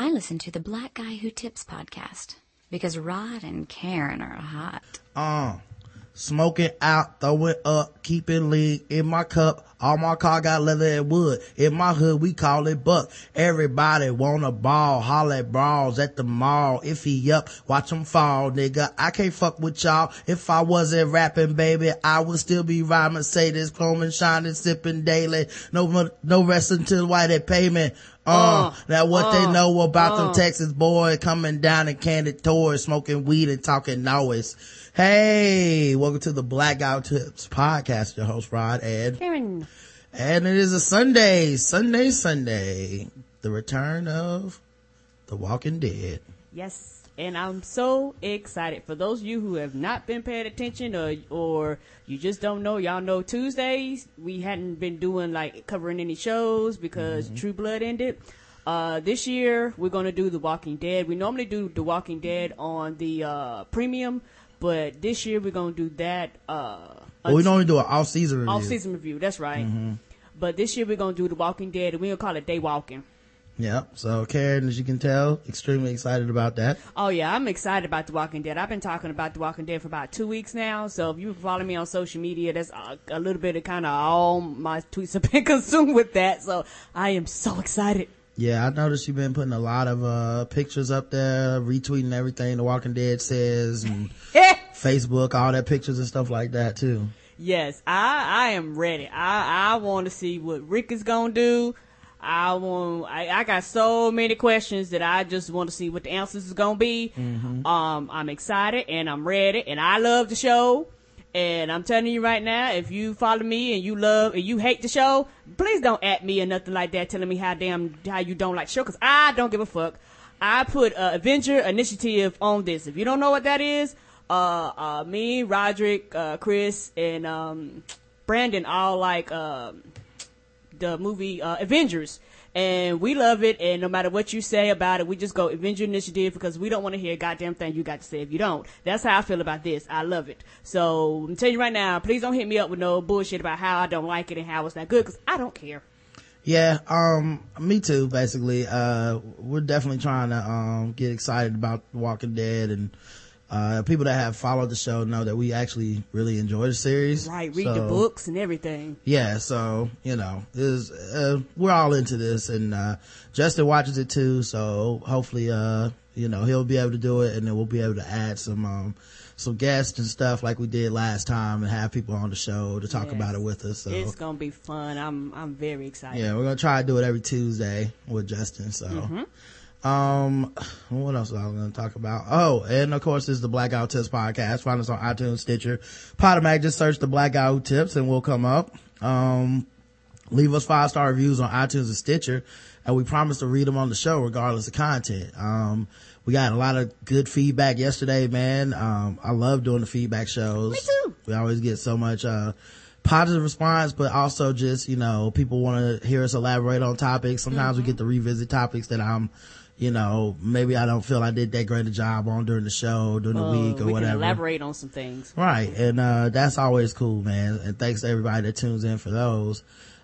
I listen to the Black Guy Who Tips podcast because Rod and Karen are hot. Oh. Uh, smoking out, throw it up, keep it lean in my cup. All my car got leather and wood. In my hood, we call it buck. Everybody wanna ball, holler at brawls at the mall. If he up, watch him fall, nigga. I can't fuck with y'all. If I wasn't rapping, baby, I would still be rhyming, say this, clothing, shining, sipping daily. No, no rest until white at payment. Uh, now what uh, they know about uh. them Texas boys coming down in candid tours, smoking weed and talking noise. Hey, welcome to the Black Guy Who Tips podcast. Your host Rod Ed, Karen. and it is a Sunday, Sunday, Sunday, the return of The Walking Dead. Yes. And I'm so excited. For those of you who have not been paying attention or or you just don't know, y'all know Tuesdays we hadn't been doing like covering any shows because True Blood ended. Uh, this year we're gonna do The Walking Dead. We normally do The Walking Dead on the uh, premium, but this year we're gonna do that uh, Well, we normally do an off season review. off season review. That's right. But this year we're gonna do The Walking Dead, and we're gonna call it Day Walking. Yep. So Karen, as you can tell, extremely excited about that. Oh yeah, I'm excited about The Walking Dead. I've been talking about The Walking Dead for about two weeks now. So if you follow me on social media, that's a, a little bit of kind of all my tweets have been consumed with that. So I am so excited. Yeah, I noticed you've been putting a lot of uh pictures up there, retweeting everything The Walking Dead says, and Facebook, all that pictures and stuff like that too. yes, I I am ready. I I want to see what Rick is gonna do. I want. I, I got so many questions that I just want to see what the answers is gonna be. Um, I'm excited and I'm ready, and I love the show. And I'm telling you right now, if you follow me and you love and you hate the show, please don't at me or nothing like that, telling me how damn how you don't like show, cause I don't give a fuck. I put uh, Avenger Initiative on this. If you don't know what that is, uh, uh, me, Roderick, uh, Chris, and um, Brandon all like um, the movie uh, Avengers, and we love it. And no matter what you say about it, we just go Avenger Initiative because we don't want to hear a goddamn thing you got to say if you don't. That's how I feel about this. I love it. So I'm telling you right now, please don't hit me up with no bullshit about how I don't like it and how it's not good because I don't care. Yeah, um, me too, basically. Uh, we're definitely trying to, um, get excited about Walking Dead and, uh, people that have followed the show know that we actually really enjoy the series. Right, read the books and everything. Yeah, so, you know, is, uh, we're all into this and, uh, Justin watches it too, so hopefully, uh, you know, he'll be able to do it and then we'll be able to add some, um, some guests and stuff like we did last time and have people on the show to talk Yes. about it with us. So It's gonna be fun. I'm I'm very excited. yeah, we're gonna try to do it every Tuesday with Justin. So, um, what else was I gonna talk about? Oh, and of course, this is the Black Guy Who Tips podcast. Find us on iTunes, Stitcher, Podomatic. Just search the Black Guy Who Tips and we'll come up. Um, leave us five star reviews on iTunes and Stitcher, and we promise to read them on the show regardless of content. Um, we got a lot of good feedback yesterday, man. Um, I love doing the feedback shows. Me too. We always get so much, uh, positive response, but also just, you know, people want to hear us elaborate on topics. Sometimes we get to revisit topics that I'm, you know, maybe I don't feel I did that great a job on during the show, during the week or we whatever. can elaborate on some things. Right. And, uh, that's always cool, man. And thanks to everybody that tunes in for those.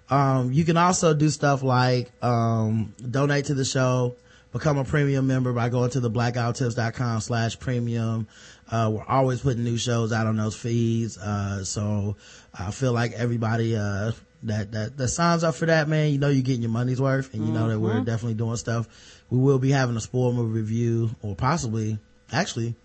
Um, you can also do stuff like, um, donate to the show, become a premium member by going to the blackguywhotips.com slash premium. Uh, we're always putting new shows out on those feeds. Uh, so I feel like everybody, uh, that, that, that signs up for that, man, you know, you're getting your money's worth and you know that we're definitely doing stuff. We will be having a spoiler review or possibly, actually,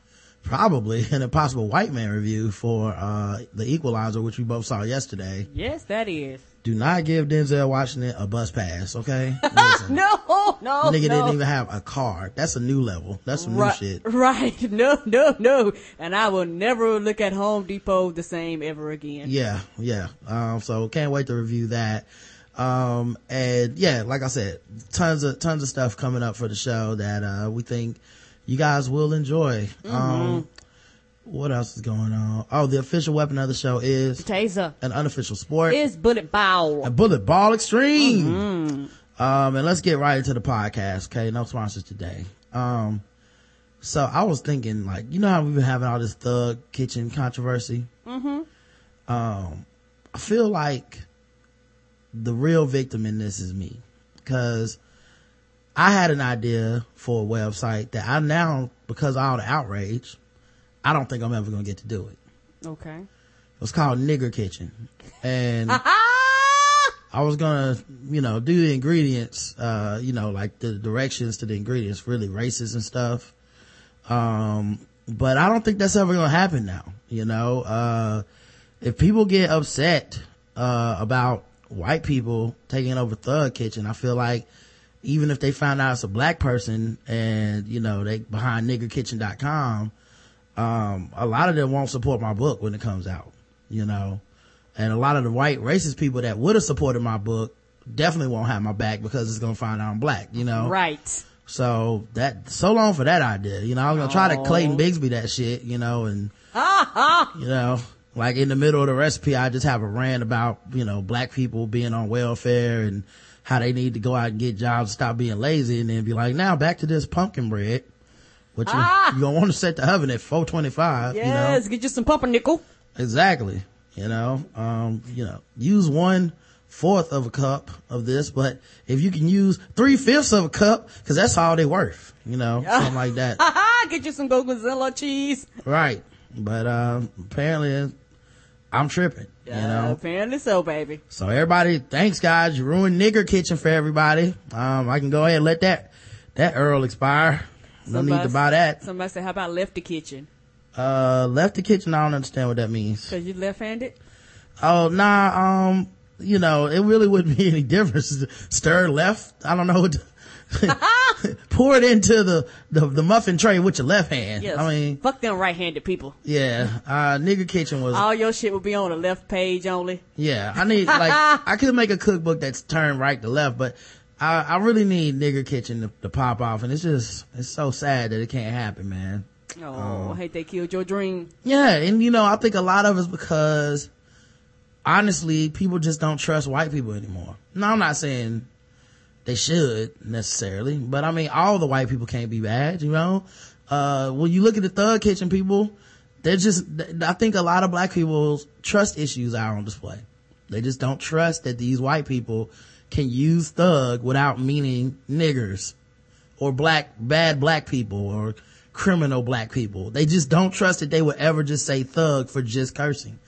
probably an impossible white man review for uh the equalizer which we both saw yesterday Yes, that is. do not give denzel washington a bus pass okay No, no, nigga no. didn't even have a car that's a new level that's some right, new shit Right. No, no, no. And I will never look at Home Depot the same ever again. yeah yeah um so can't wait to review that um and yeah like i said tons of tons of stuff coming up for the show that uh we think you guys will enjoy. Um what else is going on? Oh the official weapon of the show is Taser. an unofficial sport. Is bullet ball. a bullet ball extreme. Um and let's get right into the podcast okay? No sponsors today. Um so i was thinking like you know how we've been having all this thug kitchen controversy? Mm-hmm. um i feel like the real victim in this is me because I had an idea for a website that I now, because of all the outrage, I don't think I'm ever going to get to do it. Okay. It was called Nigger Kitchen. And I was gonna, you know, do the ingredients, uh, you know, like the directions to the ingredients, really races and stuff. Um, but I don't think that's ever gonna happen now, you know, uh, if people get upset, uh, about white people taking over Thug Kitchen, I feel like even if they find out it's a black person and, you know, they behind niggerkitchen.com, um, a lot of them won't support my book when it comes out, you know, and a lot of the white racist people that would have supported my book definitely won't have my back because it's going to find out I'm black, you know? Right. So that, so long for that idea, you know, I was going to try to Clayton Bigsby that shit, you know, and, you know, like in the middle of the recipe, I just have a rant about, you know, black people being on welfare and how they need to go out and get jobs, stop being lazy, and then be like, now back to this pumpkin bread, which Ah. you, you don't want to set the oven at 425, you know? Yes, get you some pumpernickel. Exactly. You know, um, you know, use one fourth of a cup of this, but if you can use three fifths of a cup, cause that's all they worth, you know, something like that. get you some Gorgonzola cheese. right. But, um, apparently I'm tripping, you know. apparently so, baby. So everybody, thanks guys. You ruined nigger kitchen for everybody. Um, I can go ahead and let that, that Earl expire. No need to buy that. Somebody said, how about left the kitchen? Uh, left the kitchen. I don't understand what that means. Cause you left-handed? Oh, nah, um, you know, it really wouldn't be any difference. Stir left. I don't know what to, pour it into the, the, the muffin tray with your left hand. Yes. I mean, Fuck them right-handed people. yeah, uh, nigger kitchen was, All your shit will be on the left page only. yeah, I need, like, I could make a cookbook that's turned right to left, but I, I really need nigger kitchen to, to pop off and it's just, it's so sad that it can't happen, man. Oh, I hate they killed your dream. Yeah, and you know, I think a lot of it's because honestly, people just don't trust white people anymore. No, I'm not saying they should necessarily, but I mean, all the white people can't be bad, you know? Uh, when you look at the thug kitchen people, they're just, I think a lot of black people's trust issues are on display. They just don't trust that these white people can use thug without meaning niggers or black, bad black people or criminal black people. They just don't trust that they would ever just say thug for just cursing.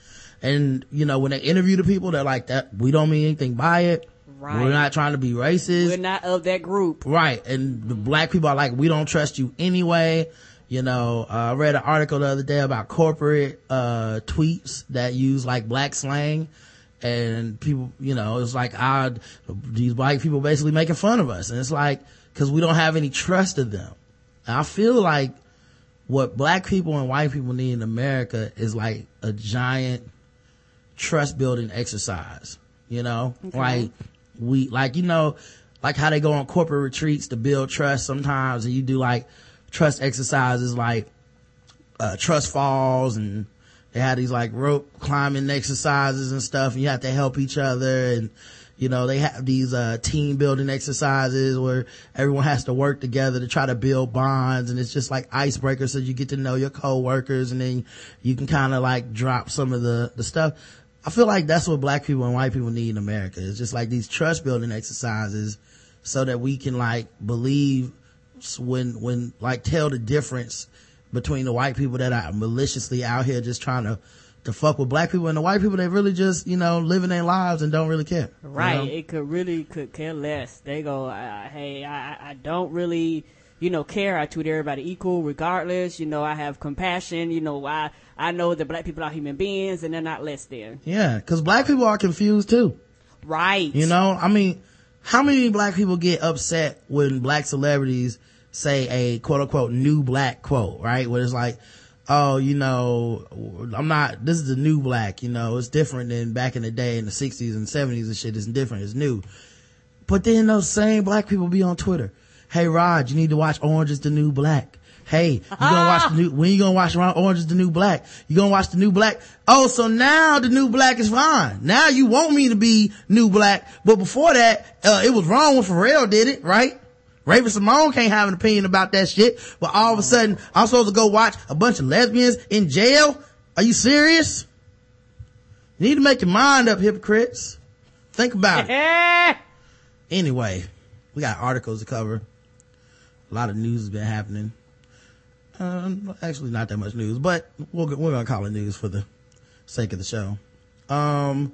And, you know, when they interview the people, they're like that, we don't mean anything by it. Right. We're not trying to be racist. We're not of that group. Right. And the black people are like, we don't trust you anyway. You know, uh, I read an article the other day about corporate, uh, tweets that use like black slang. And people, you know, it's like, ah, these white people basically making fun of us. And it's like, cause we don't have any trust of them. And I feel like what black people and white people need in America is like a giant trust building exercise. You know, like we, like, you know, like how they go on corporate retreats to build trust sometimes and you do like trust exercises like, uh, trust falls and they have these like rope climbing exercises and stuff and you have to help each other and, you know, they have these, uh, team building exercises where everyone has to work together to try to build bonds and it's just like icebreakers so you get to know your coworkers and then you can kind of like drop some of the, the stuff. I feel like that's what black people and white people need in America. It's just like these trust building exercises so that we can like believe when, when like tell the difference between the white people that are maliciously out here just trying to, to fuck with black people and the white people that really just, you know, living their lives and don't really care. you Right. know? It could really could care less. They go, uh, hey, I, I don't really, you know, care. I treat everybody equal regardless. You know, I have compassion. You know, I, I know that black people are human beings and they're not less than. Yeah. Cause black people are confused too. Right. You know, I mean, how many black people get upset when black celebrities say a quote unquote new black quote, right? Where it's like, oh, you know, I'm not, this is the new black, you know, it's different than back in the day in the 60s and 70s and shit. It's different. It's new. But then those same black people be on Twitter. Hey, Rod, you need to watch Orange is the New Black. Hey, you gonna watch the new, when you gonna watch Orange is the New Black? You gonna watch the New Black? Oh, so now the New Black is fine. Now you want me to be New Black, but before that, uh, it was wrong when Pharrell did it, right? Raven Simone can't have an opinion about that shit, but all of a sudden, I'm supposed to go watch a bunch of lesbians in jail? Are you serious? You need to make your mind up, hypocrites. Think about it. Anyway, we got articles to cover. A lot of news has been happening. Um, actually, not that much news, but we're, we're gonna call it news for the sake of the show. Um,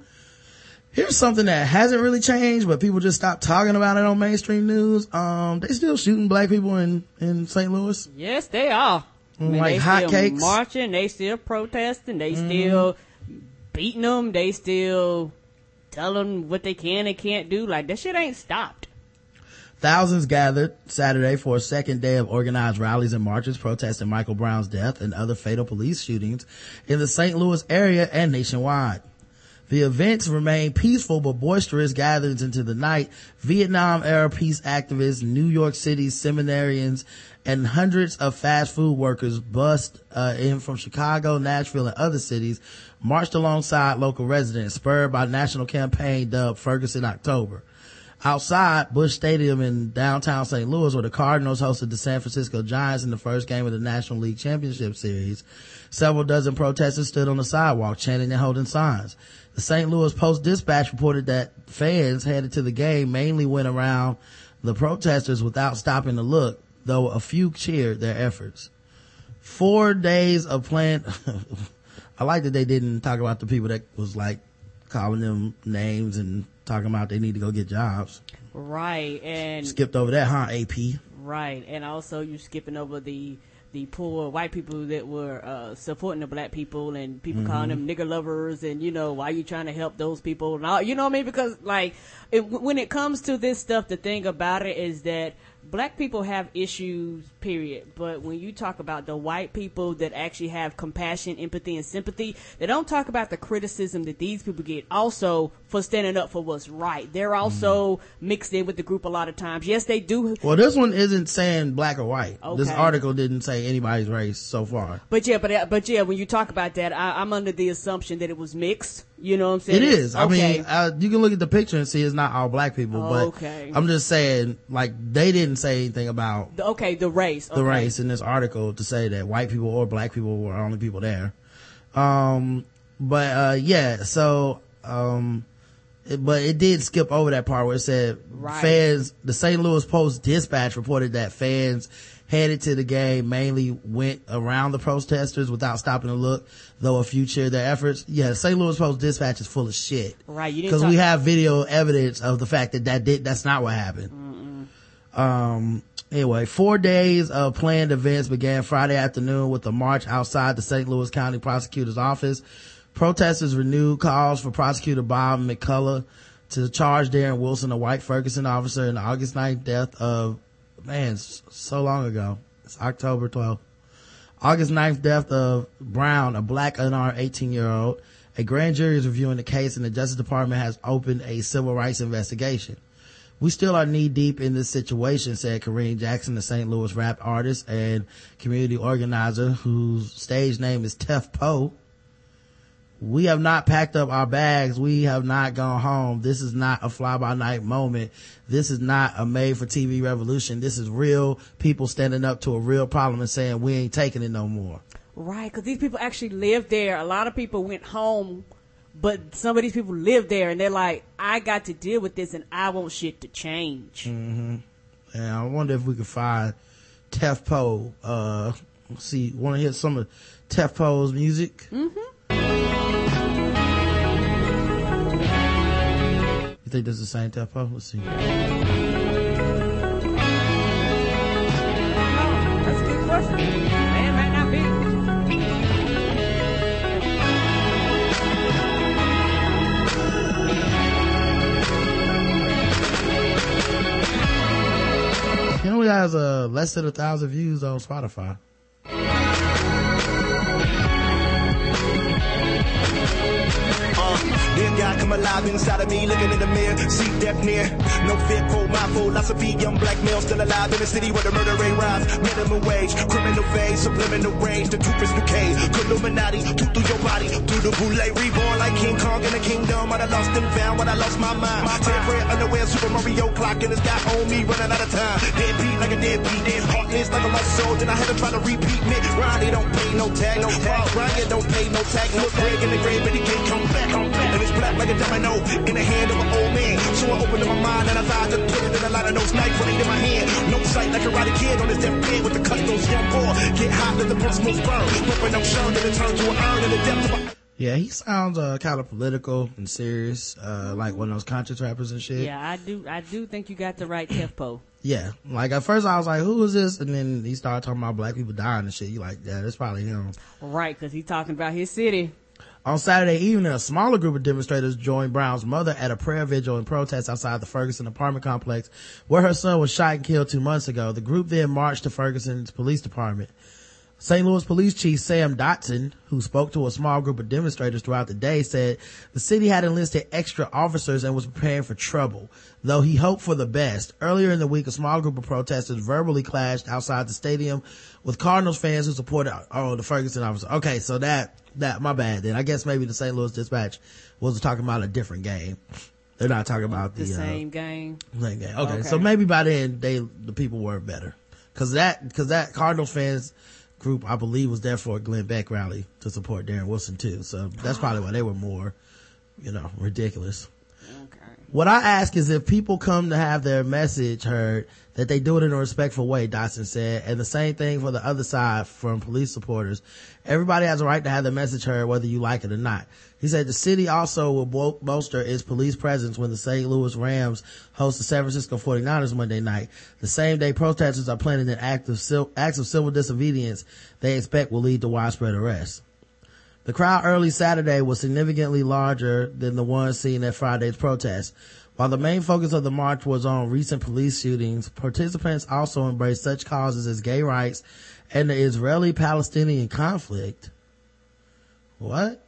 here's something that hasn't really changed, but people just stopped talking about it on mainstream news. Um, they still shooting black people in in St. Louis. Yes, they are. I mean, Like hotcakes? still marching, they still protesting, they still beating them, they still telling them what they can and can't do. Like that shit ain't stopped. Thousands gathered Saturday for a second day of organized rallies and marches protesting Michael Brown's death and other fatal police shootings in the St. Louis area and nationwide. The events remain peaceful but boisterous gatherings into the night. Vietnam era peace activists, New York City seminarians, and hundreds of fast food workers bust uh, in from Chicago, Nashville, and other cities marched alongside local residents, spurred by national campaign dubbed Ferguson October. Outside Busch Stadium in downtown St. Louis, where the Cardinals hosted the San Francisco Giants in the first game of the National League Championship Series, several dozen protesters stood on the sidewalk chanting and holding signs. The St. Louis Post Dispatch reported that fans headed to the game mainly went around the protesters without stopping to look, though a few cheered their efforts. Four days of planned, I like that they didn't talk about the people that was like calling them names and talking about they need to go get jobs. Right. And Skipped over that, huh, AP? Right, and also you're skipping over the the poor white people that were uh, supporting the black people and people calling them nigger lovers and you know why you trying to help those people and all you know what I mean because like it, when it comes to this stuff the thing about it is that black people have issues period but when you talk about the white people that actually have compassion empathy and sympathy they don't talk about the criticism that these people get also for standing up for what's right they're mm-hmm. also mixed in with the group a lot of times yes they do Well, this one isn't saying black or white. This article didn't say anybody's race so far. But yeah, but but yeah, when you talk about that, I, I'm under the assumption that it was mixed. You know what I'm saying? It is. I mean, uh, you can look at the picture and see it's not all black people, but Okay. I'm just saying, like, they didn't say anything about The- okay, the race. the race in this article to say that white people or black people were only people there. Um, but, uh, yeah, so, um, it, but it did skip over that part where it said Right. fans, the St. Louis Post Dispatch reported that fans headed to the game mainly went around the protesters without stopping to look, though a few cheered their efforts. Yeah, St. Louis Post Dispatch is full of shit. Right, you didn't Cause talk- we have video evidence of the fact that that did, that's not what happened. Um, anyway, four days of planned events began Friday afternoon with a march outside the St. Louis County Prosecutor's Office. Protesters renewed calls for Prosecutor Bob McCulloch to charge Darren Wilson, a white Ferguson officer, in the August 9th death of, man, so long ago. It's October 12th. August 9th death of Brown, a black unarmed 18 year old. A grand jury is reviewing the case and the Justice Department has opened a civil rights investigation. We still are knee deep in this situation, said Kareem Jackson, the St. Louis rap artist and community organizer whose stage name is Tef Poe. We have not packed up our bags. We have not gone home. This is not a fly by night moment. This is not a made for TV revolution. This is real people standing up to a real problem and saying we ain't taking it no more. Right, because these people actually live there. A lot of people went home, but some of these people live there, and they're like, I got to deal with this, and I want shit to change. And I wonder if we could find Tef Poe. Uh, let's see, want to hear some of Tef Poe's music? You think this is the same Tef Poe? Let's see. A good question. Man, might not be. You know, he has uh, less than a thousand views on Spotify. Then God come alive inside of me, looking in the mirror, see death near. No fear, lots of feet, young black male still alive in the city where the murder rate rise. Minimum wage, criminal phase, subliminal range, the truth is decay. Illuminati, two through your body, through the boule, reborn like King Kong in the kingdom. When I lost and found, when I lost my mind. Ten prayer underwear, Super Mario clock in the sky on me, running out of time. Dead beat like a dead beat, dead heartless like a lost soul. Then I had to try to repeat me. Ronnie don't pay no tag, no tag. Ryan don't pay no tag. Look Greg in the grave, but he can't come back. Come back. And black like a domino in the hand of an old man. So I opened up my mind and I thought I could put it in a lot of those knife right in my hand. No sight like a karate kid on his deathbed with the cut those young boy. Get hot, let the books most burn. Hoping I'm sure that it turn to an urn in the depths of a Yeah, he sounds uh, kind of political and serious, uh, like one of those conscious rappers and shit. Yeah, I do. I do think you got the right Tef Poe. Yeah, like at first I was like, "Who is this?" And then he started talking about black people dying and shit. You like, yeah, that's probably him. Right, because he's talking about his city. On Saturday evening, a smaller group of demonstrators joined Brown's mother at a prayer vigil and protest outside the Ferguson apartment complex where her son was shot and killed two months ago. The group then marched to Ferguson's police department. St. Louis Police Chief Sam Dotson, who spoke to a small group of demonstrators throughout the day, said the city had enlisted extra officers and was preparing for trouble, though he hoped for the best. Earlier in the week, a small group of protesters verbally clashed outside the stadium with Cardinals fans who supported, oh, the Ferguson officer. Okay, so that, that, my bad then. I guess maybe the St. Louis Dispatch was talking about a different game. They're not talking about the, The uh, same game. same game. Okay, Okay. so maybe by then they, the people were better. Cause that, cause that Cardinals fans group, I believe, was there for a Glenn Beck rally to support Darren Wilson too. So that's oh. probably why they were more, you know, ridiculous. Okay. What I ask is if people come to have their message heard, that they do it in a respectful way, Dotson said. And the same thing for the other side from police supporters. Everybody has a right to have their message heard, whether you like it or not. He said the city also will bol- bolster its police presence when the St. Louis Rams host the San Francisco 49ers Monday night. The same day protesters are planning an act of acts of civil disobedience they expect will lead to widespread arrests. The crowd early Saturday was significantly larger than the one seen at Friday's protest. While the main focus of the march was on recent police shootings, participants also embraced such causes as gay rights and the Israeli-Palestinian conflict. What?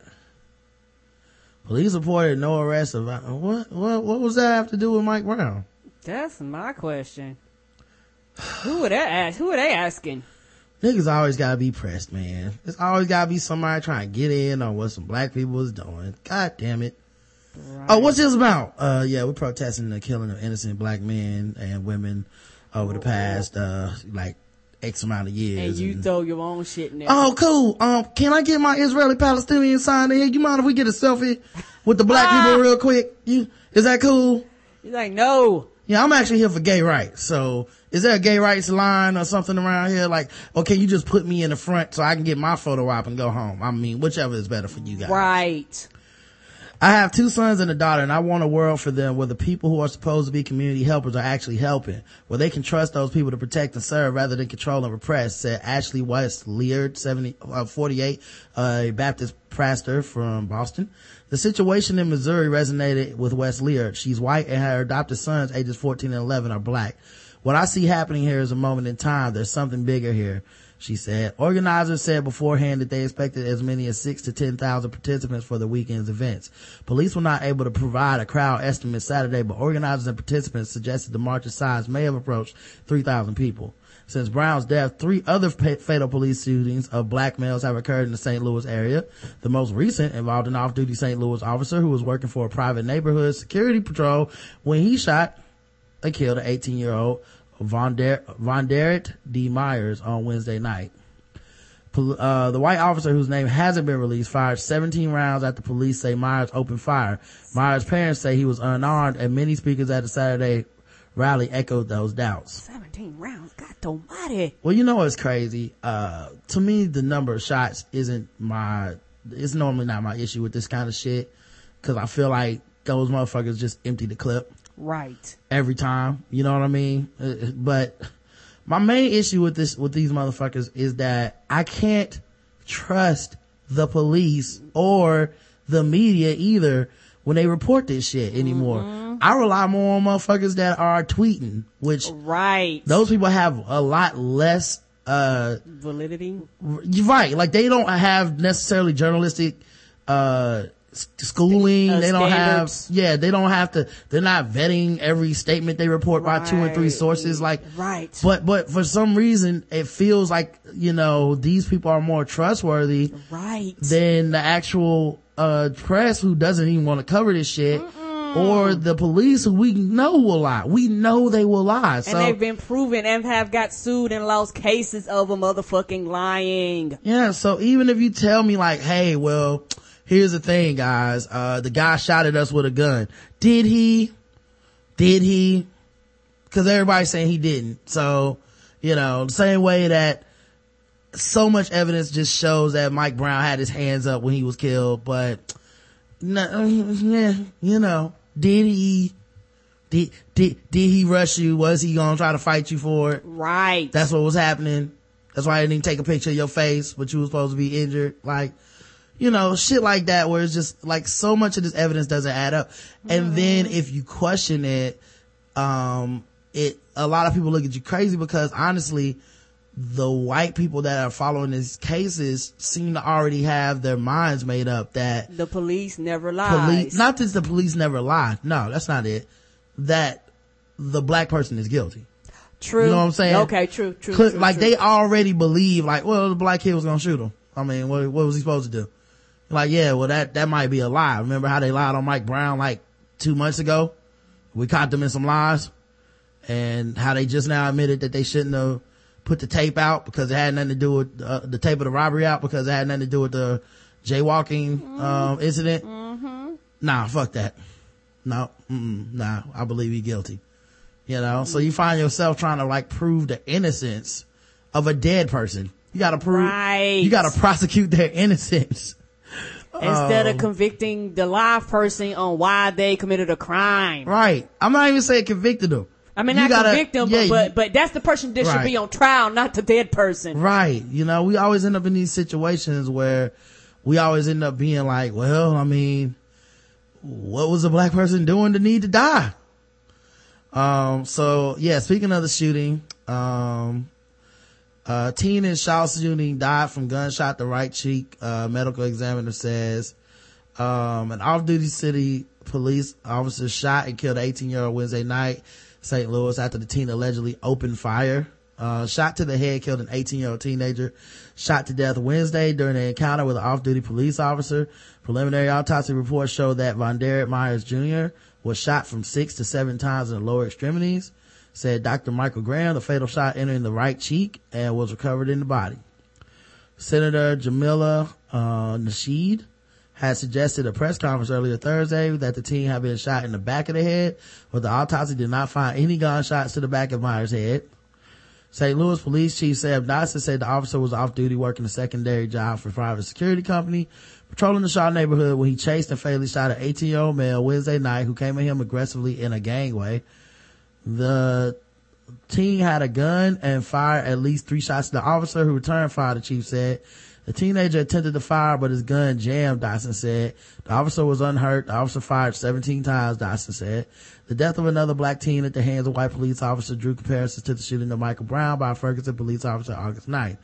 Police reported no arrests of uh, what? What? What was that have to do with Mike Brown? That's my question. Who are they ask? Who are they asking? Niggas always gotta be pressed, man. It's always gotta be somebody trying to get in on what some black people is doing. God damn it. Oh, what's this about? Uh, yeah, we're protesting the killing of innocent black men and women over the past, uh, like X amount of years. And you And- throw your own shit in there. oh, cool. Um, can I get my Israeli Palestinian sign in here? You mind if we get a selfie with the black Ah. people real quick? You, is that cool? He's like, no. Yeah, I'm actually here for gay rights. So is there a gay rights line or something around here? Like, or can you just put me in the front so I can get my photo op and go home? I mean, whichever is better for you guys. Right. I have two sons and a daughter and I want a world for them where the people who are supposed to be community helpers are actually helping, where they can trust those people to protect and serve rather than control and repress, said Ashley West Leard, 70, uh, 48, a Baptist pastor from Boston. The situation in Missouri resonated with West Leard. She's white and her adopted sons, ages 14 and 11, are black. What I see happening here is a moment in time. There's something bigger here she said. Organizers said beforehand that they expected as many as six to 10,000 participants for the weekend's events. Police were not able to provide a crowd estimate Saturday, but organizers and participants suggested the march's size may have approached 3,000 people. Since Brown's death, three other fatal police shootings of black males have occurred in the St. Louis area. The most recent involved an off-duty St. Louis officer who was working for a private neighborhood security patrol when he shot and killed an 18 year old Von, Der- Vonderrit D. Myers on Wednesday night. Uh, the white officer whose name hasn't been released fired 17 rounds after police say Myers opened fire. Myers' parents say he was unarmed and many speakers at the Saturday rally echoed those doubts. 17 rounds. God almighty. Well, you know what's crazy? Uh, to me, the number of shots isn't my, it's normally not my issue with this kind of shit. Cause I feel like those motherfuckers just empty the clip Right. every time. You know what I mean? Uh, But my main issue with this, with these motherfuckers is that I can't trust the police or the media either when they report this shit anymore. I rely more on motherfuckers that are tweeting, which Right. those people have a lot less, uh, Validity. you're right. Like they don't have necessarily journalistic, uh, schooling. Uh, they don't standards. have, yeah, they don't have to, they're not vetting every statement they report by two and three sources. Like, Right. but, but for some reason it feels like, you know, these people are more trustworthy Right. than the actual, uh, press who doesn't even want to cover this shit. Or the police who we know will lie. We know they will lie. and So, they've been proven and have got sued and lost cases of a motherfucking lying. Yeah, so even if you tell me like, hey, well, here's the thing, guys. Uh, the guy shot at us with a gun. Did he? Did he? Cause everybody's saying he didn't. So, you know, the same way that so much evidence just shows that Mike Brown had his hands up when he was killed, but no, yeah, you know, did he, did, did, did he rush you? Was he gonna try to fight you for it? Right. That's what was happening. That's why I didn't even take a picture of your face, but you were supposed to be injured. Like, you know, shit like that where it's just like so much of this evidence doesn't add up. And then if you question it, um, it, a lot of people look at you crazy because honestly, the white people that are following these cases seem to already have their minds made up that the police never lie. police, not that the police never lie. No, that's not it. That the black person is guilty. true. You know what I'm saying? Okay, true, true. Like true. they already believe like, well, the black kid was gonna shoot him. I mean, what, what was he supposed to do? Like, yeah, well that, that might be a lie. Remember how they lied on Mike Brown like two months ago? We caught them in some lies and how they just now admitted that they shouldn't have put the tape out because it had nothing to do with uh, the tape of the robbery out because it had nothing to do with the jaywalking, um, incident. Nah, fuck that. No, mm-mm, nah, I believe he guilty. You know, so you find yourself trying to like prove the innocence of a dead person. You gotta prove, Right. you gotta prosecute their innocence. Instead Um, of convicting the live person on why they committed a crime. Right. I'm not even saying convicted them. I mean, You not gotta- convict them, yeah, but, you- but that's the person that should be on trial, not the dead person. Right. You know, we always end up in these situations where we always end up being like, well, I mean, what was a black person doing to need to die? Um, so yeah, speaking of the shooting, um, uh, teen in Shaw shooting died from gunshot to right cheek. Uh, medical examiner says, um, an off-duty city police officer shot and killed an 18-year-old Wednesday night, St. Louis after the teen allegedly opened fire. Uh, shot to the head killed an 18-year-old teenager, shot to death Wednesday during an encounter with an off-duty police officer. Preliminary autopsy reports show that Vonderrit Myers Jr. was shot from six to seven times in the lower extremities, said Dr. Michael Graham. The fatal shot entering the right cheek and was recovered in the body. Senator Jamila uh, Nasheed had suggested a press conference earlier Thursday that the teen had been shot in the back of the head, but the autopsy did not find any gunshots to the back of Myers' head. St. Louis Police Chief Sam Dotson said the officer was off duty working a secondary job for a private security company, patrolling the Shaw neighborhood when he chased and fatally shot an 18 year old male Wednesday night who came at him aggressively in a gangway. The teen had a gun and fired at least three shots the officer who returned fire, the chief said. The teenager attempted to fire, but his gun jammed, Dotson said. The officer was unhurt. The officer fired 17 times, Dotson said. The death of another black teen at the hands of white police officers drew comparisons to the shooting of Michael Brown by a Ferguson police officer August 9th.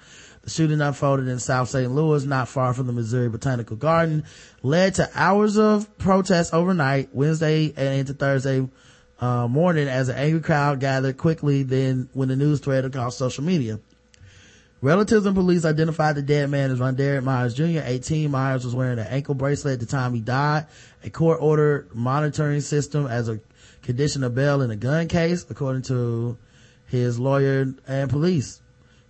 The shooting unfolded in South St. Louis, not far from the Missouri Botanical Garden, led to hours of protests overnight, Wednesday and into Thursday uh, morning as an angry crowd gathered quickly then when the news spread across social media. Relatives and police identified the dead man as Von Myers Jr., 18. Myers was wearing an ankle bracelet at the time he died. A court ordered monitoring system as a condition of bail in a gun case, according to his lawyer and police.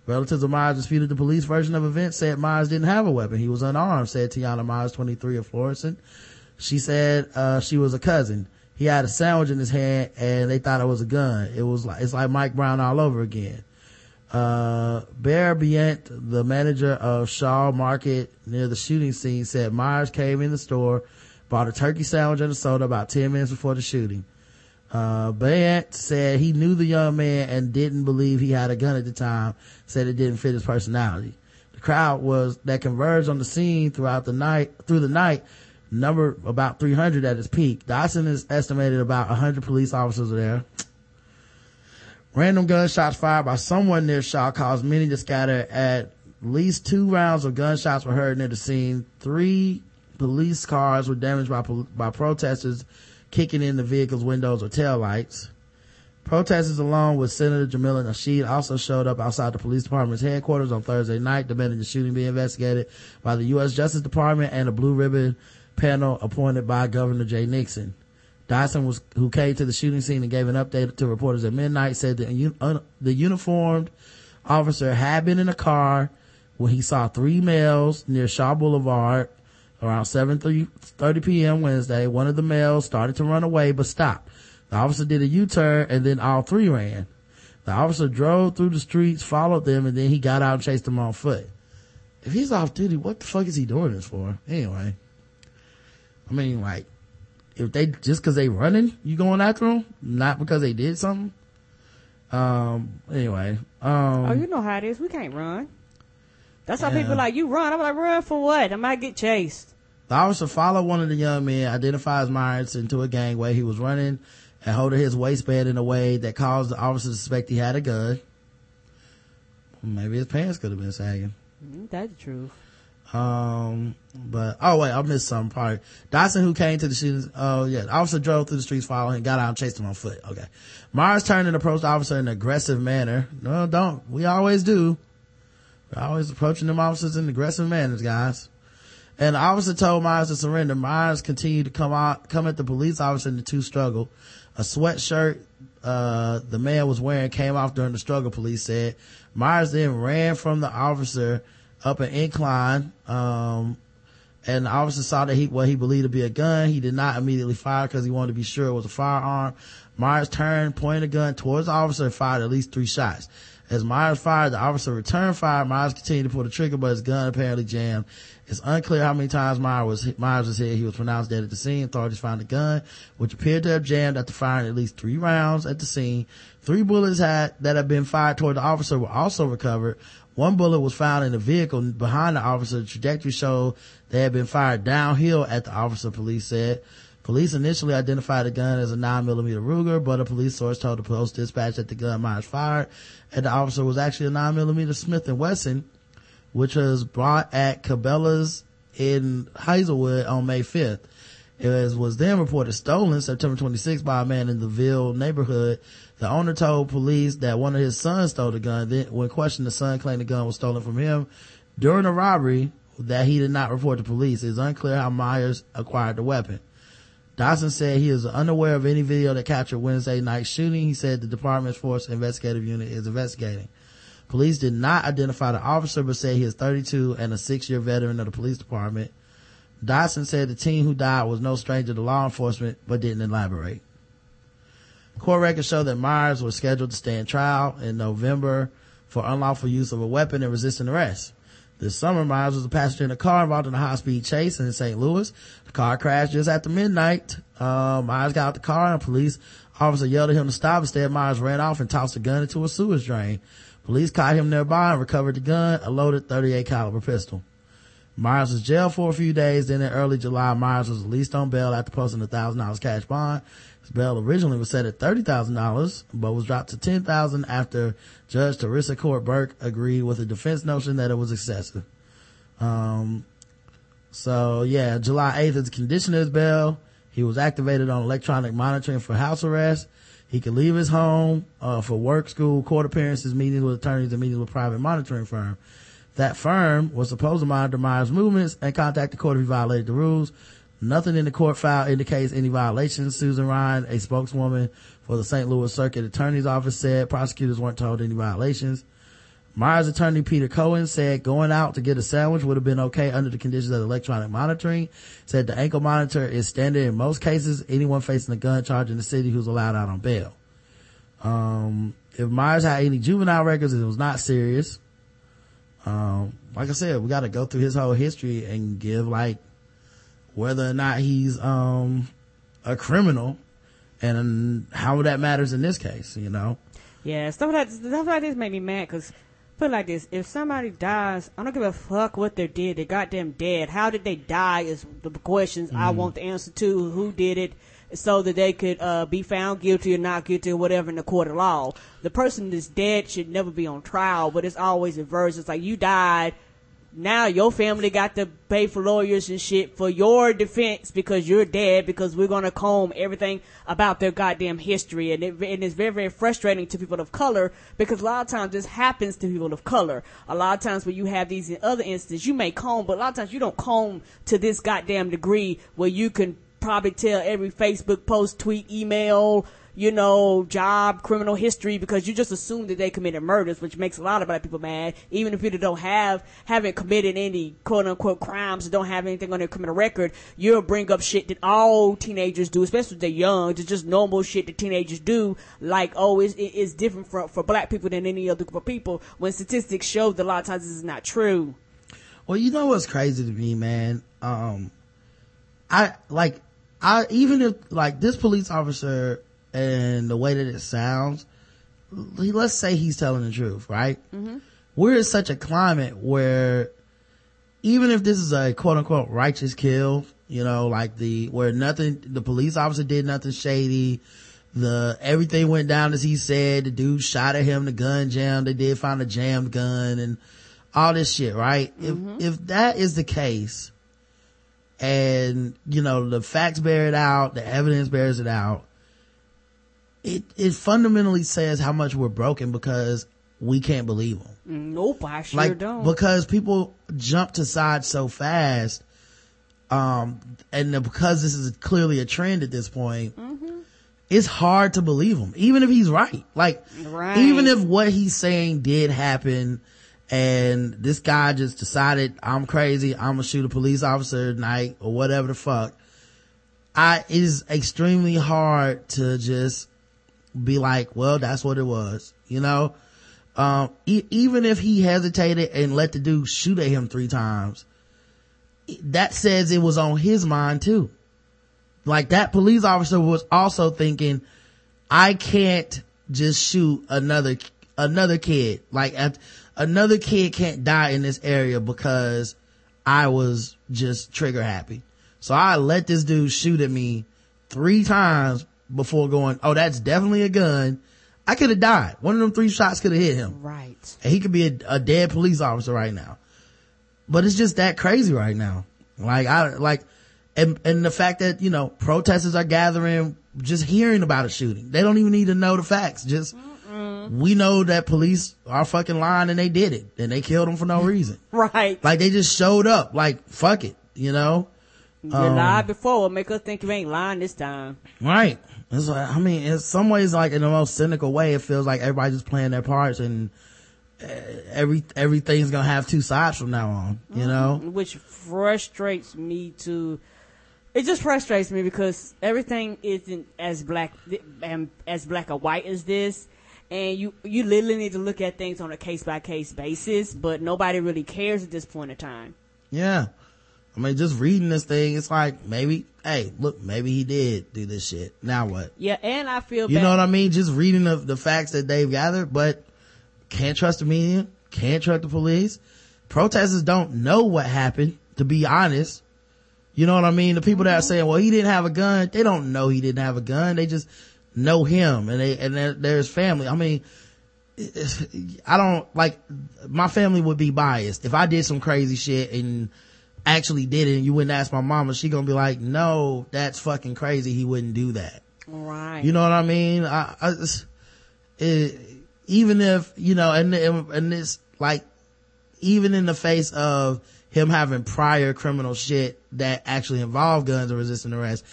Relatives of Myers disputed the police version of events, said Myers didn't have a weapon. He was unarmed, said Tiana Myers, 23 of Florissant. She said, uh, she was a cousin. He had a sandwich in his hand and they thought it was a gun. It was like, it's like Mike Brown all over again. Uh, Bear Bient, the manager of Shaw Market near the shooting scene said Myers came in the store, bought a turkey sandwich and a soda about 10 minutes before the shooting. Uh, Bryant said he knew the young man and didn't believe he had a gun at the time, said it didn't fit his personality. The crowd was, that converged on the scene throughout the night, through the night, number about 300 at its peak. Dotson is estimated about 100 police officers were there. Random gunshots fired by someone near Shaw caused many to scatter. At least two rounds of gunshots were heard near the scene. Three police cars were damaged by, by protesters kicking in the vehicle's windows or taillights. Protesters along with Senator Jamila Nasheed also showed up outside the police department's headquarters on Thursday night demanding the shooting be investigated by the U.S. Justice Department and a blue ribbon panel appointed by Governor Jay Nixon. Dyson was, who came to the shooting scene and gave an update to reporters at midnight said that the uniformed officer had been in a car when he saw three males near Shaw Boulevard Around 7.30 p.m. Wednesday, one of the males started to run away but stopped. The officer did a U-turn and then all three ran. The officer drove through the streets, followed them, and then he got out and chased them on foot. If he's off duty, what the fuck is he doing this for? Anyway. I mean, like, if they, just cause they running, you going after them? Not because they did something? Um, anyway. Um, oh, you know how it is. We can't run. That's how Yeah. people like, you run. I'm like, run for what? I might get chased. The officer followed one of the young men, identifies Myers into a gangway. He was running and holding his waistband in a way that caused the officer to suspect he had a gun. Maybe his pants could have been sagging. Mm, That's the truth. Um, but, oh wait, I missed some part. Dawson, who came to the shooting, oh yeah, the officer drove through the streets following him, got out and chased him on foot. Okay. Myers turned and approached the officer in an aggressive manner. No, don't. We always do. We're always approaching them officers in aggressive manners, guys. And the officer told Myers to surrender. Myers continued to come out, come at the police officer and the two struggled. A sweatshirt, uh, the man was wearing came off during the struggle, police said. Myers then ran from the officer up an incline, um, and the officer saw that he, what he believed to be a gun. He did not immediately fire because he wanted to be sure it was a firearm. Myers turned, pointed a gun towards the officer and fired at least three shots. As Myers fired, the officer returned fire. Myers continued to pull the trigger, but his gun apparently jammed. It's unclear how many times Myers was, Myers was hit. He was pronounced dead at the scene. Authorities found the gun, which appeared to have jammed after firing at least three rounds at the scene. Three bullets had, that had been fired toward the officer were also recovered. One bullet was found in the vehicle behind the officer. The trajectory showed they had been fired downhill at the officer, police said. Police initially identified the gun as a 9mm Ruger, but a police source told the Post Dispatch that the gun Myers fired at the officer was actually a 9mm Smith & Wesson, which was bought at Cabela's in Hazelwood on May 5th. It was, was then reported stolen September 26th by a man in the Ville neighborhood. The owner told police that one of his sons stole the gun. Then, when questioned, the son claimed the gun was stolen from him during a robbery that he did not report to police. It's unclear how Myers acquired the weapon. Dawson said he is unaware of any video that captured Wednesday night shooting. He said the department's force investigative unit is investigating. Police did not identify the officer, but said he is 32 and a six-year veteran of the police department. Dawson said the teen who died was no stranger to law enforcement, but didn't elaborate. Court records show that Myers was scheduled to stand trial in November for unlawful use of a weapon and resisting arrest. This summer, Myers was a passenger in a car involved in a high-speed chase in St. Louis. The car crashed just after midnight. Uh, Myers got out the car and a police officer yelled at him to stop. Instead, Myers ran off and tossed a gun into a sewage drain. Police caught him nearby and recovered the gun, a loaded 38 caliber pistol. Myers was jailed for a few days. Then in early July, Myers was released on bail after posting a thousand dollars cash bond. Bail originally was set at thirty thousand dollars, but was dropped to ten thousand after Judge Teresa Counts Burke agreed with the defense notion that it was excessive. Um, so yeah, July 8th is the condition of his bail. He was activated on electronic monitoring for house arrest. He could leave his home, uh, for work, school, court appearances, meetings with attorneys, and meetings with private monitoring firm. That firm was supposed to monitor Myers' movements and contact the court if he violated the rules. Nothing in the court file indicates any violations. Susan Ryan, a spokeswoman for the St. Louis Circuit Attorney's Office said prosecutors weren't told any violations. Myers attorney Peter Cohen said going out to get a sandwich would have been okay under the conditions of electronic monitoring. Said the ankle monitor is standard in most cases. Anyone facing a gun charge in the city who's allowed out on bail. Um, if Myers had any juvenile records, it was not serious. Um, like I said, we got to go through his whole history and give like whether or not he's um a criminal and how that matters in this case. You know. Yeah, stuff like stuff like this make me mad because put it like this: if somebody dies, I don't give a fuck what they did. They got goddamn dead. How did they die? Is the questions I want the answer to. Who did it? So that they could uh, be found guilty or not guilty or whatever in the court of law. The person that's dead should never be on trial, but it's always reversed. It's like you died. Now your family got to pay for lawyers and shit for your defense because you're dead because we're gonna comb everything about their goddamn history and, it, and it's very very frustrating to people of color because a lot of times this happens to people of color. A lot of times when you have these in other instances you may comb, but a lot of times you don't comb to this goddamn degree where you can probably tell every Facebook post, tweet, email, you know, job, criminal history, because you just assume that they committed murders, which makes a lot of black people mad. Even if people don't have, haven't committed any quote unquote crimes, don't have anything on their criminal record, you'll bring up shit that all teenagers do, especially if they're young, it's just normal shit that teenagers do, like, oh, it's, it's different for, for black people than any other group of people, when statistics show that a lot of times this is not true. Well, you know what's crazy to me, man? Um, I, like, I, even if, like, this police officer and the way that it sounds, let's say he's telling the truth, right? Mm-hmm. We're in such a climate where even if this is a quote unquote righteous kill, you know, like the, where nothing, the police officer did nothing shady, the, everything went down as he said, the dude shot at him, the gun jammed, they did find a jammed gun and all this shit, right? Mm-hmm. If, if that is the case, and, you know, the facts bear it out, the evidence bears it out, it it fundamentally says how much we're broken because we can't believe them. Nope, I sure like, don't. Because people jump to sides so fast, um, and because this is clearly a trend at this point, mm-hmm. it's hard to believe him, even if he's right. Like, right. even if what he's saying did happen, and this guy just decided I'm crazy, I'm gonna shoot a police officer tonight or whatever the fuck. I it is extremely hard to just be like, well, that's what it was, you know? Um, e- even if he hesitated and let the dude shoot at him three times, that says it was on his mind too. Like that police officer was also thinking, I can't just shoot another, another kid. Like another kid can't die in this area because I was just trigger happy. So I let this dude shoot at me three times before going, oh, that's definitely a gun. I could have died. One of them three shots could have hit him. Right. And he could be a, a, dead police officer right now. But it's just that crazy right now. Like, I, like, and, and the fact that, you know, protesters are gathering, just hearing about a shooting. They don't even need to know the facts. Just, Mm-mm. we know that police are fucking lying and they did it. And they killed him for no reason. right. Like, they just showed up. Like, fuck it, you know? You um, lied before, make us think you ain't lying this time. Right. It's like, I mean, in some ways, like in the most cynical way, it feels like everybody's just playing their parts and eh, every, everything's gonna have two sides from now on, you mm-hmm. know? Which frustrates me to, it just frustrates me because everything isn't as black, and as black or white as this. And you, you literally need to look at things on a case by case basis, but nobody really cares at this point in time. Yeah. I mean, just reading this thing, it's like maybe, hey, look, maybe he did do this shit. Now what? Yeah, and I feel you bad. know what I mean. Just reading the, the facts that they've gathered, but can't trust the media, can't trust the police. Protesters don't know what happened. To be honest, you know what I mean. The people that are mm-hmm. saying, "Well, he didn't have a gun," they don't know he didn't have a gun. They just know him, and they and there's family. I mean. I don't like my family would be biased if I did some crazy shit and actually did it and you wouldn't ask my mama, she gonna be like, no, that's fucking crazy. He wouldn't do that. Right. You know what I mean? I, I it, even if, you know, and, and this, like, even in the face of him having prior criminal shit that actually involved guns or resisting arrest,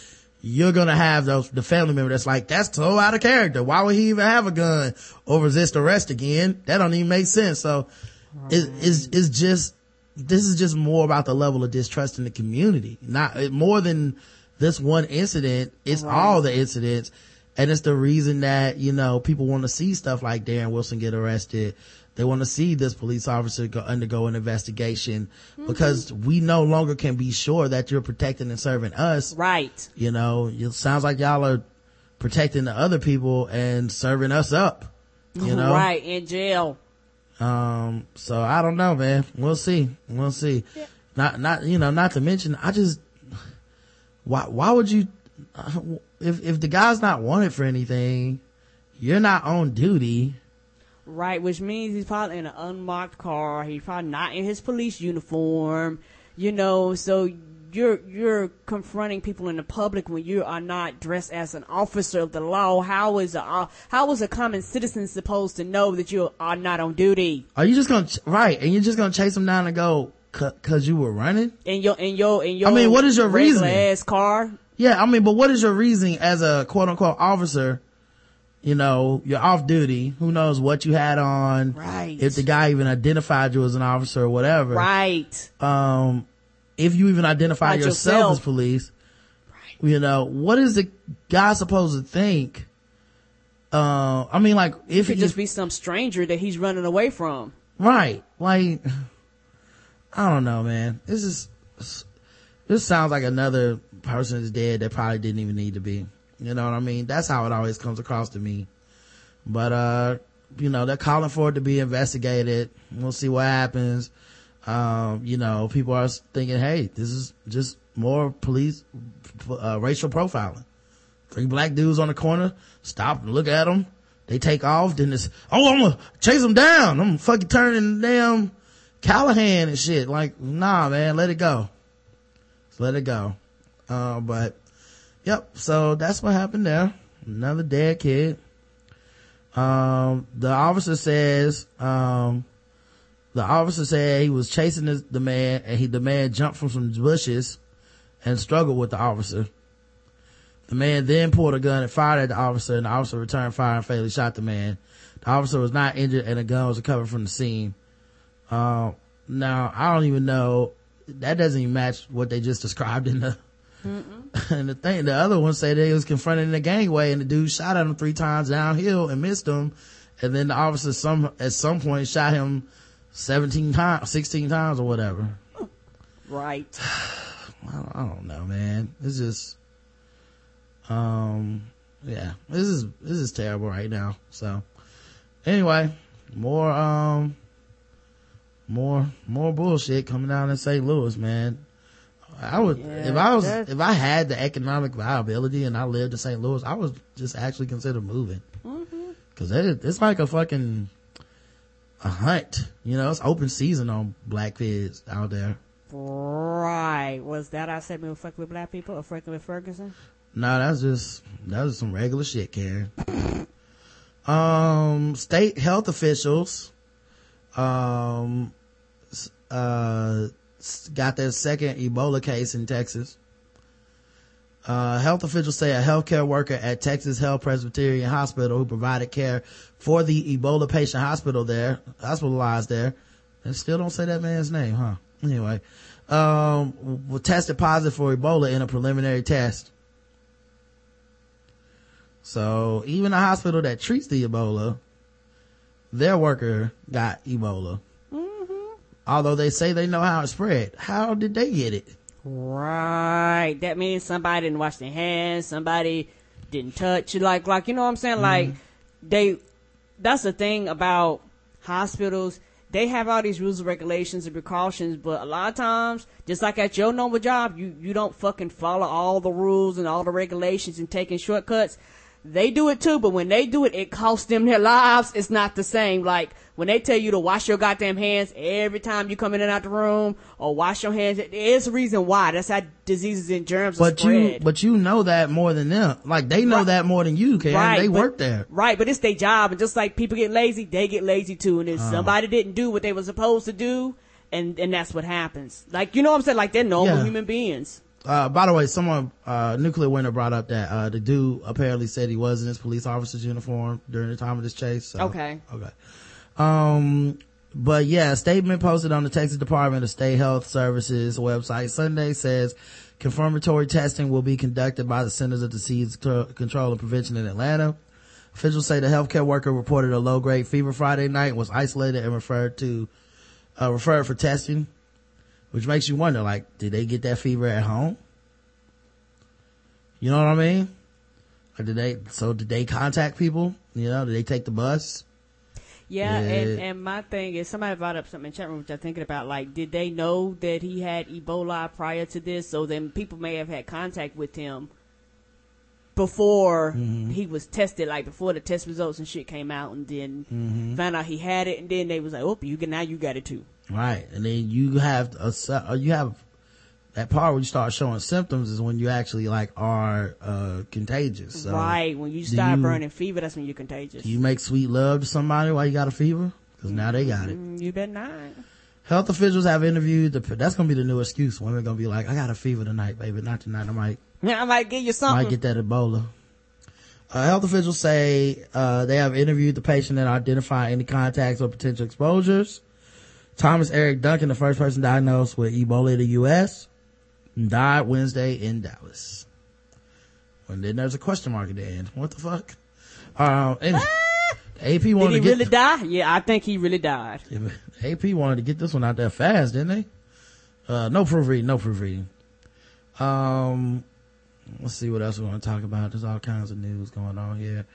you're gonna have those, the family member that's like, that's so out of character. Why would he even have a gun or resist arrest again? That don't even make sense. So, right. it, it's, it's just, this is just more about the level of distrust in the community. Not more than this one incident. It's right. all the incidents. And it's the reason that, you know, people want to see stuff like Darren Wilson get arrested. They want to see this police officer go, undergo an investigation mm-hmm. because we no longer can be sure that you're protecting and serving us. Right. You know, it sounds like y'all are protecting the other people and serving us up. You know? Right. In jail. Um, so I don't know, man. We'll see. We'll see. Yeah. Not, not, you know, not to mention, I just, why, why would you, if, if the guy's not wanted for anything, you're not on duty. Right, which means he's probably in an unmarked car. He's probably not in his police uniform, you know, so you're you're confronting people in the public when you are not dressed as an officer of the law. How is a how is a common citizen supposed to know that you are not on duty? Are you just gonna right? And you're just gonna chase them down and go because you were running in your in your in your. I mean, what is your reason? Ass car. Yeah, I mean, but what is your reasoning as a quote unquote officer you know, you're off duty. Who knows what you had on? Right. If the guy even identified you as an officer or whatever. Right. Um, if you even identify yourself, yourself. as police, right. you know, what is the guy supposed to think? Uh, I mean, like, if it Could just be some stranger that he's running away from. Right. Like, I don't know, man. This is, this sounds like another person is dead that probably didn't even need to be. You know what I mean? That's how it always comes across to me. But, uh, you know, they're calling for it to be investigated. We'll see what happens. Um, you know, people are thinking, hey, this is just more police, uh, racial profiling. Three black dudes on the corner, stop and look at them. They take off, then it's, oh, I'm gonna chase them down. I'm fucking turning damn Callahan and shit. Like, nah, man, let it go. Just let it go. Uh, but, yep, so that's what happened there. Another dead kid. Um, the officer says, um, the officer said he was chasing this, the man and he, the man jumped from some bushes and struggled with the officer. The man then pulled a gun and fired at the officer and the officer returned fire and fatally shot the man. The officer was not injured and the gun was recovered from the scene. Uh, now I don't even know, that doesn't even match what they just described in the, and the thing, the other one said they was confronted in the gangway and the dude shot at him three times downhill and missed him. And then the officer some, at some point shot him 17 times, 16 times or whatever. Right. I don't, know, man. It's just, um, yeah, this is, this is terrible right now. So anyway, more, um, more, more bullshit coming down in St. Louis, man. I would, Yeah, if I was, if I had the economic viability and I lived in St. Louis, I would just actually consider moving. Mm-hmm. Cause it, it's like a fucking, a hunt. You know, it's open season on black kids out there. Right. Was that our segment with fucking with black people or fucking with Ferguson? No, that's just that was some regular shit, Karen. um, state health officials, um, uh, got their second Ebola case in Texas. Uh, health officials say a healthcare worker at Texas Health Presbyterian Hospital who provided care for the Ebola patient hospital there, hospitalized there, and still don't say that man's name, huh? Anyway, um, w- tested positive for Ebola in a preliminary test. So even a hospital that treats the Ebola, their worker got Ebola. Although they say they know how it spread. How did they get it? Right. That means somebody didn't wash their hands. Somebody didn't touch. Like, like, you know what I'm saying? Like, mm-hmm. they, that's the thing about hospitals. They have all these rules and regulations and precautions, but a lot of times, just like at your normal job, you, you don't fucking follow all the rules and all the regulations and taking shortcuts. They do it too, but when they do it, it costs them their lives. It's not the same. Like when they tell you to wash your goddamn hands every time you come in and out the room, or wash your hands. There's a reason why. That's how diseases and germs are But you, but you know that more than them. Like they know Right. that more than you can. they but- work there. Right, but it's their job, and just like people get lazy, they get lazy too. And if Uh-huh. somebody didn't do what they were supposed to do, and and that's what happens. Like you know what I'm saying? Like they're normal Yeah. human beings. Uh, by the way, someone, uh, Nuclear Winter brought up that, uh, the dude apparently said he was in his police officer's uniform during the time of this chase. So. Okay. Okay. Um, but yeah, a statement posted on the Texas Department of State Health Services website Sunday says confirmatory testing will be conducted by the Centers of Disease Control- Control and Prevention in Atlanta. Officials say the healthcare worker reported a low grade fever Friday night, was isolated and referred to, uh, referred for testing, which makes you wonder, like, did they get that fever at home? You know what I mean? Or did they, so did they contact people? You know, did they take the bus? Yeah, and, and my thing is somebody brought up something in chat room which I'm thinking about. Like, did they know that he had Ebola prior to this? So then people may have had contact with him before Mm-hmm. he was tested, like before the test results and shit came out, and then Mm-hmm. found out he had it, and then they was like, "Oh, you can now you got it too." Right. And then you have a, uh, you have that part where you start showing symptoms is when you actually like are, uh, contagious. So right when you start you- burning fever, that's when you're contagious. You make sweet love to somebody while you got a fever? Cause now they got it. Mm, you bet not. Health officials have interviewed the, that's gonna be the new excuse. Women gonna be like, I got a fever tonight, baby. Not tonight. I might, Yeah, I might give you something. I might get that Ebola. Uh, health officials say uh, they have interviewed the patient and identified any contacts or potential exposures. Thomas Eric Duncan, the first person diagnosed with Ebola in the U.S., died Wednesday in Dallas. And then there's a question mark at the end. What the fuck? Um, and AP Did wanted he to get really die? Yeah, I think he really died. AP wanted to get this one out there fast, didn't they? Uh, no proofreading, no proofreading. Um, let's see what else we want to talk about. There's all kinds of news going on here.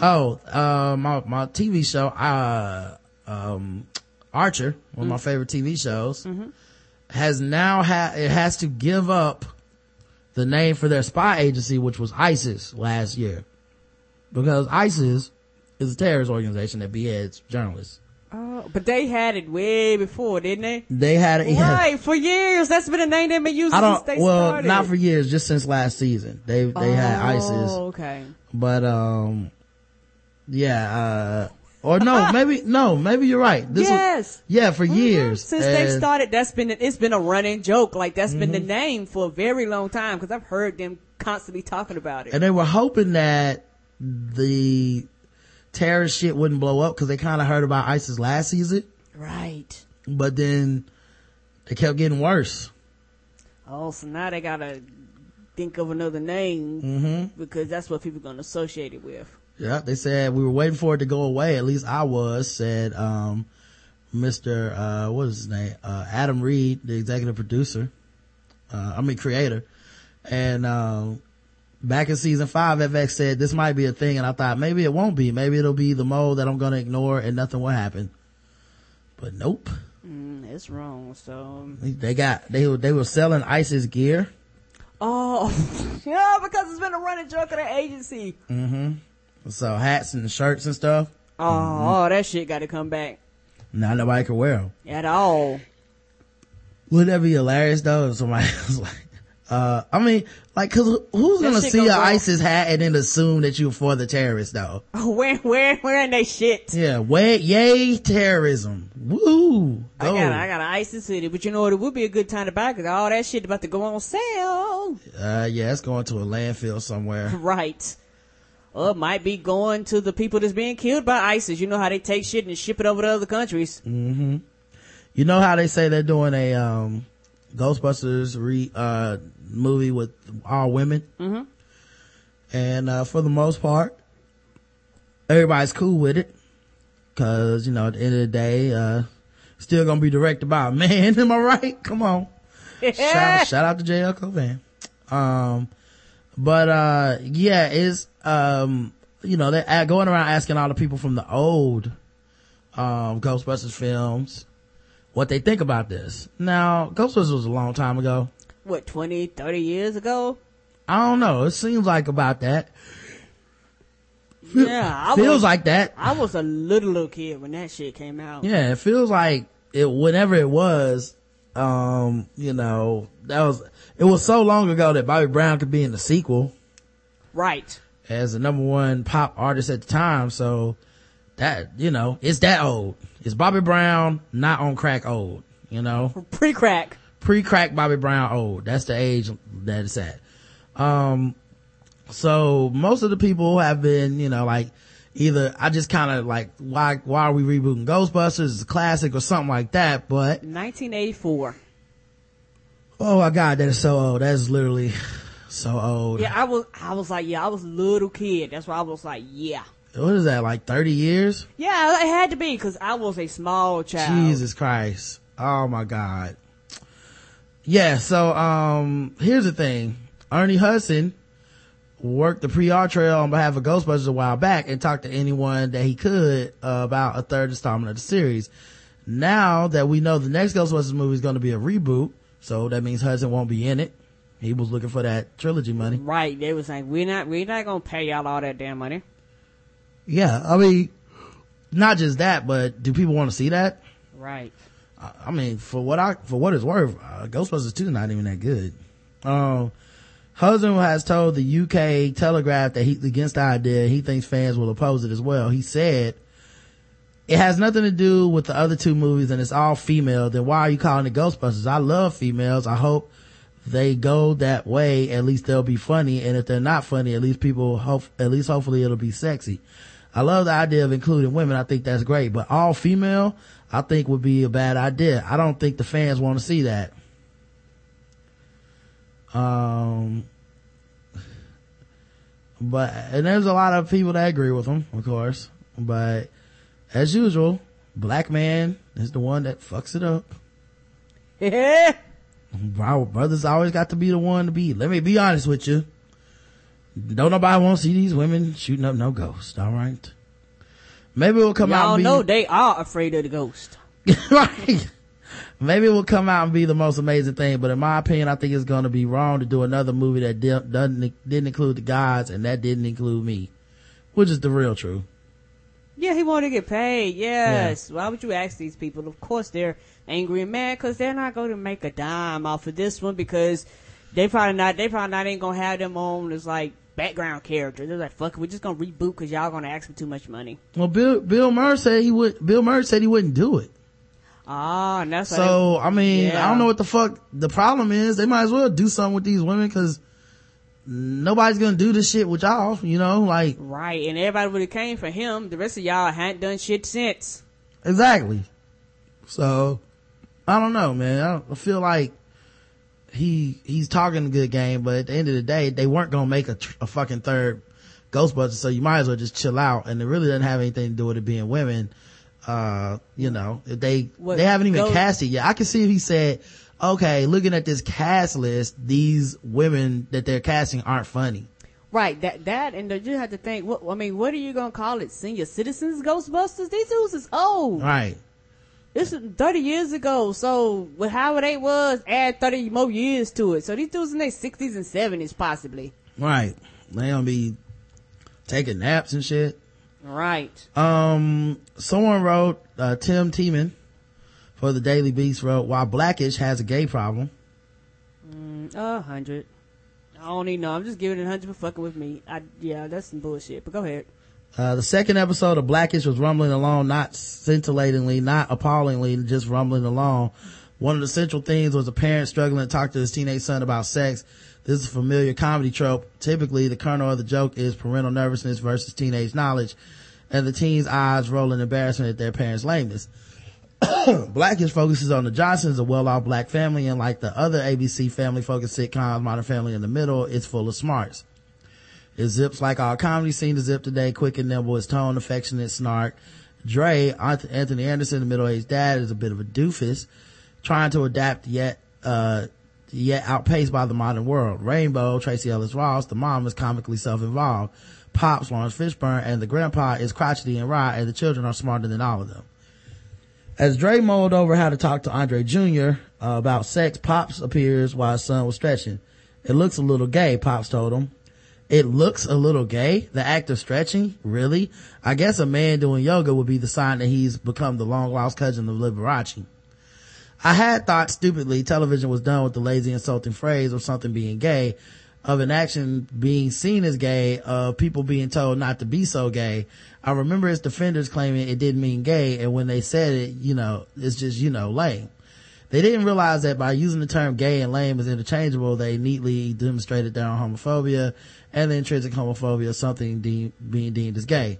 Oh, uh, my, my TV show, uh, um, Archer, one of my favorite TV shows, has now had, it has to give up the name for their spy agency, which was ISIS last year. Because ISIS is a terrorist organization that beheads journalists. Oh, but they had it way before, didn't they? They had it. yeah. Right, for years. That's been a name they've been using I since don't. they Well, started. not for years, just since last season. They they had Oh, ISIS, okay. but um, yeah. uh Or no, maybe no, maybe you're right. This was- yes. yeah, for years Since they started, that's been it's been a running joke. Like that's been the Mm-hmm. name for a very long time because I've heard them constantly talking about it. and they were hoping that the terrorist shit wouldn't blow up because they kind of heard about ISIS last season, right. but then they kept getting worse. Oh, so now they gotta think of another name Mm-hmm. because that's what people gonna associate it with. Yeah, they said we were waiting for it to go away. At least I was, said, um, Mr. Uh, what is his name? Uh, Adam Reed, the executive producer. Uh, I mean, creator. And, um, back in season five, FX said this might be a thing. And I thought maybe it won't be. Maybe it'll be the mode that I'm going to ignore and nothing will happen. But nope. Mm, it's wrong. So They got, they, were- they were selling ISIS gear. oh yeah, because it's been a running joke of the agency. So hats and shirts and stuff. Oh, Mm-hmm. oh, that shit got to come back Now nobody can wear them. at all. Wouldn't that be hilarious though? If somebody was like, uh, I mean, like, cause who's That gonna see gonna an go- ISIS hat and then assume that you're for the terrorists though? Oh, where where wearing they shit. Yeah, way, yay, terrorism. Woo! I got I got an ISIS hoodie, but you know what? It would be a good time to buy because all that shit about to go on sale. Uh, yeah, it's going to a landfill somewhere. Right. Or it might be going to the people that's being killed by ISIS. You know how they take shit and ship it over to other countries. You know how they say they're doing a, um, Ghostbusters re, uh, movie with all women? Mm-hmm. And, uh, for the most part, everybody's cool with it. Cause, you know, at the end of the day, uh, still gonna be directed by a man. Am I right? Come on. shout, shout out to JL Covan. Um, but, uh, yeah, it's, um, you know, they're going around asking all the people from the old, um, Ghostbusters films what they think about this. Now, Ghostbusters was a long time ago. What, 20, 30 years ago? I don't know. It seems like about that. Yeah, I feels was, like that. I was a little little kid when that shit came out. Yeah, it feels like it, whenever it was, um, you know, that was, it was so long ago that Bobby Brown could be in the sequel Right. As the number one pop artist at the time. So that, you know, it's that old. It's Bobby Brown, not on crack old, you know? Pre-crack. pre-crack Bobby Brown old. That's the age that it's at. Um, so most of the people have been, you know, like either I just kind of like, why, why are we rebooting Ghostbusters? It's a classic or something like that. But 1984. oh my God, that is so old. That is literally so old. Yeah, I was, I was like, yeah, I was a little kid. That's why I was like, yeah. What is that? Like 30 years? Yeah, it had to be because I was a small child. Jesus Christ. Oh my God. Yeah. So, um, here's the thing. Ernie Hudson worked the pre-R trail on behalf of Ghostbusters a while back and talked to anyone that he could uh, about a third installment of the series. Now that we know the next Ghostbusters movie is going to be a reboot, so that means Hudson won't be in it. He was looking for that trilogy money. Right. They was like, we're not, we're not gonna pay y'all all that damn money. Yeah. I mean, not just that, but do people want to see that? Right. I- I mean, for what I, for what it's worth, uh, Ghostbusters 2 is not even that good. Um, Hudson has told the UK Telegraph that he's against the idea. He thinks fans will oppose it as well. He said, it has nothing to do with the other two movies and it's all female. Then why are you calling it Ghostbusters? I love females. I hope they go that way, at least they'll be funny. And if they're not funny, at least people hope, at least hopefully it'll be sexy. I love the idea of including women. I think that's great, but all female, I think would be a bad idea. I don't think the fans want to see that. Um, but, and there's a lot of people that agree with him, of course, but as usual, black man is the one that fucks it up. Yeah. Our brothers always got to be the one to be. Let me be honest with you. Don't nobody want to see these women shooting up no ghost. All right. Maybe we'll come out. Y'all and be, know they are afraid of the ghost. right. Maybe it will come out and be the most amazing thing, but in my opinion, I think it's going to be wrong to do another movie that di- doesn't didn't include the gods and that didn't include me, which is the real truth. Yeah, he wanted to get paid. Yes. Why would you ask these people? Of course they're angry and mad because they're not going to make a dime off of this one because they probably not. They probably not ain't gonna have them on as like background characters. They're like, fuck, we're just gonna reboot because y'all gonna ask for too much money. Well, Bill Bill Murray said he would. Bill Murray said he wouldn't do it. Ah, and that's So I mean, Yeah. I don't know what the fuck the problem is. They might as well do something with these women because nobody's gonna do this shit with y'all. You know, like right, and everybody would have came for him. The rest of y'all hadn't done shit since. exactly. So I don't know, man. I, don't, feel like he he's talking a good game, but at the end of the day, they weren't gonna make a, tr- a fucking third Ghostbusters, so you might as well just chill out. And it really doesn't have anything to do with it being women. Uh, you know, they What, they haven't even cast it yet. I can see if he said, "Okay, looking at this cast list, these women that they're casting aren't funny." Right, that that and you have to think. What I mean, what are you gonna call it? Senior citizens Ghostbusters? These dudes is old. Right. This is thirty years ago. So with how they was, add thirty more years to it. So these dudes in their sixties and seventies possibly. Right. They gonna be taking naps and shit. Right. Um, someone wrote, uh, Tim Teeman for the Daily Beast wrote, while Blackish has a gay problem, A hundred. I don't even know. I'm just giving it a hundred for fucking with me. I yeah, that's some bullshit. But go ahead. Uh, the second episode of Blackish was rumbling along, not scintillatingly, not appallingly, just rumbling along. One of the central themes was a parent struggling to talk to his teenage son about sex. This is a familiar comedy trope. Typically, the kernel of the joke is parental nervousness versus teenage knowledge, and the teen's eyes roll in embarrassment at their parents' lameness. Blackish focuses on the Johnsons, a well-off black family, and like the other ABC family-focused sitcoms, Modern Family in the Middle, it's full of smarts. It zips like our comedy scene to zip today, quick and nimble, its tone, affectionate snark. Dre, Anthony Anderson, the middle-aged dad, is a bit of a doofus, trying to adapt yet, uh, yet outpaced by the modern world. Rainbow, Tracee Ellis Ross, the mom is comically self-involved. Pops, Laurence Fishburne, and the grandpa is crotchety and wry, and the children are smarter than all of them. As Dre mulled over how to talk to Andre Jr. Uh, about sex, Pops appears while his son was stretching. It looks a little gay, Pops told him. It looks a little gay? The act of stretching? Really? I guess a man doing yoga would be the sign that he's become the long lost cousin of Liberace. I had thought stupidly television was done with the lazy insulting phrase of something being gay, of an action being seen as gay, of people being told not to be so gay. I remember its defenders claiming it didn't mean gay, and when they said it, you know, it's just, you know, lame. They didn't realize that by using the term gay and lame as interchangeable, they neatly demonstrated their own homophobia and the intrinsic homophobia of something being deemed as gay.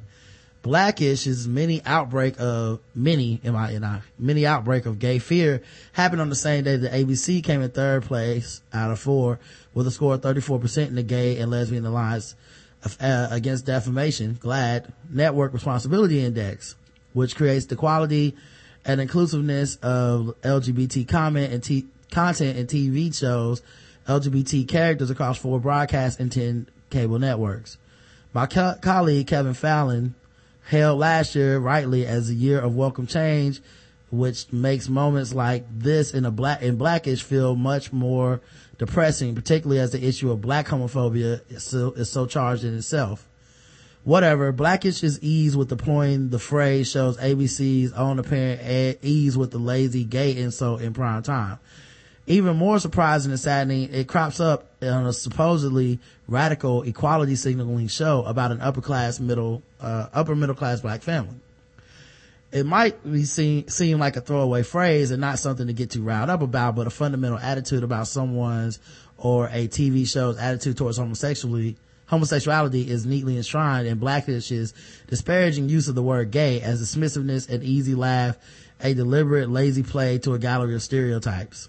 Blackish's mini outbreak of mini M-I-N-I, mini outbreak of gay fear happened on the same day that ABC came in third place out of four with a score of 34% in the gay and lesbian alliance uh, against defamation, GLAAD network responsibility index, which creates the quality and inclusiveness of LGBT comment and t- content in TV shows, LGBT characters across four broadcast and 10 cable networks. My co- colleague Kevin Fallon hailed last year rightly as a year of welcome change, which makes moments like this in a black in blackish feel much more depressing, particularly as the issue of black homophobia is so, is so charged in itself. Whatever, Blackish's ease with deploying the phrase shows ABC's own apparent ease with the lazy gay insult in prime time. Even more surprising and saddening, it crops up on a supposedly radical equality signaling show about an upper class middle, uh, upper middle class black family. it might be seen, seem like a throwaway phrase and not something to get too riled up about, but a fundamental attitude about someone's or a TV show's attitude towards homosexuality homosexuality is neatly enshrined in Blackish's disparaging use of the word gay as dismissiveness and easy laugh, a deliberate lazy play to a gallery of stereotypes.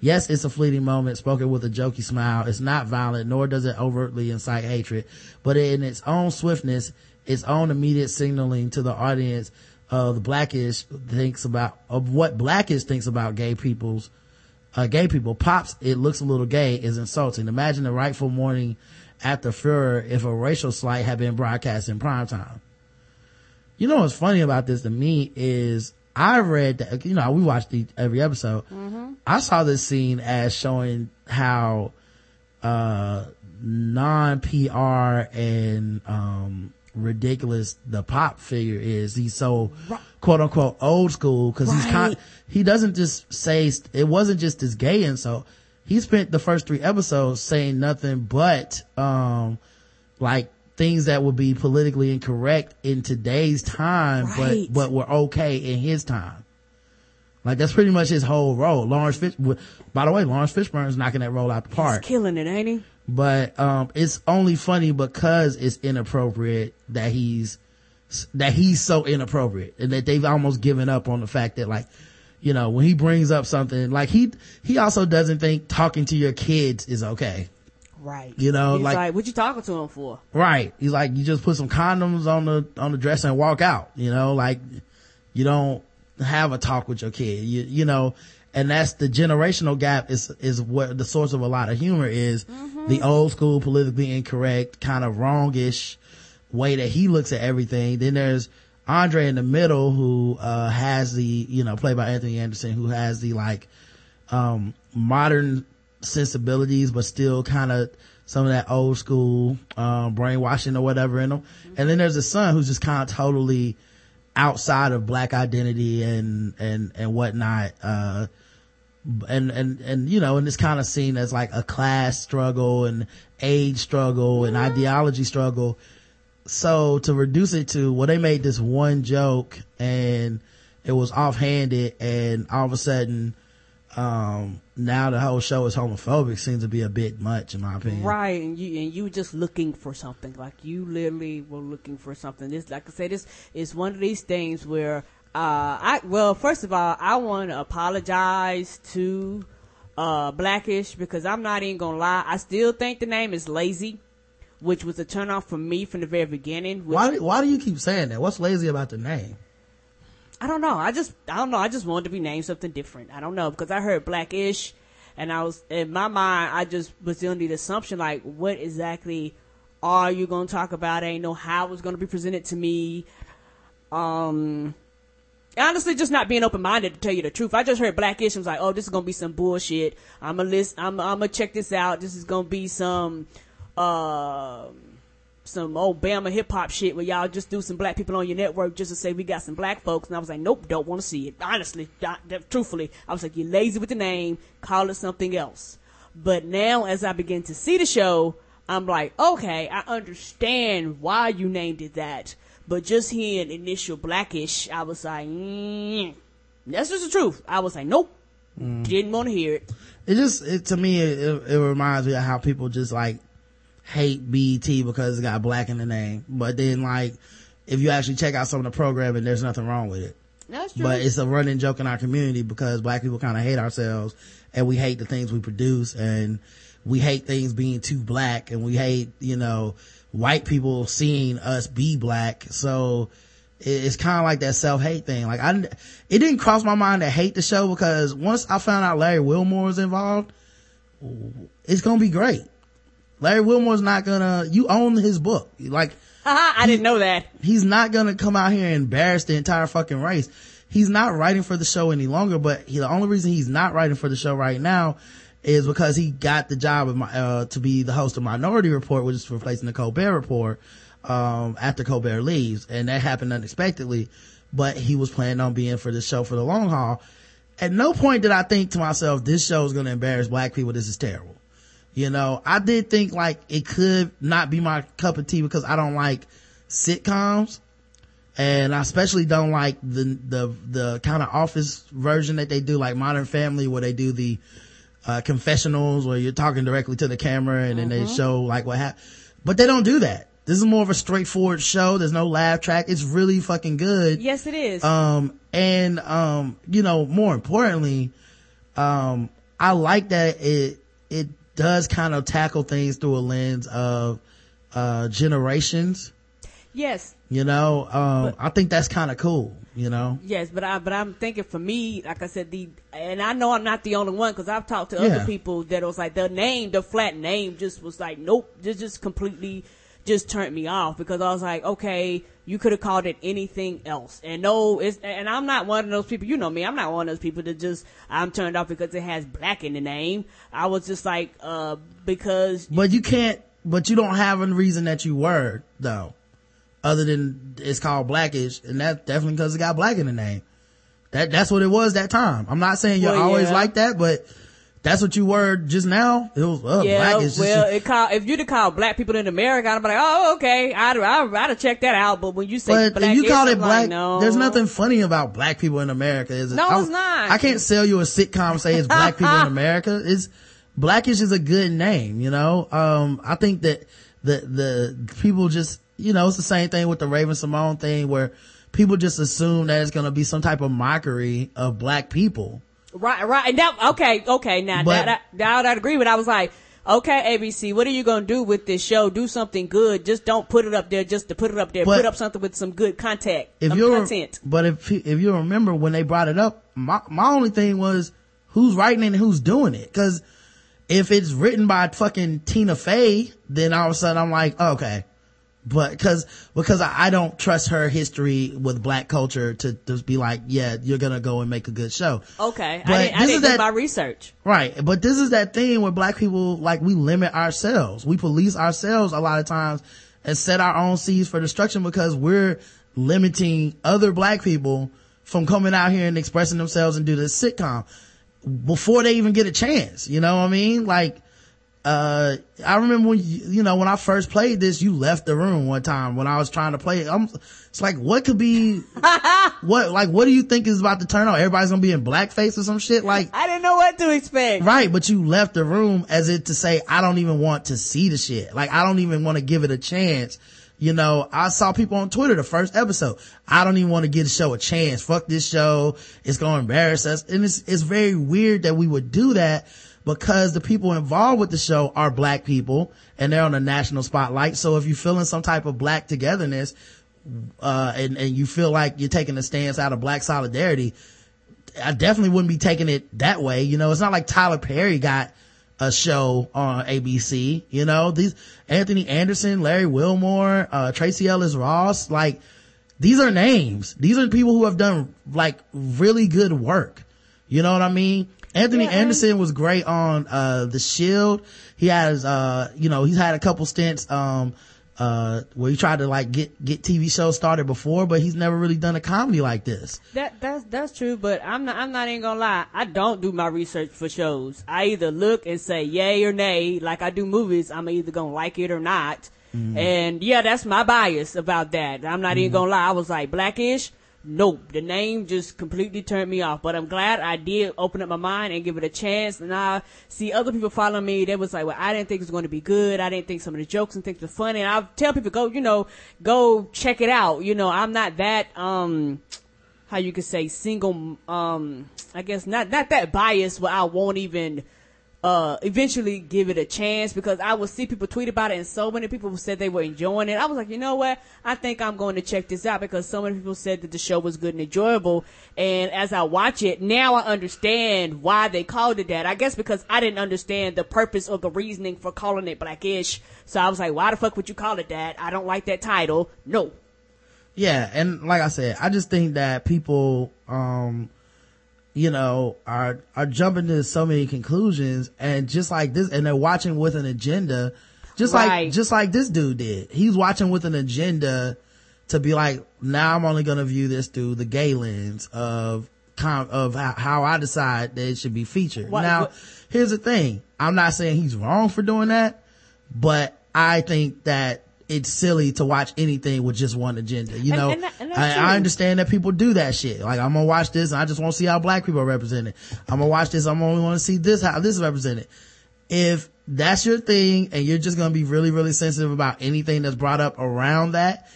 Yes, it's a fleeting moment spoken with a jokey smile. It's not violent, nor does it overtly incite hatred, but in its own swiftness, its own immediate signaling to the audience of the blackish thinks about, of what blackish thinks about gay people's, uh, gay people. Pops, it looks a little gay is insulting. Imagine the rightful morning after furor if a racial slight had been broadcast in prime time. You know what's funny about this to me is I read that, you know, we watched the, every episode. Mm-hmm. I saw this scene as showing how, uh, non-PR and, um, ridiculous the pop figure is. He's so right. quote unquote old school because right. he's kind, he doesn't just say, it wasn't just as gay and so he spent the first three episodes saying nothing but, um, like things that would be politically incorrect in today's time, right. but, but were okay in his time. Like that's pretty much his whole role. Laurence Fish, by the way, Laurence Fishburne's knocking that role out the park. He's killing it, ain't he? But, um, it's only funny because it's inappropriate that he's, that he's so inappropriate and that they've almost given up on the fact that like, you know, when he brings up something, like he, he also doesn't think talking to your kids is okay. Right. You know, like, like, what you talking to him for? Right. He's like, you just put some condoms on the, on the dresser and walk out, you know, like you don't have a talk with your kid, you, you know, and that's the generational gap is, is what the source of a lot of humor is mm-hmm. the old school politically incorrect kind of wrongish way that he looks at everything. Then there's, Andre in the middle who, uh, has the, you know, played by Anthony Anderson, who has the like, um, modern sensibilities, but still kind of some of that old school, um, brainwashing or whatever in them. And then there's a son who's just kind of totally outside of black identity and, and, and whatnot. Uh, and, and, and, you know, and it's kind of seen as like a class struggle and age struggle and ideology struggle so to reduce it to well they made this one joke and it was offhanded and all of a sudden um, now the whole show is homophobic seems to be a bit much in my opinion right and you and you just looking for something like you literally were looking for something this like i said this is one of these things where uh, i well first of all i want to apologize to uh, blackish because i'm not even gonna lie i still think the name is lazy which was a turnoff for me from the very beginning. Why, why do you keep saying that? What's lazy about the name? I don't know. I just, I don't know. I just wanted to be named something different. I don't know because I heard blackish and I was, in my mind, I just was under the assumption like, what exactly are you to talk about? I know how it was to be presented to me. Um, honestly, just not being open minded to tell you the truth. I just heard blackish and was like, oh, this is to be some bullshit. I'm gonna list, I'm, I'm gonna check this out. This is to be some, uh, some old Bama hip hop shit where y'all just do some black people on your network just to say we got some black folks. And I was like, nope, don't want to see it. Honestly, truthfully, I was like, you're lazy with the name, call it something else. But now as I begin to see the show, I'm like, okay, I understand why you named it that. But just hearing initial blackish, I was like, mm. that's just the truth. I was like, nope, mm. didn't want to hear it. It just, it, to me, it, it reminds me of how people just like hate BET because it got black in the name. But then like, if you actually check out some of the programming, there's nothing wrong with it. That's true. But it's a running joke in our community because black people kind of hate ourselves and we hate the things we produce and we hate things being too black and we hate, you know, white people seeing us be black. So it's kind of like that self-hate thing. Like I, it didn't cross my mind to hate the show because once I found out Larry Wilmore was involved, it's going to be great. Larry Wilmore's not gonna, you own his book. Like, I he, didn't know that. He's not gonna come out here and embarrass the entire fucking race. He's not writing for the show any longer, but he, the only reason he's not writing for the show right now is because he got the job of my, uh, to be the host of Minority Report, which is replacing the Colbert Report, um, after Colbert leaves. And that happened unexpectedly, but he was planning on being for the show for the long haul. At no point did I think to myself, this show is going to embarrass black people. This is terrible. You know, I did think like it could not be my cup of tea because I don't like sitcoms. And I especially don't like the, the, the kind of office version that they do, like Modern Family, where they do the, uh, confessionals where you're talking directly to the camera and then they show like what happened. But they don't do that. This is more of a straightforward show. There's no laugh track. It's really fucking good. Yes, it is. Um, and, um, you know, more importantly, um, I like that it, it does kind of tackle things through a lens of, uh, generations, yes. you know, um, I think that's kind of cool, you know? Yes, but I but I'm thinking for me, like I said, the and I know I'm not the only one because I've talked to Yeah. other people that was like the name, the flat name, just was like nope, just just completely just turned me off because I was like, okay, you could have called it anything else, and no, it's and I'm not one of those people. You know me, I'm not one of those people that just I'm turned off because it has black in the name. I was just like, uh, because But you can't, but you don't have a reason that you were though, other than it's called blackish and that's definitely because it got black in the name. That, that's what it was that time. I'm not saying you're Well, always yeah. like that, but that's what you were just now. It was, uh, Yeah, blackish. Just- well, it call, if you'd have called black people in America, I'd be like, oh, okay, I'd, I'd, I'd have checked that out. But when you say but black, if you call it I'm black, like, no. there's nothing funny about black people in America, is it? No, I- it's not. I can't sell you a sitcom say it's black people in America. It's blackish is a good name, you know. Um, I think that the the people just, you know, it's the same thing with the Raven-Symoné thing where people just assume that it's going to be some type of mockery of black people. Right, right. And that, okay, okay. Now But- that, that, that I'd agree with. I was like, okay, ABC, what are you going to do with this show? Do something good. Just don't put it up there just to put it up there. Put up something with some good contact, If you content. but if if you remember when they brought it up, my my only thing was who's writing it and who's doing it. Cause if it's written by fucking Tina Fey, then all of a sudden I'm like, okay. But cause, because I, I don't trust her history with black culture to just be like, yeah, you're gonna go and make a good show. Okay, But I didn't, I this didn't is that- my research. Right. But this is that thing where black people, like, we limit ourselves. We police ourselves a lot of times and set our own seeds for destruction because we're limiting other black people from coming out here and expressing themselves and do this sitcom before they even get a chance. You know what I mean? Like, uh, I remember when you, you know, when I first played this, you left the room one time when I was trying to play it. I'm, it's like, what could be, what, like, what do you think is about to turn on? Everybody's gonna be in blackface or some shit? Like, I didn't know what to expect. Right, but you left the room as if to say, I don't even want to see the shit. Like, I don't even want to give it a chance. You know, I saw people on Twitter the first episode. I don't even want to give the show a chance. Fuck this show. It's going to embarrass us. And it's, it's very weird that we would do that because the people involved with the show are black people and they're on the national spotlight. So if you're feeling some type of black togetherness, uh, and, and you feel like you're taking a stance out of black solidarity, I definitely wouldn't be taking it that way. You know, it's not like Tyler Perry got a show on ABC, you know, these Anthony Anderson, Larry Wilmore, uh, Tracee Ellis Ross, like these are names. These are people who have done like really good work. You know what I mean? Anthony Yeah, Anderson was great on, uh, The Shield. He has, uh, you know, he's had a couple stints, um, uh, where he tried to like get, get TV shows started before, but he's never really done a comedy like this. That that's that's true, but I'm not I'm not even gonna lie. I don't do my research for shows. I either look and say yay or nay. Like I do movies, I'm either gonna like it or not. And yeah, that's my bias about that. I'm not even gonna lie. I was like blackish. Nope, the name just completely turned me off. But I'm glad I did open up my mind and give it a chance. And I see other people following me. They was like, well, I didn't think it was going to be good. I didn't think some of the jokes and things were funny. And I tell people, go, you know, go check it out. You know, I'm not that, um, how you could say single um i guess not not that biased where i won't even uh eventually give it a chance because i would see people tweet about it and so many people said they were enjoying it. I was like you know what? I think i'm going to check this out because so many people said that the show was good and enjoyable. And as i watch it now i understand why they called it that. I guess because i didn't understand the purpose or the reasoning for calling it blackish. So i was like why the fuck would you call it that? I don't like that title. No. Yeah, and like I said, I just think that people, um, you know, are are jumping to so many conclusions, and just like this, and they're watching with an agenda, just like just like this dude did. He's watching with an agenda to be like, now I'm only going to view this through the gay lens of of how, how I decide that it should be featured. What- now, what- here's the thing: I'm not saying he's wrong for doing that, but I think that it's silly to watch anything with just one agenda. You know, and and I. I understand that people do that shit. Like I'm gonna watch this and I just want to see how black people are represented. I'm gonna watch this. I'm only want to see this, how this is represented. If that's your thing and you're just gonna be really, really sensitive about anything that's brought up around that,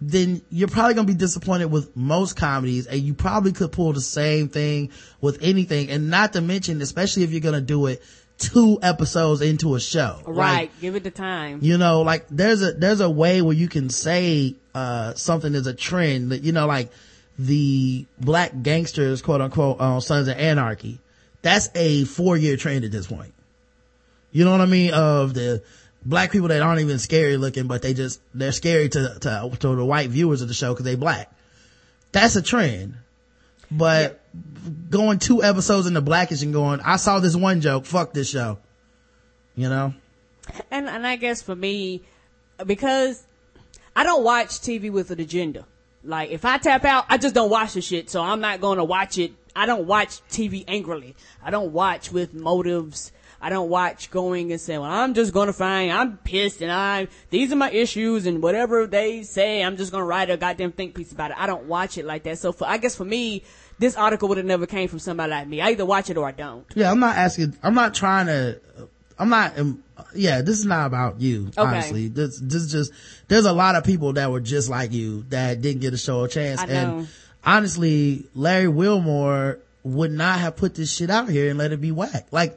then you're probably gonna be disappointed with most comedies and you probably could pull the same thing with anything and not to mention, especially if you're gonna do it two episodes into a show. Like, Right. Give it the time. you know like there's a there's a way where you can say uh something is a trend that you know like the black gangsters quote unquote on sons of anarchy that's a four year trend at this point you know what i mean of the black people that aren't even scary looking but they just they're scary to to, to the white viewers of the show because they black that's a trend but going two episodes into blackish and going i saw this one joke fuck this show you know And and I guess for me, because I don't watch TV with an agenda. Like if I tap out, I just don't watch the shit. So I'm not going to watch it. I don't watch TV angrily. I don't watch with motives. I don't watch going and saying, well, I'm just going to find, I'm pissed and I'm, these are my issues and whatever they say, I'm just going to write a goddamn think piece about it. I don't watch it like that. So for, I guess for me, this article would have never came from somebody like me. I either watch it or I don't. Yeah, I'm not asking. I'm not trying to. I'm not. um, Yeah, this is not about you. okay. Honestly, this this is just. There's a lot of people that were just like you that didn't get a show a chance. And honestly, Larry Wilmore would not have put this shit out here and let it be whack. Like.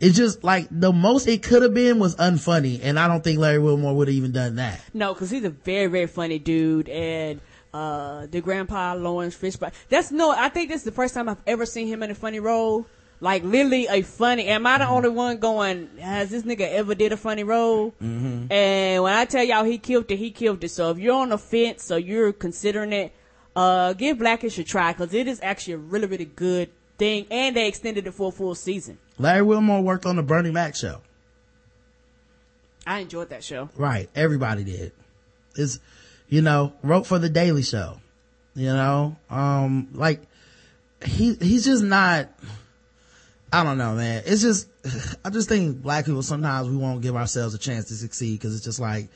It's just like the most it could have been was unfunny, and I don't think Larry Wilmore would have even done that. No, because he's a very, very funny dude, and uh, the grandpa Laurence Fishburne. That's no. I think this is the first time I've ever seen him in a funny role. Like literally a funny. Am I the only one going? Has this nigga ever did a funny role? Mm-hmm. And when I tell y'all he killed it, he killed it. So if you're on the fence, or you're considering it, uh, give Blackish a try because it is actually a really, really good thing, and they extended it for a full season. Larry Wilmore worked on the Bernie Mac show. I enjoyed that show. Right. Everybody did. It's, you know, wrote for the Daily Show. You know, um, like he, he's just not, I don't know, man. It's just, I just think black people sometimes we won't give ourselves a chance to succeed because it's just like,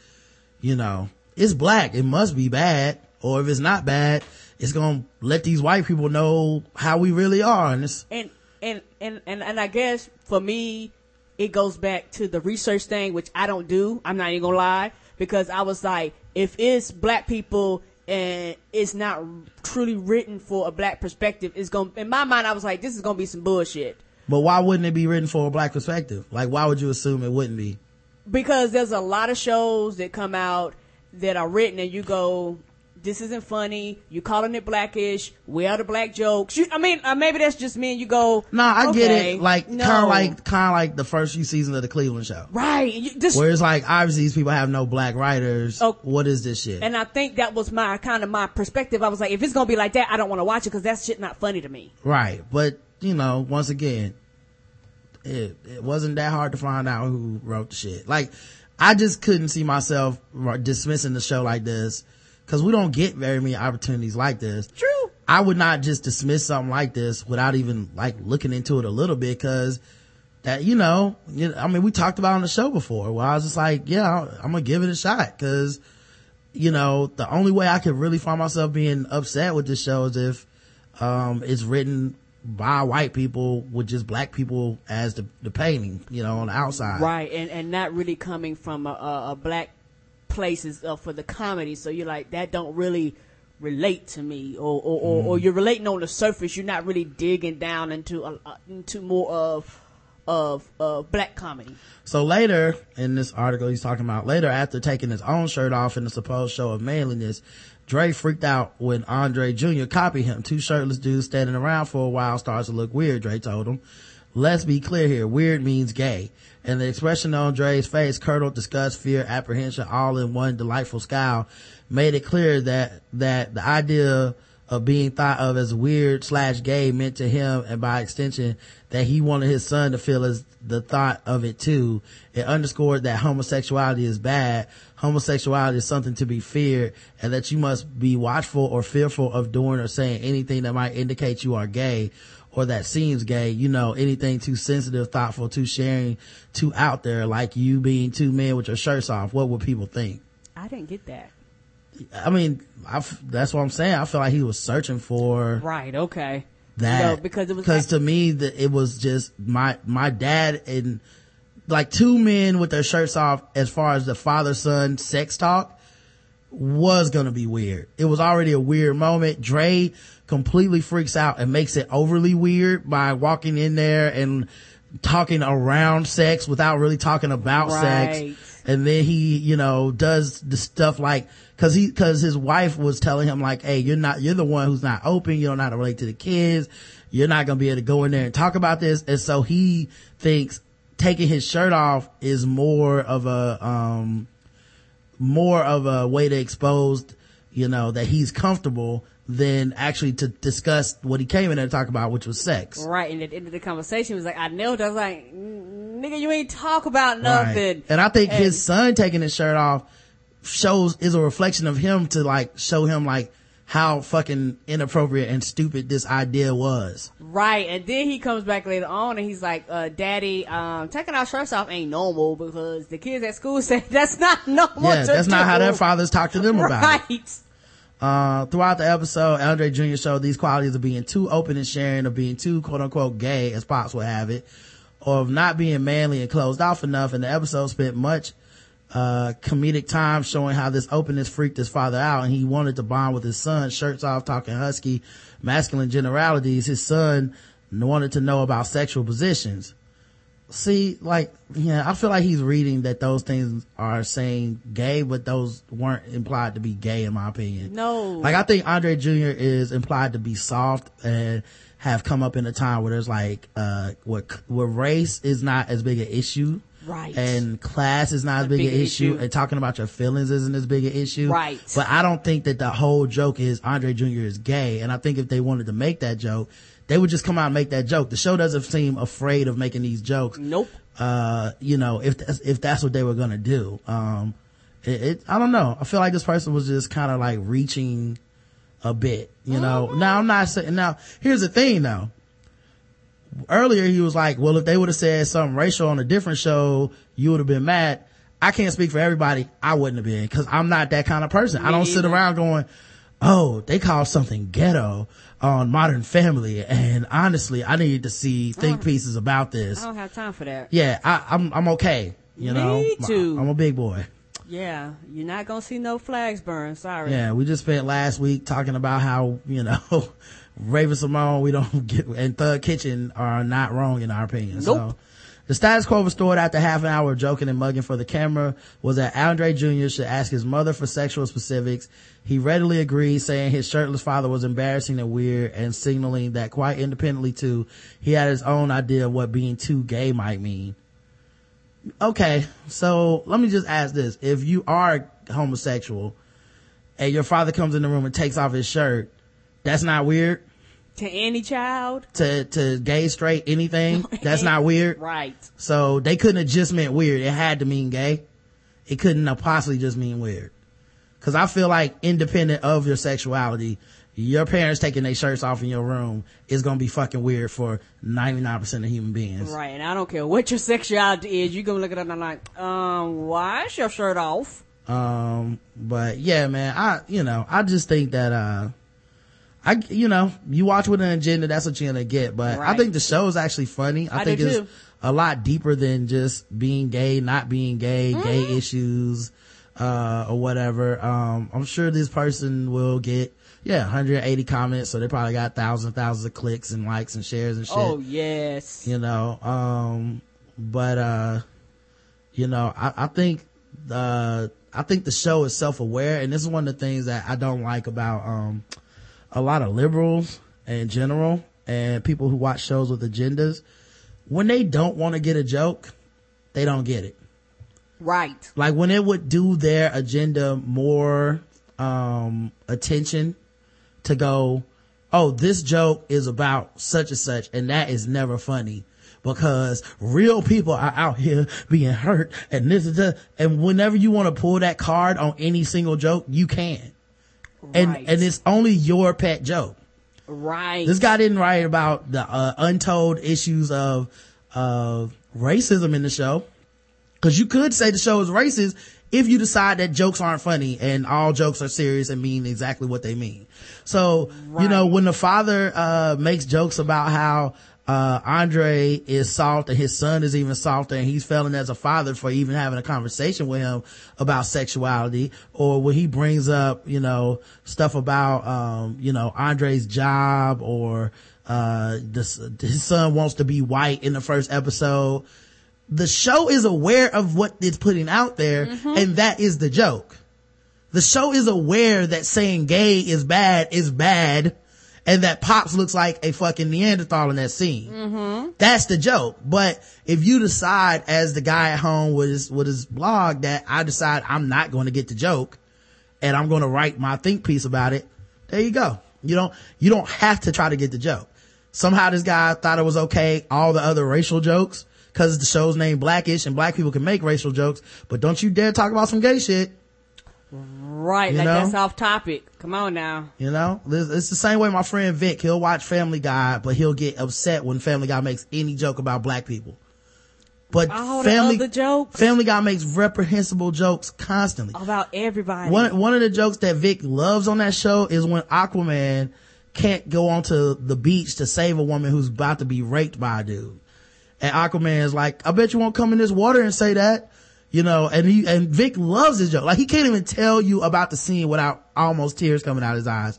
you know, it's black. It must be bad. Or if it's not bad, it's going to let these white people know how we really are. And it's, and and and and and I guess for me, it goes back to the research thing, which I don't do. I'm not even gonna lie because I was like, if it's black people and it's not truly written for a black perspective, it's gonna. In my mind, I was like, this is gonna be some bullshit but why wouldn't it be written for a black perspective? Like, why would you assume it wouldn't be? because there's a lot of shows that come out that are written and you go. This isn't funny. You calling it blackish. Where are the black jokes? You, I mean, uh, maybe that's just me. And you go, No, I get it. Like no. kind of like kind of like the first few seasons of the Cleveland Show, right. You, this, where it's like obviously these people have no black writers. Oh. What is this shit? And I think that was my kind of my perspective. I was like, if it's gonna be like that, I don't want to watch it because that shit not funny to me. right, but you know, once again, it it wasn't that hard to find out who wrote the shit. Like, I just couldn't see myself dismissing the show like this because we don't get very many opportunities like this. True. I would not just dismiss something like this without even like looking into it a little bit because that, you know, you know, I mean, we talked about on the show before where I was just like, yeah, I'm gonna give it a shot because, you know, the only way I could really find myself being upset with this show is if, um, it's written by white people with just black people as the, the painting, you know, on the outside. Right, and and not really coming from a, a, a black places uh, for the comedy. So you're like that don't really relate to me, or or, or, or you're relating on the surface. You're not really digging down into a, uh, into more of of uh, black comedy. So later in this article, he's talking about later after taking his own shirt off in the supposed show of manliness, Dre freaked out when Andre Jr. copied him. Two shirtless dudes standing around for a while starts to look weird, Dre told him. Let's be clear here. Weird means gay. And the expression on Dre's face, curdled, disgust, fear, apprehension, all in one delightful scowl, made it clear that, that the idea of being thought of as weird slash gay meant to him and by extension that he wanted his son to feel as the thought of it too. It underscored that homosexuality is bad. Homosexuality is something to be feared and that you must be watchful or fearful of doing or saying anything that might indicate you are gay or that seems gay, you know, anything too sensitive, thoughtful, too sharing, too out there, like you being two men with your shirts off. What would people think? I didn't get that. I mean, I that's what I'm saying. I feel like he was searching for Right. Okay. that No, because it was because like- to me that it was just my my dad and like two men with their shirts off as far as the father son sex talk was gonna be weird. It was already a weird moment. Dre completely freaks out and makes it overly weird by walking in there and talking around sex without really talking about Right. sex. And then he, you know, does the stuff like, cause he, cause his wife was telling him like, hey, you're not, you're the one who's not open. You don't know how to relate to the kids. You're not going to be able to go in there and talk about this. And so he thinks taking his shirt off is more of a, um, more of a way to expose, you know, that he's comfortable than actually to discuss what he came in there to talk about, which was sex. Right. And at the end of the conversation, he was like, I nailed it. I was like, nigga, you ain't talk about Right. nothing. And I think And- his son taking his shirt off shows is a reflection of him to like show him like how fucking inappropriate and stupid this idea was. Right, and then he comes back later on and he's like, uh, Daddy, um, taking our shirts off ain't normal because the kids at school say that's not normal. yeah, that's not how their fathers talk to them about it. Right. Uh, throughout the episode, Andre Jr. showed these qualities of being too open and sharing, of being too quote unquote gay, as Pops would have it, or of not being manly and closed off enough. And the episode spent much, uh, comedic time showing how this openness freaked his father out and he wanted to bond with his son, shirts off, talking husky, masculine generalities. His son wanted to know about sexual positions. See, like, yeah, I feel like he's reading that those things are saying gay, but those weren't implied to be gay in my opinion. No. Like I think Andre Jr. is implied to be soft and have come up in a time where there's like, uh, where, where race is not as big an issue. Right. And class is not as big an issue, issue. and talking about your feelings isn't as big an issue. Right. But I don't think that the whole joke is Andre Jr. is gay. And I think if they wanted to make that joke, they would just come out and make that joke. The show doesn't seem afraid of making these jokes Nope. uh, you know, if that's, if that's what they were gonna do. Um, it, it I don't know. I feel like this person was just kind of like reaching a bit, you know. Now I'm not saying, now here's the thing though. Earlier he was like, well, if they would have said something racial on a different show, you would have been mad. I can't speak for everybody. I wouldn't have been because I'm not that kind of person. I don't sit either. around going, oh, they called something ghetto on Modern Family. And honestly, I need to see think oh. pieces about this I don't have time for that. yeah, I, I'm I'm okay. You Me know, too. I'm a big boy. Yeah, you're not gonna see no flags burn. Sorry. Yeah, we just spent last week talking about how you know Raven-Symoné, we don't get and Thug Kitchen are not wrong in our opinion. So Nope. The status quo restored after half an hour of joking and mugging for the camera was that Andre Jr. should ask his mother for sexual specifics. He readily agreed, saying his shirtless father was embarrassing and weird and signaling that quite independently too, he had his own idea of what being too gay might mean. Okay, so let me just ask this. If you are homosexual and your father comes in the room and takes off his shirt, that's not weird? To any child. To, to gay, straight, anything? That's not weird? Right. So they couldn't have just meant weird. It had to mean gay. It couldn't have possibly just mean weird. Cause I feel like independent of your sexuality, your parents taking their shirts off in your room is gonna be fucking weird for 99% of human beings. Right. And I don't care what your sexuality is. You gonna look at it and I'm like, um, why is your shirt off? Um, but yeah, man, I, you know, I just think that, uh, I, you know, you watch with an agenda, that's what you're gonna get. But I think the show is actually funny. I, I think it's too. a lot deeper than just being gay, not being gay, Mm-hmm. gay issues, uh, or whatever. Um, I'm sure this person will get, yeah, 180 comments. So they probably got thousands, thousands of clicks and likes and shares and shit Oh yes. you know um but uh you know i, I think uh i think the show is self-aware and this is one of the things that i don't like about um a lot of liberals in general and people who watch shows with agendas when they don't want to get a joke they don't get it Right. like when it would do their agenda more um attention to go oh this joke is about such and such and that is never funny because real people are out here being hurt and this is the and whenever you want to pull that card on any single joke you can and Right. and it's only your pet joke Right. this guy didn't write about the uh, untold issues of of racism in the show because you could say the show is racist if you decide that jokes aren't funny and all jokes are serious and mean exactly what they mean. So, you know, when the father, uh, makes jokes about how, uh, Andre is soft and his son is even softer and he's failing as a father for even having a conversation with him about sexuality or when he brings up, you know, stuff about, um, you know, Andre's job or, uh, this, his son wants to be white in the first episode the show is aware of what it's putting out there and that is the joke. The show is aware that saying gay is bad is bad and that Pops looks like a fucking Neanderthal in that scene. That's the joke. But if you decide as the guy at home with his, with his blog that I decide I'm not going to get the joke and I'm going to write my think piece about it, there you go. You don't, you don't have to try to get the joke. Somehow this guy thought it was okay, all the other racial jokes, cause the show's named Blackish and black people can make racial jokes, but don't you dare talk about some gay shit. Right, You like know? that's off topic. Come on now. You know, it's it's the same way my friend Vic, he'll watch Family Guy, but he'll get upset when Family Guy makes any joke about black people. But All the Family, other jokes Family Guy makes reprehensible jokes constantly. about everybody. One, one of the jokes that Vic loves on that show is when Aquaman can't go onto the beach to save a woman who's about to be raped by a dude. And Aquaman is like, I bet you won't come in this water and say that. You know, and he, and Vic loves his joke. Like he can't even tell you about the scene without almost tears coming out his eyes.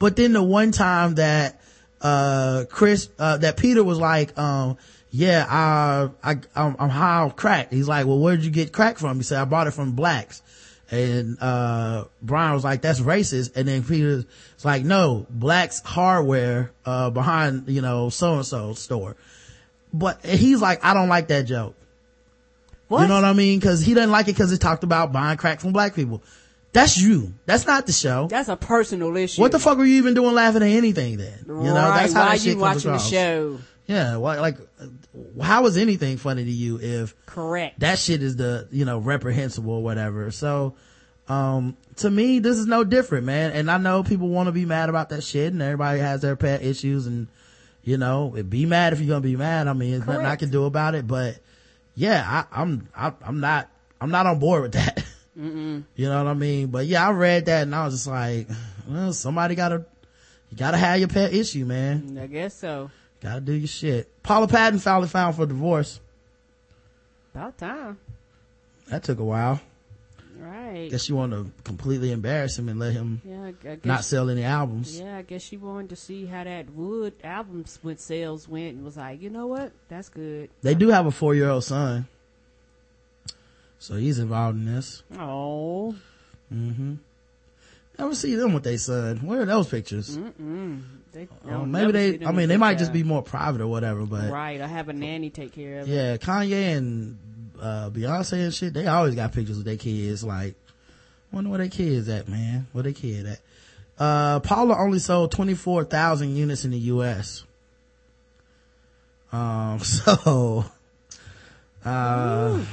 But then the one time that, uh, Chris, uh, that Peter was like, um, yeah, I, I, I'm, I'm high off crack. He's like, well, where'd you get crack from? He said, I bought it from blacks. And, uh, Brian was like, that's racist. And then Peter's like, no, blacks hardware, uh, behind, you know, so-and-so store. But he's like, I don't like that joke. What? You know what I mean? Cause he doesn't like it cause it talked about buying crack from black people. That's you. That's not the show. That's a personal issue. What the fuck were you even doing laughing at anything then? You know, right, that's how why that shit you comes watching across. the show? Yeah, why, like, how is anything funny to you if Correct. that shit is the, you know, reprehensible or whatever? So, um, to me, this is no different, man. And I know people want to be mad about that shit and everybody has their pet issues and, you know, be mad if you're going to be mad. I mean, there's nothing I can do about it, but yeah, I, I'm, I, I'm not, I'm not on board with that. You know what I mean? But yeah, I read that and I was just like, well, somebody gotta, you gotta have your pet issue, man. I guess so. Gotta do your shit. Paula Patton finally found for divorce. About time. That took a while. Right. Guess she wanted to completely embarrass him and let him yeah, I, I guess. not sell any albums. yeah, I guess she wanted to see how that Wood albums with sales went and was like, you know what? That's good. They do have a four year old son. So he's involved in this. Oh. Mm-hmm. Never see them with their son. Where are those pictures? They, Oh, I'll maybe they, I mean, they might just be more private or whatever, but Right. I have a nanny take care of it. yeah, Kanye and, uh, Beyonce and shit, they always got pictures with their kids. Like, wonder where their kids at, man. Where their kid at? Uh, Paula only sold 24,000 units in the U.S. Um, so, uh,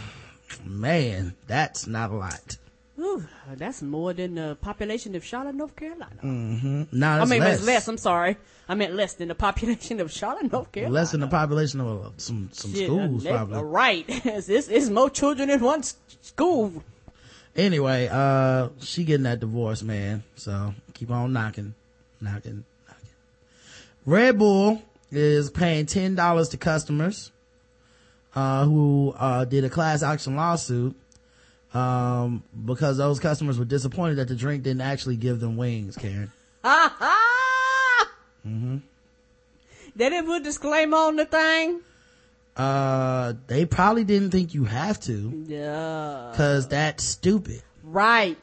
man, that's not a lot. Whew, that's more than the population of Charlotte, North Carolina. No, I mean, less. it's less. I'm sorry. I meant less than the population of Charlotte, North Carolina. Less than the population of uh, some, some Shit, schools, uh, probably. uh, Right. it's, it's, it's more children in one school. Anyway, uh, she getting that divorce, man. So keep on knocking, knocking, knocking. Red Bull is paying ten dollars to customers, uh, who, uh, did a class action lawsuit, um, because those customers were disappointed that the drink didn't actually give them wings, Karen. Mm-hmm. They didn't put disclaimer on the thing. Uh, they probably didn't think you have to, Yeah. cause that's stupid. Right.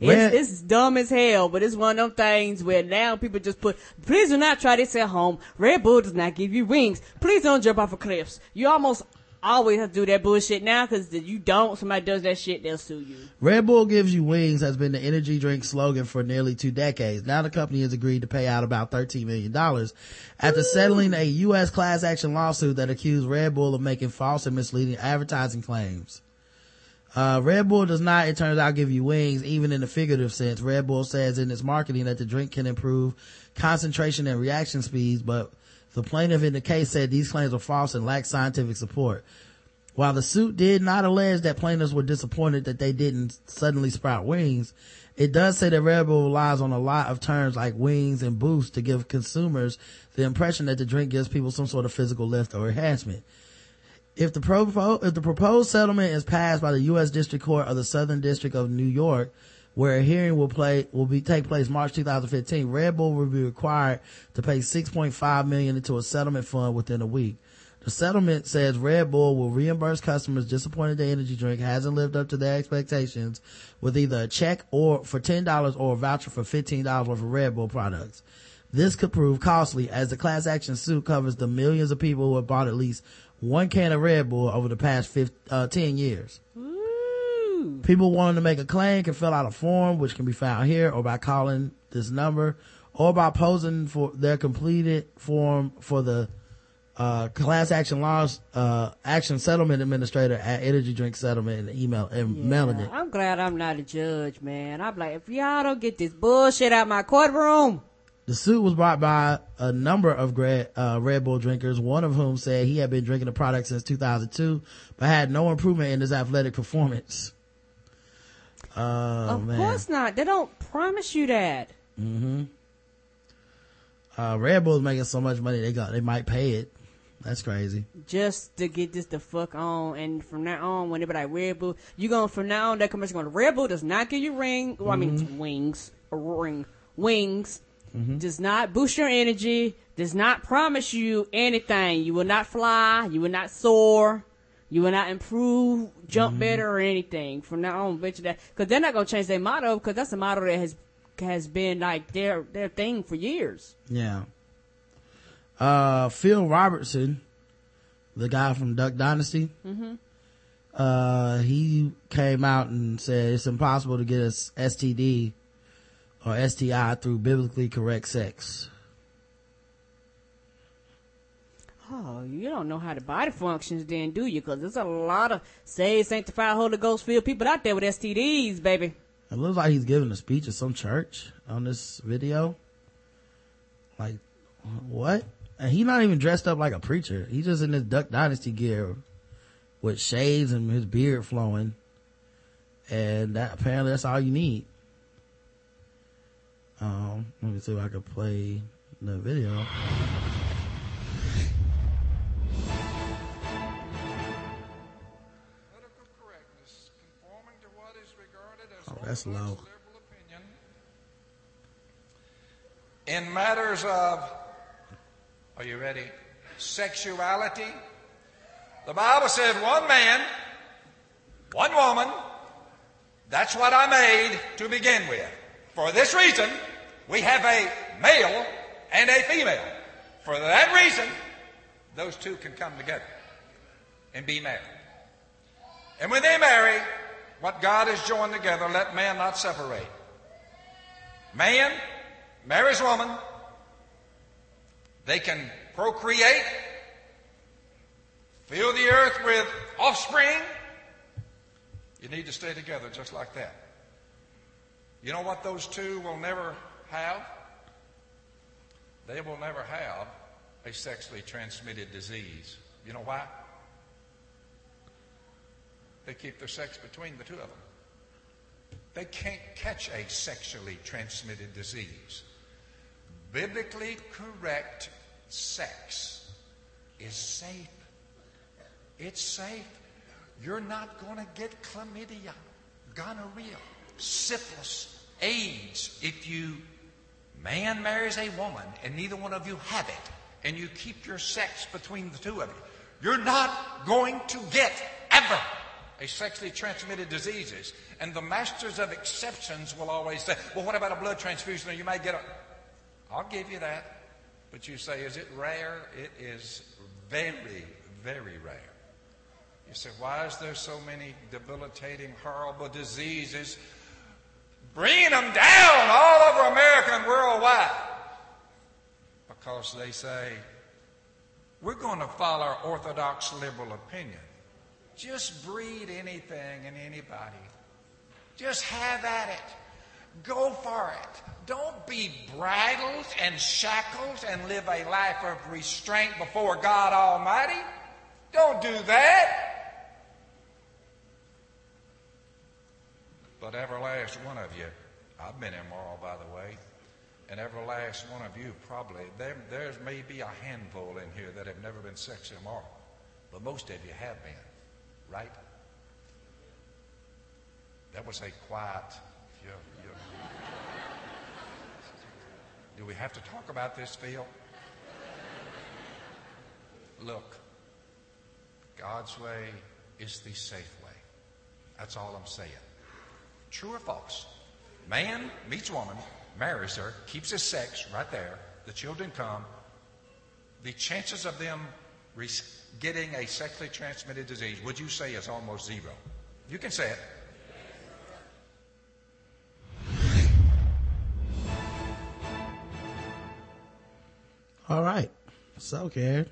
Red- It's, it's dumb as hell, but it's one of them things where now people just put, please do not try this at home. Red Bull does not give you wings. Please don't jump off of cliffs. You almost always have to do that bullshit now because if you don't, somebody does that shit, they'll sue you. Red Bull gives you wings has been the energy drink slogan for nearly two decades. Now the company has agreed to pay out about $13 million after settling a U.S. class action lawsuit that accused Red Bull of making false and misleading advertising claims. Uh, Red Bull does not, it turns out, give you wings, even in the figurative sense. Red Bull says in its marketing that the drink can improve concentration and reaction speeds, but the plaintiff in the case said these claims are false and lack scientific support. While the suit did not allege that plaintiffs were disappointed that they didn't suddenly sprout wings, it does say that Red Bull relies on a lot of terms like wings and boost to give consumers the impression that the drink gives people some sort of physical lift or enhancement. If the, if the proposed settlement is passed by the U.S. District Court of the Southern District of New York, where a hearing will play will be take place March 2015, Red Bull will be required to pay 6.5 million into a settlement fund within a week. The settlement says Red Bull will reimburse customers disappointed the energy drink hasn't lived up to their expectations with either a check or for $10 or a voucher for $15 worth of Red Bull products. This could prove costly as the class action suit covers the millions of people who have bought at least one can of Red Bull over the past 50, uh, 10 years. Ooh. People wanting to make a claim can fill out a form, which can be found here or by calling this number or by posing for their completed form for the uh, class action laws, uh, action settlement administrator at Energy Drink Settlement and email and Yeah, mailing it. I'm glad I'm not a judge, man. I'm like, if y'all don't get this bullshit out my courtroom, The suit was brought by a number of Red, uh, Red Bull drinkers, one of whom said he had been drinking the product since 2002, but had no improvement in his athletic performance. Oh, of man. course not. They don't promise you that. Uh, Red Bull's making so much money, they got, they might pay it. That's crazy. Just to get this the fuck on, and from now on, when they be like Red Bull, you going from now on that commercial going Red Bull does not give you ring. Well, I mean Mm-hmm. wings, a ring, wings. Does not boost your energy. Does not promise you anything. You will not fly. You will not soar. You will not improve, jump Mm-hmm. better, or anything. From now on, you that because they're not gonna change their motto because that's a motto that has has been like their their thing for years. Yeah. Uh, Phil Robertson, the guy from Duck Dynasty, uh, he came out and said it's impossible to get a STD or STI through biblically correct sex. Oh, you don't know how the body functions then, do you? Because there's a lot of saved, sanctified, Holy Ghost filled people out there with STDs, baby. It looks like he's giving a speech at some church on this video. Like, what? And he's not even dressed up like a preacher. He's just in his Duck Dynasty gear with shades and his beard flowing. And that apparently that's all you need. Um, let me see if I can play the video. Oh, that's low. in matters of, are you ready? Sexuality. The Bible said one man, one woman, that's what I made to begin with. For this reason, we have a male and a female. For that reason, those two can come together and be married. And when they marry, what God has joined together, let man not separate. Man marries woman. They can procreate, fill the earth with offspring. You need to stay together just like that. You know what those two will never have? They will never have a sexually transmitted disease. You know why? They keep their sex between the two of them. They can't catch a sexually transmitted disease. Biblically correct sex is safe. It's safe. You're not going to get chlamydia, gonorrhea, syphilis, AIDS if you man marries a woman and neither one of you have it and you keep your sex between the two of you. You're not going to get ever a sexually transmitted diseases. And the masters of exceptions will always say, well, what about a blood transfusion? Or you may get a. I'll give you that. But you say, is it rare? It is very, very rare. You say, why is there so many debilitating, horrible diseases bringing them down all over America and worldwide? Because they say, we're going to follow orthodox liberal opinion. Just breed anything and anybody. Just have at it. Go for it. Don't be bridled and shackled and live a life of restraint before God Almighty. Don't do that. But every last one of you, I've been immoral, by the way, and every last one of you probably, there, there's maybe a handful in here that have never been sexually immoral, but most of you have been right? That was a quiet. You, you, do we have to talk about this, Phil? Look, God's way is the safe way. That's all I'm saying. True or false? Man meets woman, marries her, keeps his sex right there, the children come. The chances of them getting a sexually transmitted disease, would you say, is almost zero? You can say it. All right. So, Karen,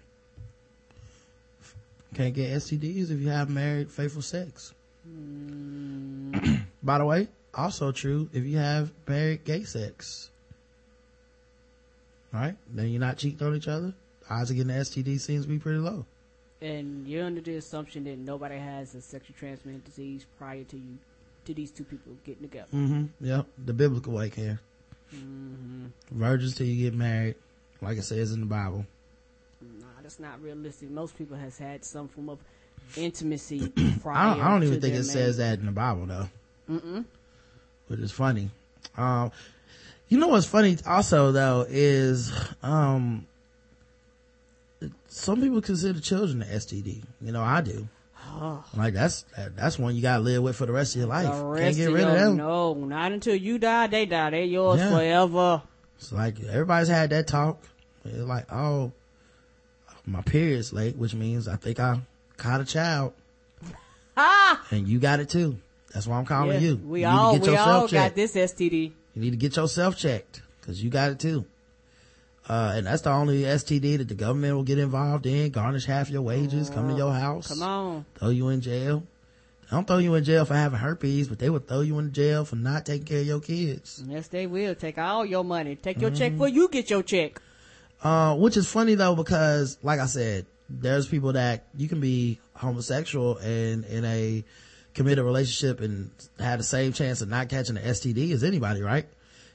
can't get STDs if you have married faithful sex. Hmm. By the way, also true if you have married gay sex. All right? Then you're not cheating on each other. Odds of getting an STD seems to be pretty low. And you're under the assumption that nobody has a sexually transmitted disease prior to you, to these two people getting together. Mm-hmm. Yep. The biblical way, Karen. Virgins till you get married, like it says in the Bible. Nah, that's not realistic. Most people has had some form of intimacy prior. I don't, I don't even think it says that in the Bible though. Mm-mm. Which is funny. Um, you know what's funny also though is, um, some people consider children an STD. You know, I do. Like that's, that's one you gotta live with for the rest of your life. Can't get rid of them. No, not until you die. They die. They're yours Yeah. forever. It's like everybody's had that talk. It's like, oh, my period's late, which means I think I caught a child. Ah, And you got it too. That's why I'm calling yeah, you. we you all we all got this STD. You need to get yourself checked because you got it too. Uh, and that's the only STD that the government will get involved in, garnish half your wages, come to your house, Come on. throw you in jail. They don't throw you in jail for having herpes, but they will throw you in jail for not taking care of your kids. Yes, they will take all your money. Take your Mm-hmm. check before you get your check. Uh, which is funny though because, like I said, there's people that you can be homosexual and in a committed relationship and have the same chance of not catching an STD as anybody, right?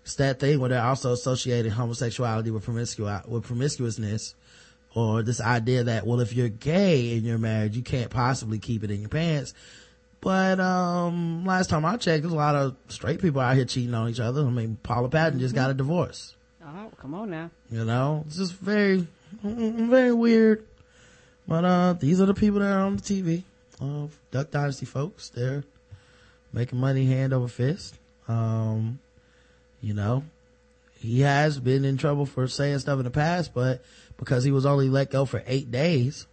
It's that thing where they're also associating homosexuality with promiscu- with promiscuousness or this idea that, well, if you're gay and you're married, you can't possibly keep it in your pants. But, um, last time I checked, there's a lot of straight people out here cheating on each other. I mean, Paula Patton just got a divorce. Oh, come on now. You know, it's just very, very weird. But, uh, these are the people that are on the TV of Duck Dynasty folks. They're making money hand over fist. Um, you know, he has been in trouble for saying stuff in the past, but because he was only let go for eight days.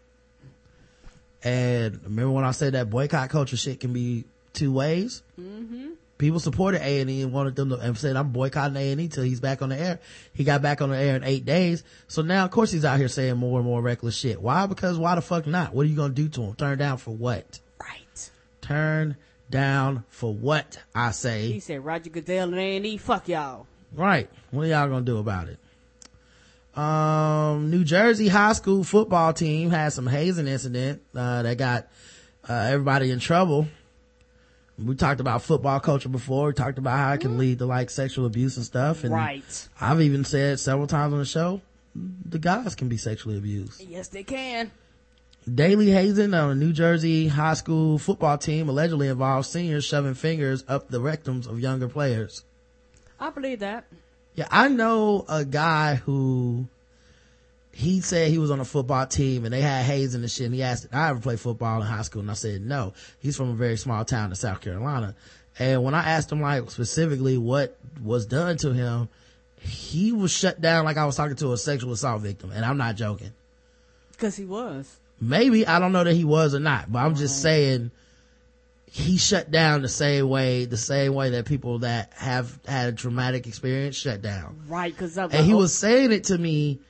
And remember when I said that boycott culture shit can be two ways? Mm-hmm. people supported A and E and wanted them to and said I'm boycotting A and E till he's back on the air. He got back on the air in eight days. So now of course he's out here saying more and more reckless shit. Why? Because why the fuck not? What are you gonna do to him? Turn down for what? Right. Turn down for what? I say. He said Roger Goodell and A&E, fuck y'all. Right. What are y'all gonna do about it? Um, New Jersey high school football team had some hazing incident, uh, that got, uh, everybody in trouble. We talked about football culture before. We talked about how it can lead to like sexual abuse and stuff. And Right. I've even said several times on the show, the guys can be sexually abused. Yes, they can. Daily hazing on a New Jersey high school football team allegedly involves seniors shoving fingers up the rectums of younger players. I believe that. Yeah, I know a guy who he said he was on a football team and they had hazing and shit. And he asked, "Did I ever play football in high school?" And I said, "No." He's from a very small town in South Carolina. And when I asked him like specifically what was done to him, he was shut down like I was talking to a sexual assault victim. And I'm not joking. Because he was. Maybe I don't know that he was or not, but I'm just saying he shut down the same way, the same way that people that have had a traumatic experience shut down. Right, because and he was saying it to me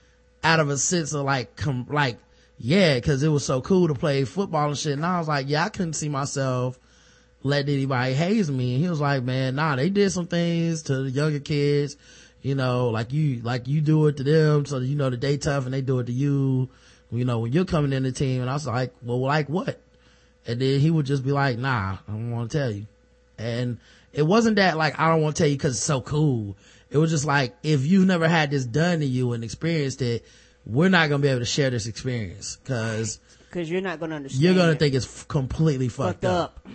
out of a sense of like com- like yeah because it was so cool to play football and shit and i was like yeah i couldn't see myself letting anybody haze me and he was like man nah they did some things to the younger kids you know like you like you do it to them so you know that they tough and they do it to you you know when you're coming in the team and i was like well like what and then he would just be like nah i don't want to tell you and it wasn't that like I don't want to tell you because it's so cool. It was just like if you've never had this done to you and experienced it, we're not gonna be able to share this experience because Because you're not going to understand. you're gonna think it's f- completely fucked, fucked up. up.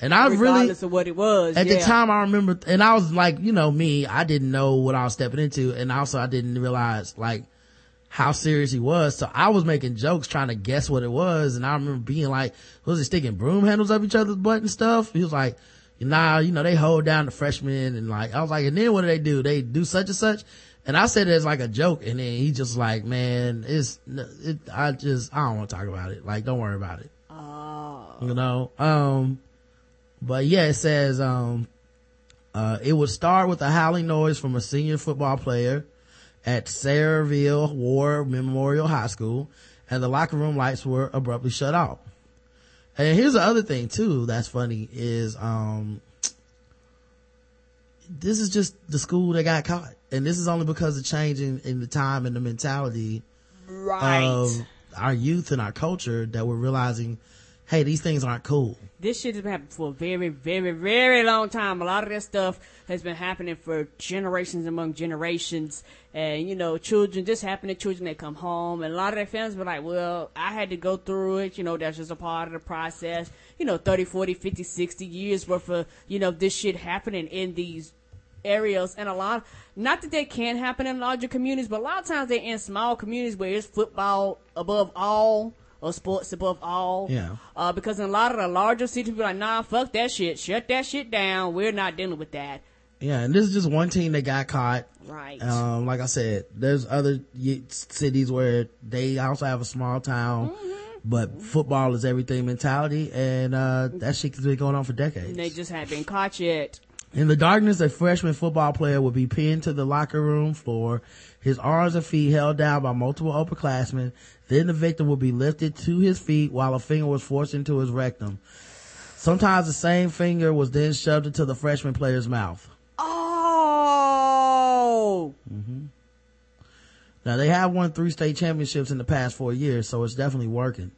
And I really regardless of what it was. at yeah. the time I remember, and I was like, you know, me, I didn't know what I was stepping into, and also I didn't realize like how serious he was. So I was making jokes trying to guess what it was, and I remember being like, was he sticking broom handles up each other's butt and stuff? He was like, nah, you know, they hold down the freshmen, and like I was like, and then what do they do? They do such and such. And I said it as like a joke, and then he just like, man, it's, it, I just, I don't want to talk about it. Like, don't worry about it. Oh. You know, um, but yeah, it says, um, uh, it would start with a howling noise from a senior football player at Sayreville War Memorial High School, and the locker room lights were abruptly shut off. And here's the other thing too that's funny is, um, this is just the school that got caught. And this is only because of changing in the time and the mentality Right. of our youth and our culture that we're realizing, hey, these things aren't cool. This shit has been happening for a very, very, very long time. A lot of that stuff has been happening for generations among generations. And, you know, children, this happened to children that come home. And a lot of their families be like, well, I had to go through it. You know, that's just a part of the process. You know, 30, 40, 50, 60 years worth of, you know, this shit happening in these areas and a lot not that they can happen in larger communities but a lot of times they're in small communities where it's football above all or sports above all Yeah. uh, because in a lot of the larger cities be like nah fuck that shit shut that shit down we're not dealing with that Yeah, and this is just one team that got caught. right Um, like I said, there's other y- cities where they also have a small town, Mm-hmm. but football is everything mentality, and uh, that shit has been going on for decades. and they just haven't been caught yet In the darkness, a freshman football player would be pinned to the locker room floor, his arms and feet held down by multiple upperclassmen. Then the victim would be lifted to his feet while a finger was forced into his rectum. Sometimes the same finger was then shoved into the freshman player's mouth. oh Mm-hmm. Now they have won three state championships in the past four years, so it's definitely working.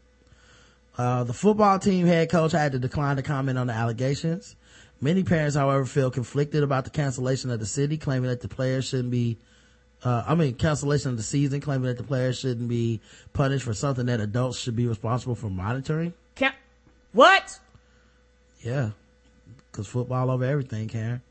Uh, the football team head coach had to decline to comment on the allegations. Many parents, however, feel conflicted about the cancellation of the city, claiming that the players shouldn't be, uh, I mean, cancellation of the season, claiming that the players shouldn't be punished for something that adults should be responsible for monitoring. Ca- what Yeah. Cause football over everything, Karen.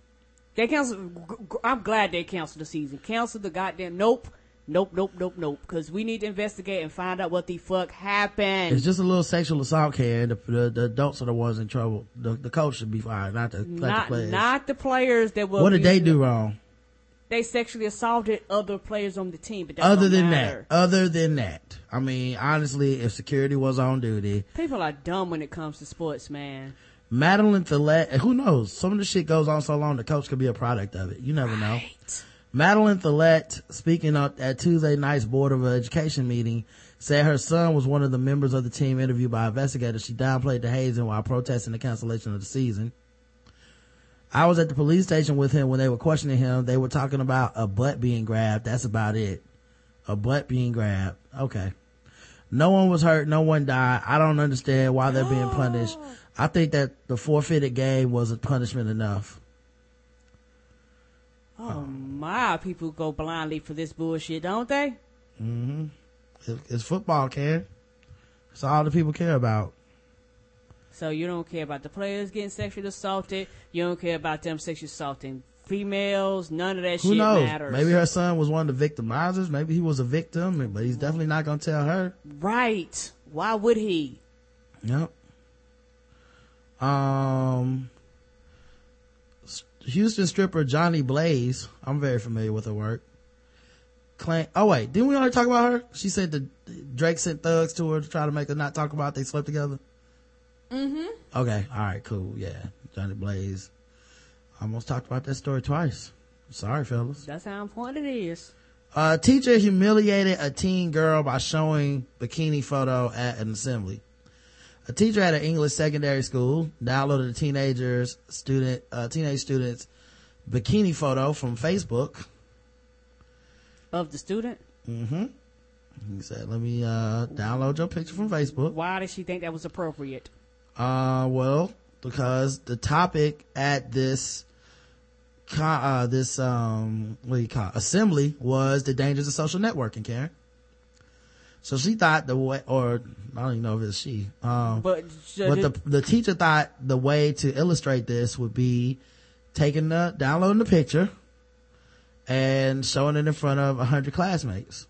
They cancel. g- g- I'm glad they canceled the season. Cancel the goddamn. Nope. Nope. Nope. Nope. Nope. Because we need to investigate and find out what the fuck happened. It's just a little sexual assault, Karen. The, the, the adults are the ones in trouble. The, the coach should be fired, not the, not the players. not the players that were. what did they do wrong? They sexually assaulted other players on the team. But other than matter. that, other than that, I mean, honestly, if security was on duty, people are dumb when it comes to sports, man. Madeline Thillett, who knows? Some of the shit goes on so long, the coach could be a product of it. You never know. Madeline Thillett, speaking up at Tuesday night's Board of Education meeting, said her son was one of the members of the team interviewed by investigators. She downplayed the hazing while protesting the cancellation of the season. I was at the police station with him when they were questioning him. They were talking about a butt being grabbed. That's about it. A butt being grabbed. Okay. No one was hurt. No one died. I don't understand why they're being punished. I think that the forfeited game was a punishment enough. Oh my, people go blindly for this bullshit, don't they? Mm-hmm. It- It's football, Ken. It's all the people care about. So you don't care about the players getting sexually assaulted. You don't care about them sexually assaulting females. None of that Who shit knows? matters. Maybe her son was one of the victimizers. Maybe he was a victim, but he's definitely not going to tell her. Right. Why would he? Yep. Um, Houston stripper Jhonni Blaze. I'm very familiar with her work. Claim. Oh wait, didn't we already talk about her? She said that Drake sent thugs to her to try to make her not talk about they slept together. Mm-hmm. Okay. All right. Cool. Yeah. Jhonni Blaze. Almost talked about that story twice. Sorry, fellas. That's how important it is. A teacher humiliated a teen girl by showing bikini photo at an assembly. A teacher at an English secondary school downloaded a teenager's student, uh, teenage student's bikini photo from Facebook. Of the student. Mm-hmm. He said, let me, uh, download your picture from Facebook. Why did she think that was appropriate? Uh, well, because the topic at this uh, this um what do you call it? assembly was the dangers of social networking karen so she thought the way or i don't even know if it's she um But, but the the teacher thought the way to illustrate this would be taking the downloading the picture and showing it in front of a hundred classmates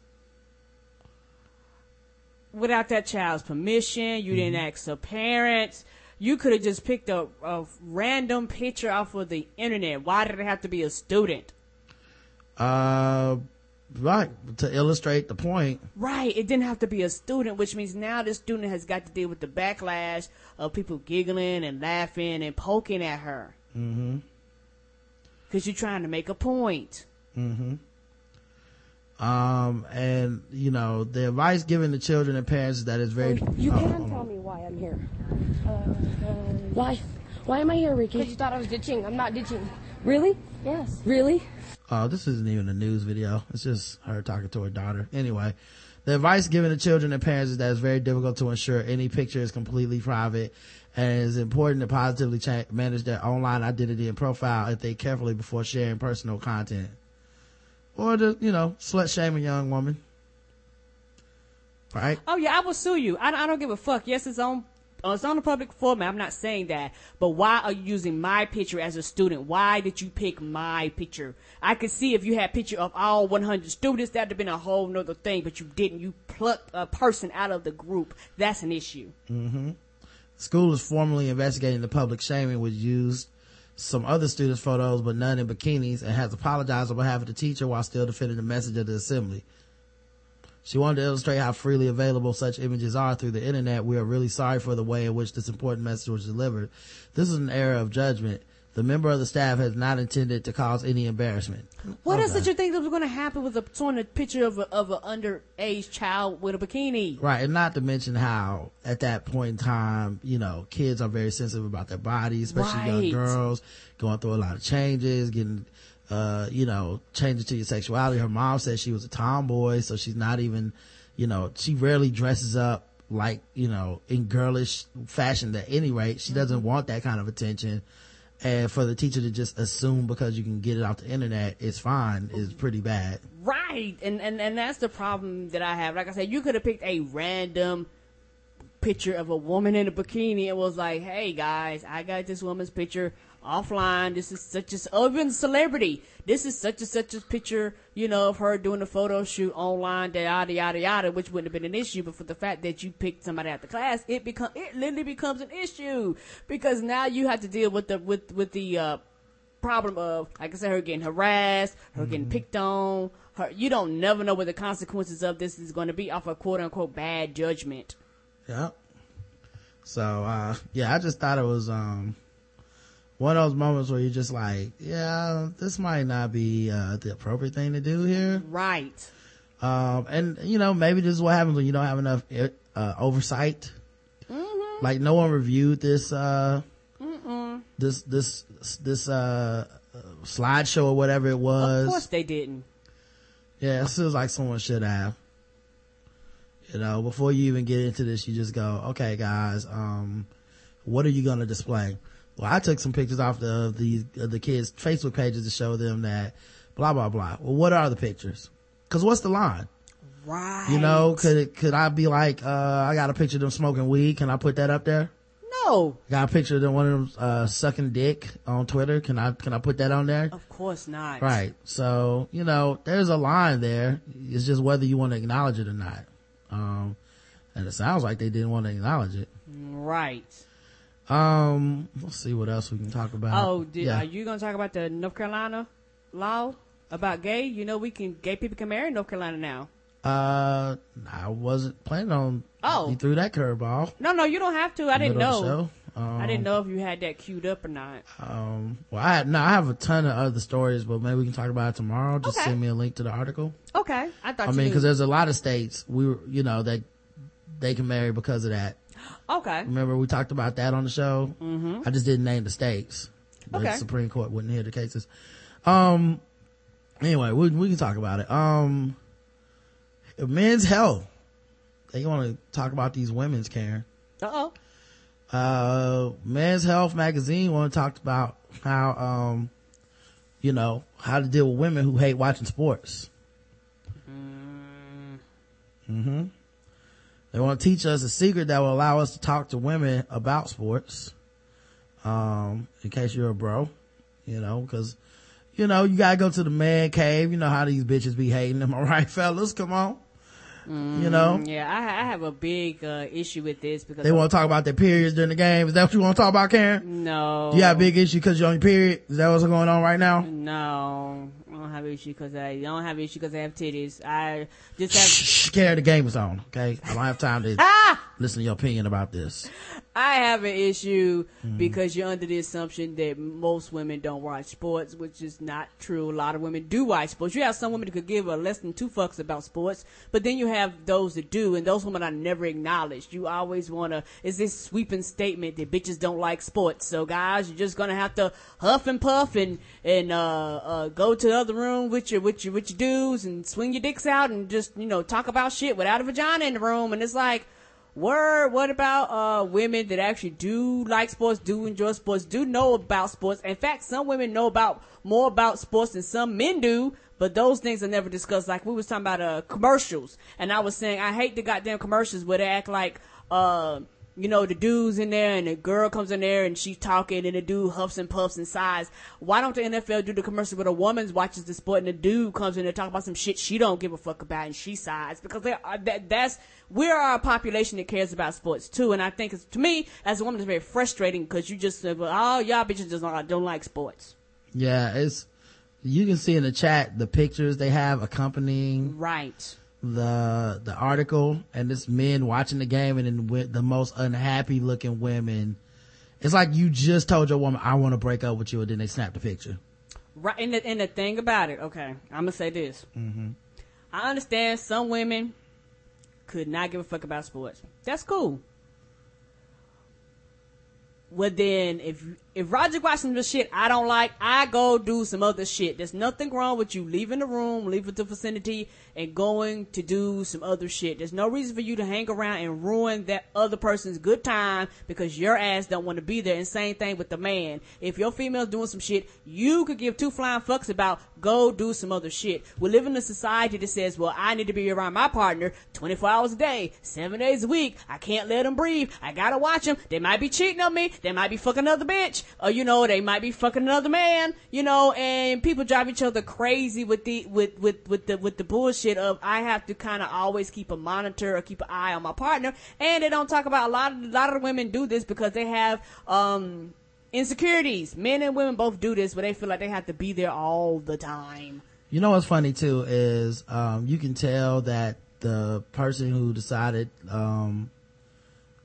without that child's permission, you didn't Mm-hmm. ask the parents. You could have just picked a, a random picture off of the internet. Why did it have to be a student? uh right to illustrate the point Right, it didn't have to be a student, which means now this student has got to deal with the backlash of people giggling and laughing and poking at her. Mm-hmm. Because you're trying to make a point. Um and you know the advice given to children and parents is that it's very You oh, can hold tell me why I'm here. Why? Why am I here, Ricky? Because you thought I was ditching. I'm not ditching. Really? Yes. Really? oh this isn't even a news video it's just her talking to her daughter anyway the advice given to children and parents is that it's very difficult to ensure any picture is completely private and it's important to positively cha- manage their online identity and profile if they carefully before sharing personal content or to you know slut shame a young woman right Oh yeah, I will sue you. I, I don't give a fuck. Yes, it's on. uh, It's on a public format. I'm not saying that, but why are you using my picture as a student? Why did you pick my picture? I could see if you had picture of all 100 students, that'd have been a whole nother thing, but you didn't. You plucked a person out of the group. That's an issue. Mm-hmm. School is formally investigating the public shaming was used some other students' photos, but none in bikinis, and has apologized on behalf of the teacher while still defending the message of the assembly. She wanted to illustrate how freely available such images are through the internet. We are really sorry for the way in which this important message was delivered. This is an era of judgment. The member of the staff has not intended to cause any embarrassment. What Okay. is it you think that was going to happen with a, showing a picture of a, of an underage child with a bikini? Right, and not to mention how at that point in time, you know, kids are very sensitive about their bodies, especially young girls going through a lot of changes, getting, uh, you know, changes to your sexuality. Her mom said she was a tomboy, so she's not even, you know, she rarely dresses up like, you know, in girlish fashion at any rate. She doesn't want that kind of attention. And for the teacher to just assume because you can get it off the internet, it's fine, is pretty bad. Right, and, and and that's the problem that I have. Like I said, you could have picked a random picture of a woman in a bikini and was like, "Hey guys, I got this woman's picture offline. This is such a oh, even celebrity. This is such and such a picture, you know, of her doing a photo shoot online, yada yada yada, which wouldn't have been an issue. But for the fact that you picked somebody out the class, it become it literally becomes an issue because now you have to deal with the with with the uh, problem of, like I said, her getting harassed, her getting picked on. Her, you don't never know what the consequences of this is going to be off a quote unquote bad judgment. Yep. So, uh, yeah, I just thought it was, um, one of those moments where you're just like, yeah, this might not be, uh, the appropriate thing to do here. Right. Um, and, you know, maybe this is what happens when you don't have enough, uh, oversight. Like, no one reviewed this, uh, this, this, this, uh, slideshow or whatever it was. Of course they didn't. Yeah, it feels like someone should have. You know, before you even get into this, you just go, okay, guys, um, what are you going to display? Well, I took some pictures off the, the, of the kids' Facebook pages to show them that blah, blah, blah. Well, what are the pictures? Cause what's the line? Right. You know, could it, could I be like, uh, I got a picture of them smoking weed. Can I put that up there? No. Got a picture of them, one of them, uh, sucking dick on Twitter. Can I, can I put that on there? Of course not. Right. So, you know, there's a line there. It's just whether you want to acknowledge it or not. Um, and it sounds like they didn't want to acknowledge it. Right. Um, let's see what else we can talk about. Oh, did, yeah. are you going to talk about the North Carolina law about gay? You know, we can gay people can marry in North Carolina now. uh, I wasn't planning on. Oh. you threw that curveball. No, no, you don't have to. I didn't middle of the know. Um, I didn't know if you had that queued up or not. Um, well, I no, I have a ton of other stories, but maybe we can talk about it tomorrow. Just Okay. send me a link to the article. Okay, I thought I mean, because there's a lot of states we, were, you know, that they can marry because of that. Okay, Remember we talked about that on the show? Mm-hmm. I just didn't name the states. The Okay. Supreme Court wouldn't hear the cases. Um, anyway, we, we can talk about it. Um, men's health. They want to talk about these women's, Karen. uh oh, uh men's health magazine one talked about how um you know how to deal with women who hate watching sports mm-hmm they want to teach us a secret that will allow us to talk to women about sports um in case you're a bro you know because you know you gotta go to the man cave you know how these bitches be hating am i right fellas? Come on. You know? Yeah, I, I have a big uh, issue with this because they want to talk about their periods during the game. Is that what you want to talk about karen? No, you got a big issue because you're on your period? Is that what's going on right now? No. I don't have an issue because I don't have an issue because I have titties. I just have Shh, Karen, the game is on. Okay, I don't have time to ah. listen to your opinion about this. I have an issue Mm-hmm. because you're under the assumption that most women don't watch sports, which is not true. A lot of women do watch sports. You have some women who could give a less than two fucks about sports, but then you have those that do, and those women are never acknowledged. You always want to, is this sweeping statement that bitches don't like sports. So guys, you're just gonna have to huff and puff and, and, uh, uh, go to the room with your, with your, with your dudes and swing your dicks out and just, you know, talk about shit without a vagina in the room. And it's like, Word, what about uh women that actually do like sports, do enjoy sports, do know about sports? In fact, some women know about more about sports than some men do, but those things are never discussed. Like we was talking about uh commercials, and I was saying I hate the goddamn commercials where they act like uh you know, the dude's in there and the girl comes in there and she's talking and the dude huffs and puffs and sighs. Why don't the NFL do the commercial where the woman watches the sport and the dude comes in and talk about some shit she don't give a fuck about and she sighs? Because they are, that, that's, we are a population that cares about sports too. And I think it's, to me, as a woman, it's very frustrating because you just say, well, oh, y'all bitches just don't, don't like sports. Yeah, it's you can see in the chat the pictures they have accompanying Right. The the article, and this men watching the game, and then with the most unhappy looking women. It's like you just told your woman, "I want to break up with you," and then they snap the picture. Right, and the, and the thing about it, okay, I'm gonna say this. Mm-hmm. I understand some women could not give a fuck about sports. That's cool. Well, then, if if Roger watching the shit I don't like, I go do some other shit. There's nothing wrong with you leaving the room, leaving the vicinity, and going to do some other shit. There's no reason for you to hang around and ruin that other person's good time because your ass don't want to be there. And same thing with the man. If your female's doing some shit, you could give two flying fucks about go do some other shit. We live in a society that says, well, I need to be around my partner 24 hours a day, seven days a week. I can't let them breathe. I gotta watch them. They might be cheating on me. They might be fucking another bitch. Or, you know, they might be fucking another man, you know, and people drive each other crazy with the, with, with, with the, with the bullshit of I have to kind of always keep a monitor or keep an eye on my partner. And they don't talk about a lot of, a lot of women do this because they have, um, insecurities. Men and women both do this, but they feel like they have to be there all the time. You know what's funny too is um, you can tell that the person who decided um,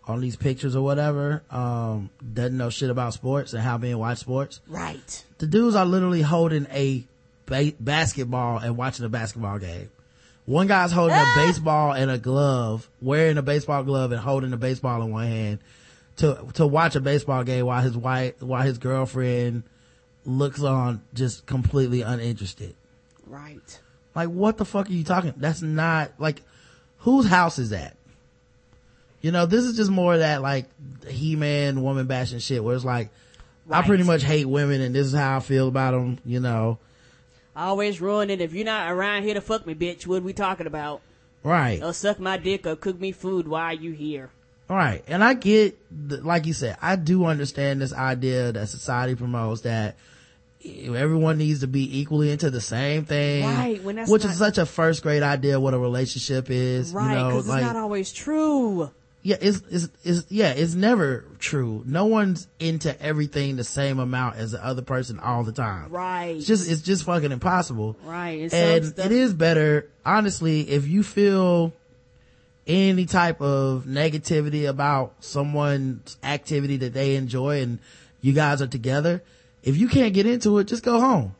on these pictures or whatever um, doesn't know shit about sports and how men watch sports. Right. The dudes are literally holding a ba- basketball and watching a basketball game. One guy's holding Ah! a baseball and a glove, wearing a baseball glove and holding a baseball in one hand to to watch a baseball game while his wife while his girlfriend looks on just completely uninterested. Right. Like, what the fuck are you talking? That's not like, whose house is that? You know, this is just more of that like he-man woman bashing shit where it's like, I pretty much hate women and this is how I feel about them, you know. Always ruin it. If you're not around here to fuck me, bitch, what are we talking about? Right. Or suck my dick or cook me food. Why are you here? Right. And I get, like you said, I do understand this idea that society promotes that everyone needs to be equally into the same thing. Right, when that's which not- is such a first grade idea of what a relationship is. Right. You know, Because like, it's not always true. Yeah, it's, it's, it's, yeah, it's never true. No one's into everything the same amount as the other person all the time. Right. It's just, it's just fucking impossible. Right. And, And it is better, honestly, if you feel any type of negativity about someone's activity that they enjoy and you guys are together, if you can't get into it, just go home.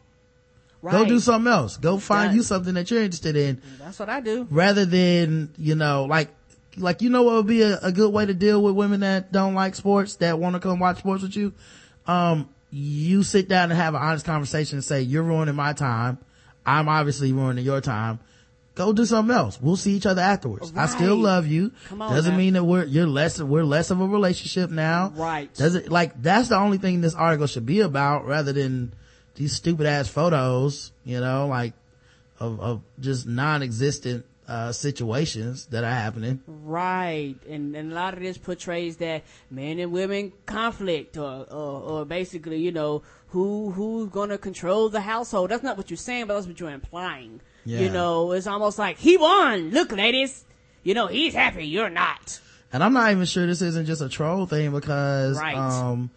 Right. Go do something else. Go find Done. you something that you're interested in That's what I do. rather than, you know, like, like, you know what would be a, a good way to deal with women that don't like sports, that want to come watch sports with you? Um, you sit down and have an honest conversation and say, you're ruining my time. I'm obviously ruining your time. go do something else. We'll see each other afterwards. I still love you. Come on Doesn't now. mean that we're, you're less, we're less of a relationship now. Right. Doesn't, like, that's the only thing this article should be about rather than these stupid ass photos, you know, like, of, of just non-existent, uh, situations that are happening. Right, and, and a lot of this portrays that men and women conflict, or, or, or basically, you know, who who's going to control the household. That's not what you're saying, but that's what you're implying. Yeah. You know, it's almost like he won. Look, ladies, you know he's happy, you're not. And I'm not even sure this isn't just a troll thing because, Right. um,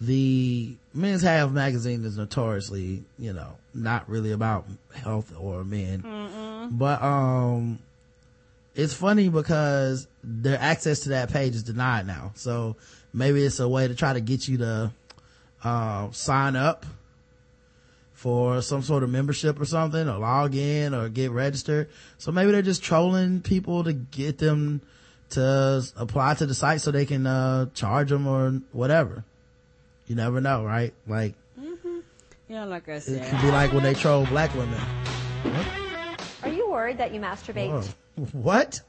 the Men's Health magazine is notoriously, you know, not really about health or men. But, um, it's funny because their access to that page is denied now. So maybe it's a way to try to get you to, uh, sign up for some sort of membership or something or log in or get registered. So maybe they're just trolling people to get them to apply to the site so they can, uh, charge them or whatever. You never know, right? Like, Yeah, like I said, it said. could be like when they troll black women. Are you worried that you masturbate? Whoa. What?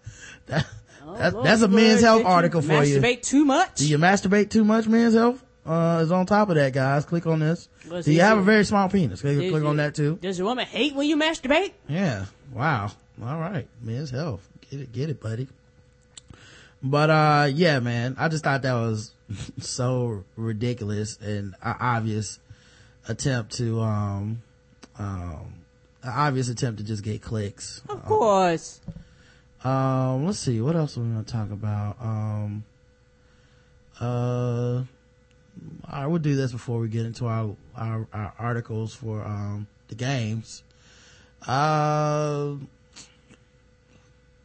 That, Oh, that- Lord, that's a Lord, men's health did you article for you. Masturbate too much? Do you masturbate too much? Men's health uh, is on top of that, guys. Click on this. Well, Do you have a very small penis? Click, click you- on that too. Does your woman hate when you masturbate? Yeah. Wow. All right. Men's health. Get it, get it, buddy. But, uh, yeah, man, I just thought that was so ridiculous and an obvious attempt to, um, um, an obvious attempt to just get clicks. Of course. Um, let's see, what else are we gonna talk about? Um, uh, right, we'll do this before we get into our, our, our articles for, um, the games. Uh,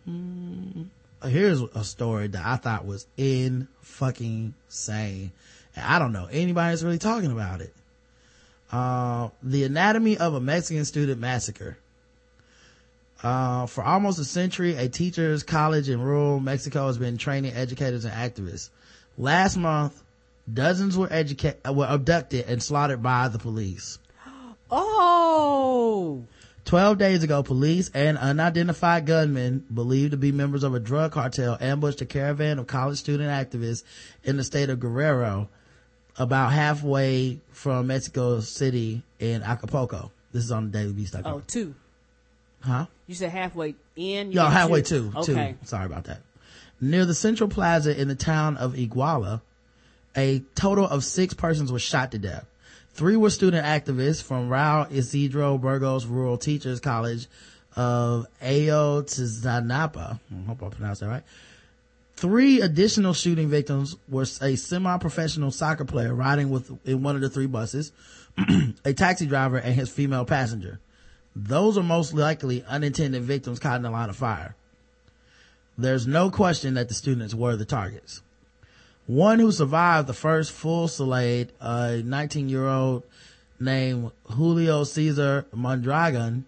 mm, here's a story that I thought was in fucking sane. And I don't know anybody's really talking about it. Uh, the anatomy of a Mexican student massacre. Uh, for almost a century, a teacher's college in rural Mexico has been training educators and activists. Last month, dozens were educa- were abducted and slaughtered by the police. Oh. 12 days ago, police and unidentified gunmen believed to be members of a drug cartel ambushed a caravan of college student activists in the state of Guerrero, about halfway from Mexico City in Acapulco. This is on the dailybeast.com. Oh, two. Huh? You said halfway in? you Yeah, halfway two. to, Okay. two. Sorry about that. Near the Central Plaza in the town of Iguala, a total of six persons were shot to death. Three were student activists from Raul Isidro Burgos Rural Teachers College of Ayotzinapa. I hope I pronounced that right. Three additional shooting victims were a semi-professional soccer player riding with in one of the three buses, a taxi driver and his female passenger. Those are most likely unintended victims caught in the line of fire. There's no question that the students were the targets. One who survived the first full salade, a 19 year old named Julio Cesar Mondragon,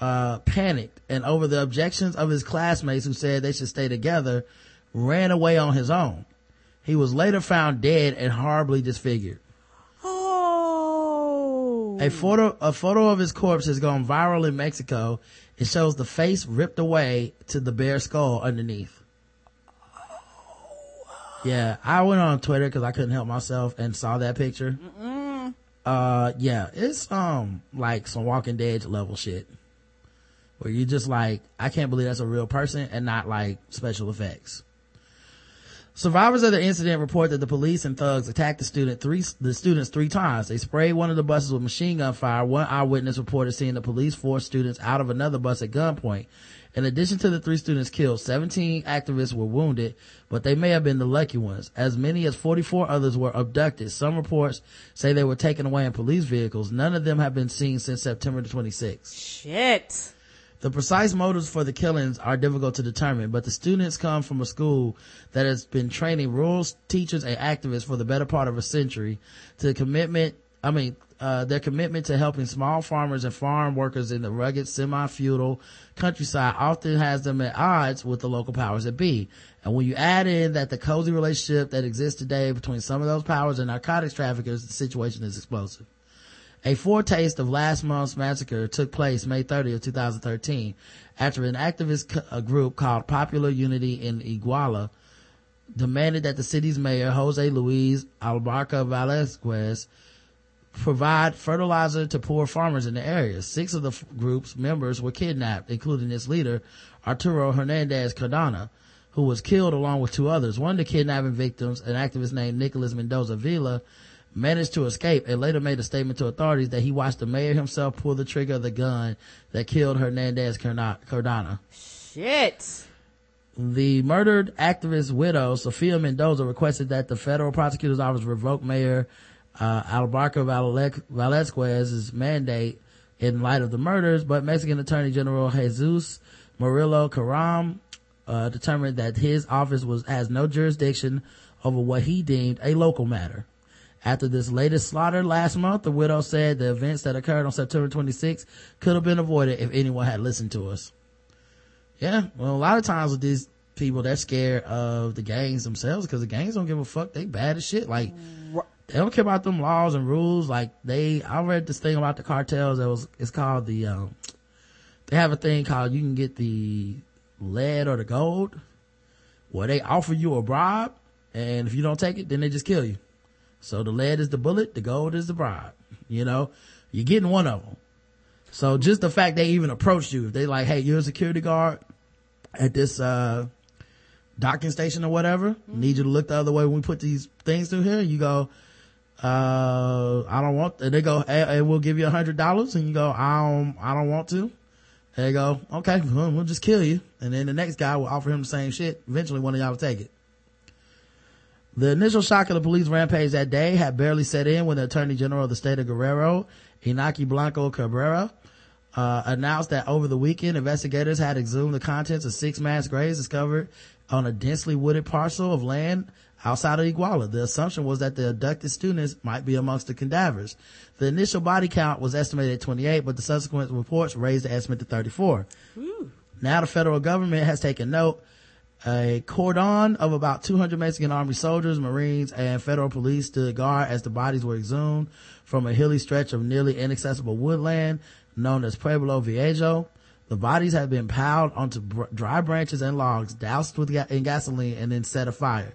uh, panicked and over the objections of his classmates who said they should stay together, ran away on his own. He was later found dead and horribly disfigured. Oh. A photo, a photo of his corpse has gone viral in Mexico. It shows the face ripped away to the bare skull underneath. Yeah, I went on Twitter because I couldn't help myself and saw that picture. Uh, yeah, it's um like some Walking Dead level shit, where you just like, I can't believe that's a real person and not like special effects. Survivors of the incident report that the police and thugs attacked the student three, the students three times. They sprayed one of the buses with machine gun fire. One eyewitness reported seeing the police force students out of another bus at gunpoint. In addition to the three students killed, 17 activists were wounded, but they may have been the lucky ones. As many as 44 others were abducted. Some reports say they were taken away in police vehicles. None of them have been seen since September the 26th. Shit. The precise motives for the killings are difficult to determine, but the students come from a school that has been training rural teachers and activists for the better part of a century to commitment, I mean, uh, their commitment to helping small farmers and farm workers in the rugged, semi-feudal countryside often has them at odds with the local powers that be. And when you add in that the cozy relationship that exists today between some of those powers and narcotics traffickers, the situation is explosive. A foretaste of last month's massacre took place May 30th, 2013, after an activist co- group called Popular Unity in Iguala demanded that the city's mayor, Jose Luis Albarca Velasquez, provide fertilizer to poor farmers in the area. Six of the f- group's members were kidnapped, including its leader, Arturo Hernandez Cardona, who was killed along with two others. One of the kidnapping victims, an activist named Nicolas Mendoza Villa, managed to escape and later made a statement to authorities that he watched the mayor himself pull the trigger of the gun that killed Hernandez Cardona. Shit. The murdered activist's widow, Sofia Mendoza, requested that the federal prosecutor's office revoke Mayor uh, Albarca mandate in light of the murders, but Mexican Attorney General Jesus Murillo Karam uh, determined that his office was has no jurisdiction over what he deemed a local matter. After this latest slaughter last month, the widow said the events that occurred on September 26 could have been avoided if anyone had listened to us. Yeah, well, a lot of times with these people, they're scared of the gangs themselves because the gangs don't give a fuck. They bad as shit. Like, they don't care about them laws and rules. Like, they, I read this thing about the cartels that was, it's called the, um, they have a thing called you can get the lead or the gold where they offer you a bribe and if you don't take it, then they just kill you. So the lead is the bullet, the gold is the bribe. You know, you're getting one of them. So just the fact they even approached you, if they like, hey, you're a security guard at this, uh, docking station or whatever. Mm-hmm. Need you to look the other way when we put these things through here. You go, uh, I don't want, and they go, hey, hey we'll give you a hundred dollars. And you go, I don't, I don't want to. They go, okay, well, we'll just kill you. And then the next guy will offer him the same shit. Eventually one of y'all will take it. The initial shock of the police rampage that day had barely set in when the attorney general of the state of Guerrero, Inaki Blanco Cabrera, uh, announced that over the weekend, investigators had exhumed the contents of six mass graves discovered on a densely wooded parcel of land outside of Iguala. The assumption was that the abducted students might be amongst the cadavers. The initial body count was estimated at 28, but the subsequent reports raised the estimate to 34. Ooh. Now the federal government has taken note a cordon of about 200 Mexican army soldiers, marines, and federal police stood guard as the bodies were exhumed from a hilly stretch of nearly inaccessible woodland known as Pueblo Viejo. The bodies had been piled onto br- dry branches and logs, doused with ga- in gasoline, and then set afire.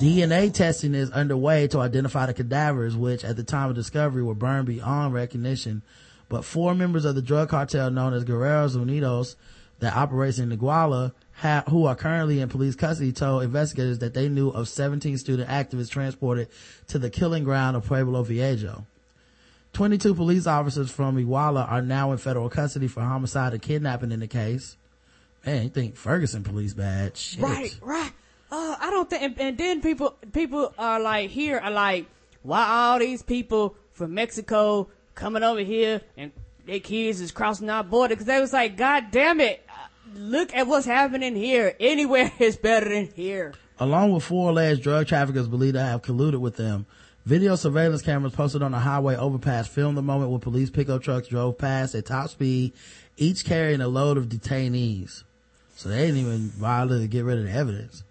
DNA testing is underway to identify the cadavers, which at the time of discovery were burned beyond recognition. But four members of the drug cartel known as Guerreros Unidos that operates in Iguala ha- who are currently in police custody told investigators that they knew of 17 student activists transported to the killing ground of Pueblo Viejo. 22 police officers from Iguala are now in federal custody for homicide and kidnapping in the case. Man, you think Ferguson police bad? Shit. Right, right. Uh, I don't think, and, and then people, people are like here are like, why all these people from Mexico coming over here and their kids is crossing our border? Cause they was like, God damn it look at what's happening here. Anywhere is better than here. Along with four alleged drug traffickers believed to have colluded with them, video surveillance cameras posted on a highway overpass filmed the moment when police pickup trucks drove past at top speed, each carrying a load of detainees. So they didn't even bother to get rid of the evidence.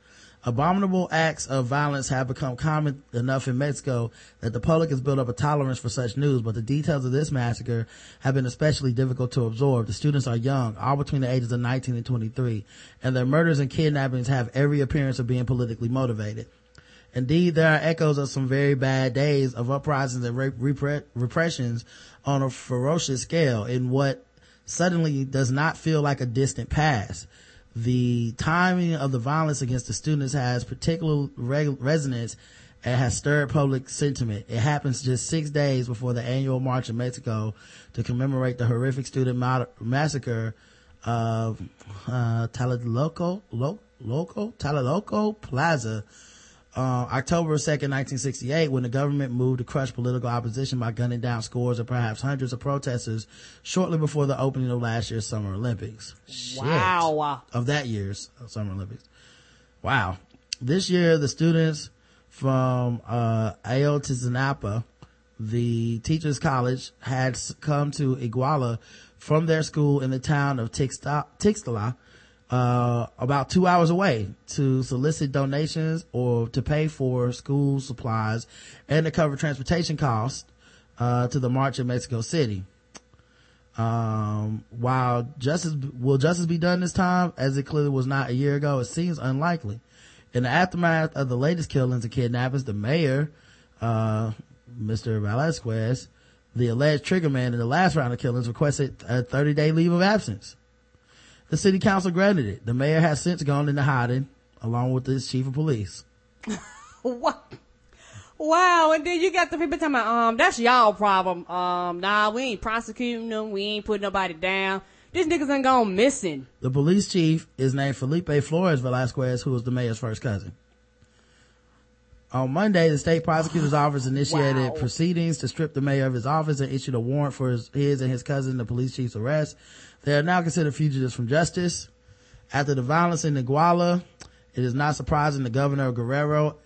Abominable acts of violence have become common enough in Mexico that the public has built up a tolerance for such news, but the details of this massacre have been especially difficult to absorb. The students are young, all between the ages of 19 and 23, and their murders and kidnappings have every appearance of being politically motivated. Indeed, there are echoes of some very bad days of uprisings and repre- repressions on a ferocious scale in what suddenly does not feel like a distant past the timing of the violence against the students has particular resonance and has stirred public sentiment. It happens just six days before the annual march in Mexico to commemorate the horrific student ma- massacre of uh, Tlatelolco, Lo- Loco, Tlatelolco Plaza uh, October 2nd, 1968, when the government moved to crush political opposition by gunning down scores or perhaps hundreds of protesters shortly before the opening of last year's Summer Olympics. Wow. Shit. Of that year's Summer Olympics. Wow. This year, the students from, uh, Ayotzinapa, the teachers college had come to Iguala from their school in the town of Tixtla, uh, about two hours away to solicit donations or to pay for school supplies and to cover transportation costs. uh, to the march in Mexico City. Um, while justice, will justice be done this time, as it clearly was not a year ago, it seems unlikely. In the aftermath of the latest killings and kidnappings, the mayor, uh, Mr. Velasquez, the alleged triggerman in the last round of killings, requested a 30 day leave of absence. The city council granted it. The mayor has since gone into hiding, along with his chief of police. What? Wow, and then you got the people talking about, um, that's y'all problem. Um, nah, we ain't prosecuting them. We ain't putting nobody down. These niggas ain't gone missing. The police chief is named Felipe Flores Velasquez, who was the mayor's first cousin. On Monday, the state prosecutor's office initiated Wow. proceedings to strip the mayor of his office and issued a warrant for his, his and his cousin, the police chief's arrest. They are now considered fugitives from justice. After the violence in Iguala, it is not surprising the governor of Guerrero,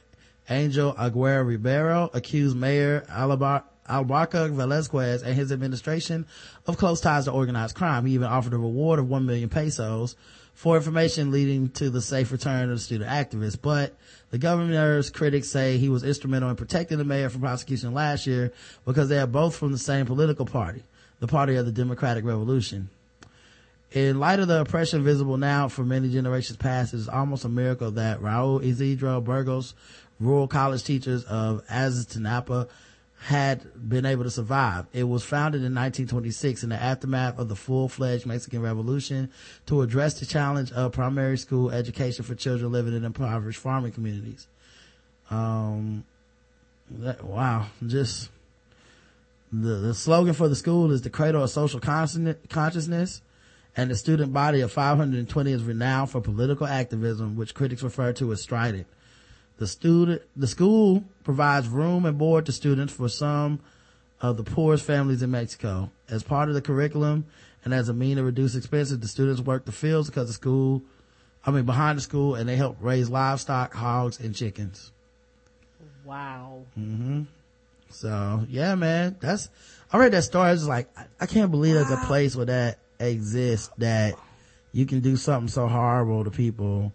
Angel Aguirre Rivero, accused Mayor Albar- Albarca Velasquez and his administration of close ties to organized crime. He even offered a reward of 1 million pesos for information leading to the safe return of the student activist. But the governor's critics say he was instrumental in protecting the mayor from prosecution last year because they are both from the same political party, the party of the Democratic Revolution. In light of the oppression visible now for many generations past, it is almost a miracle that Raul Isidro Burgos, rural college teachers of Ayotzinapa, had been able to survive. It was founded in 1926 in the aftermath of the full-fledged Mexican Revolution to address the challenge of primary school education for children living in impoverished farming communities. Um, that, wow, just the, the slogan for the school is the cradle of social consciousness and the student body of 520 is renowned for political activism, which critics refer to as strident. The student, the school provides room and board to students for some of the poorest families in Mexico. As part of the curriculum and as a mean to reduce expenses, the students work the fields because the school, I mean behind the school and they help raise livestock, hogs, and chickens. Wow. Mm-hmm. So yeah, man, that's, I read that story. I was like, I, I can't believe there's a place where that exists that you can do something so horrible to people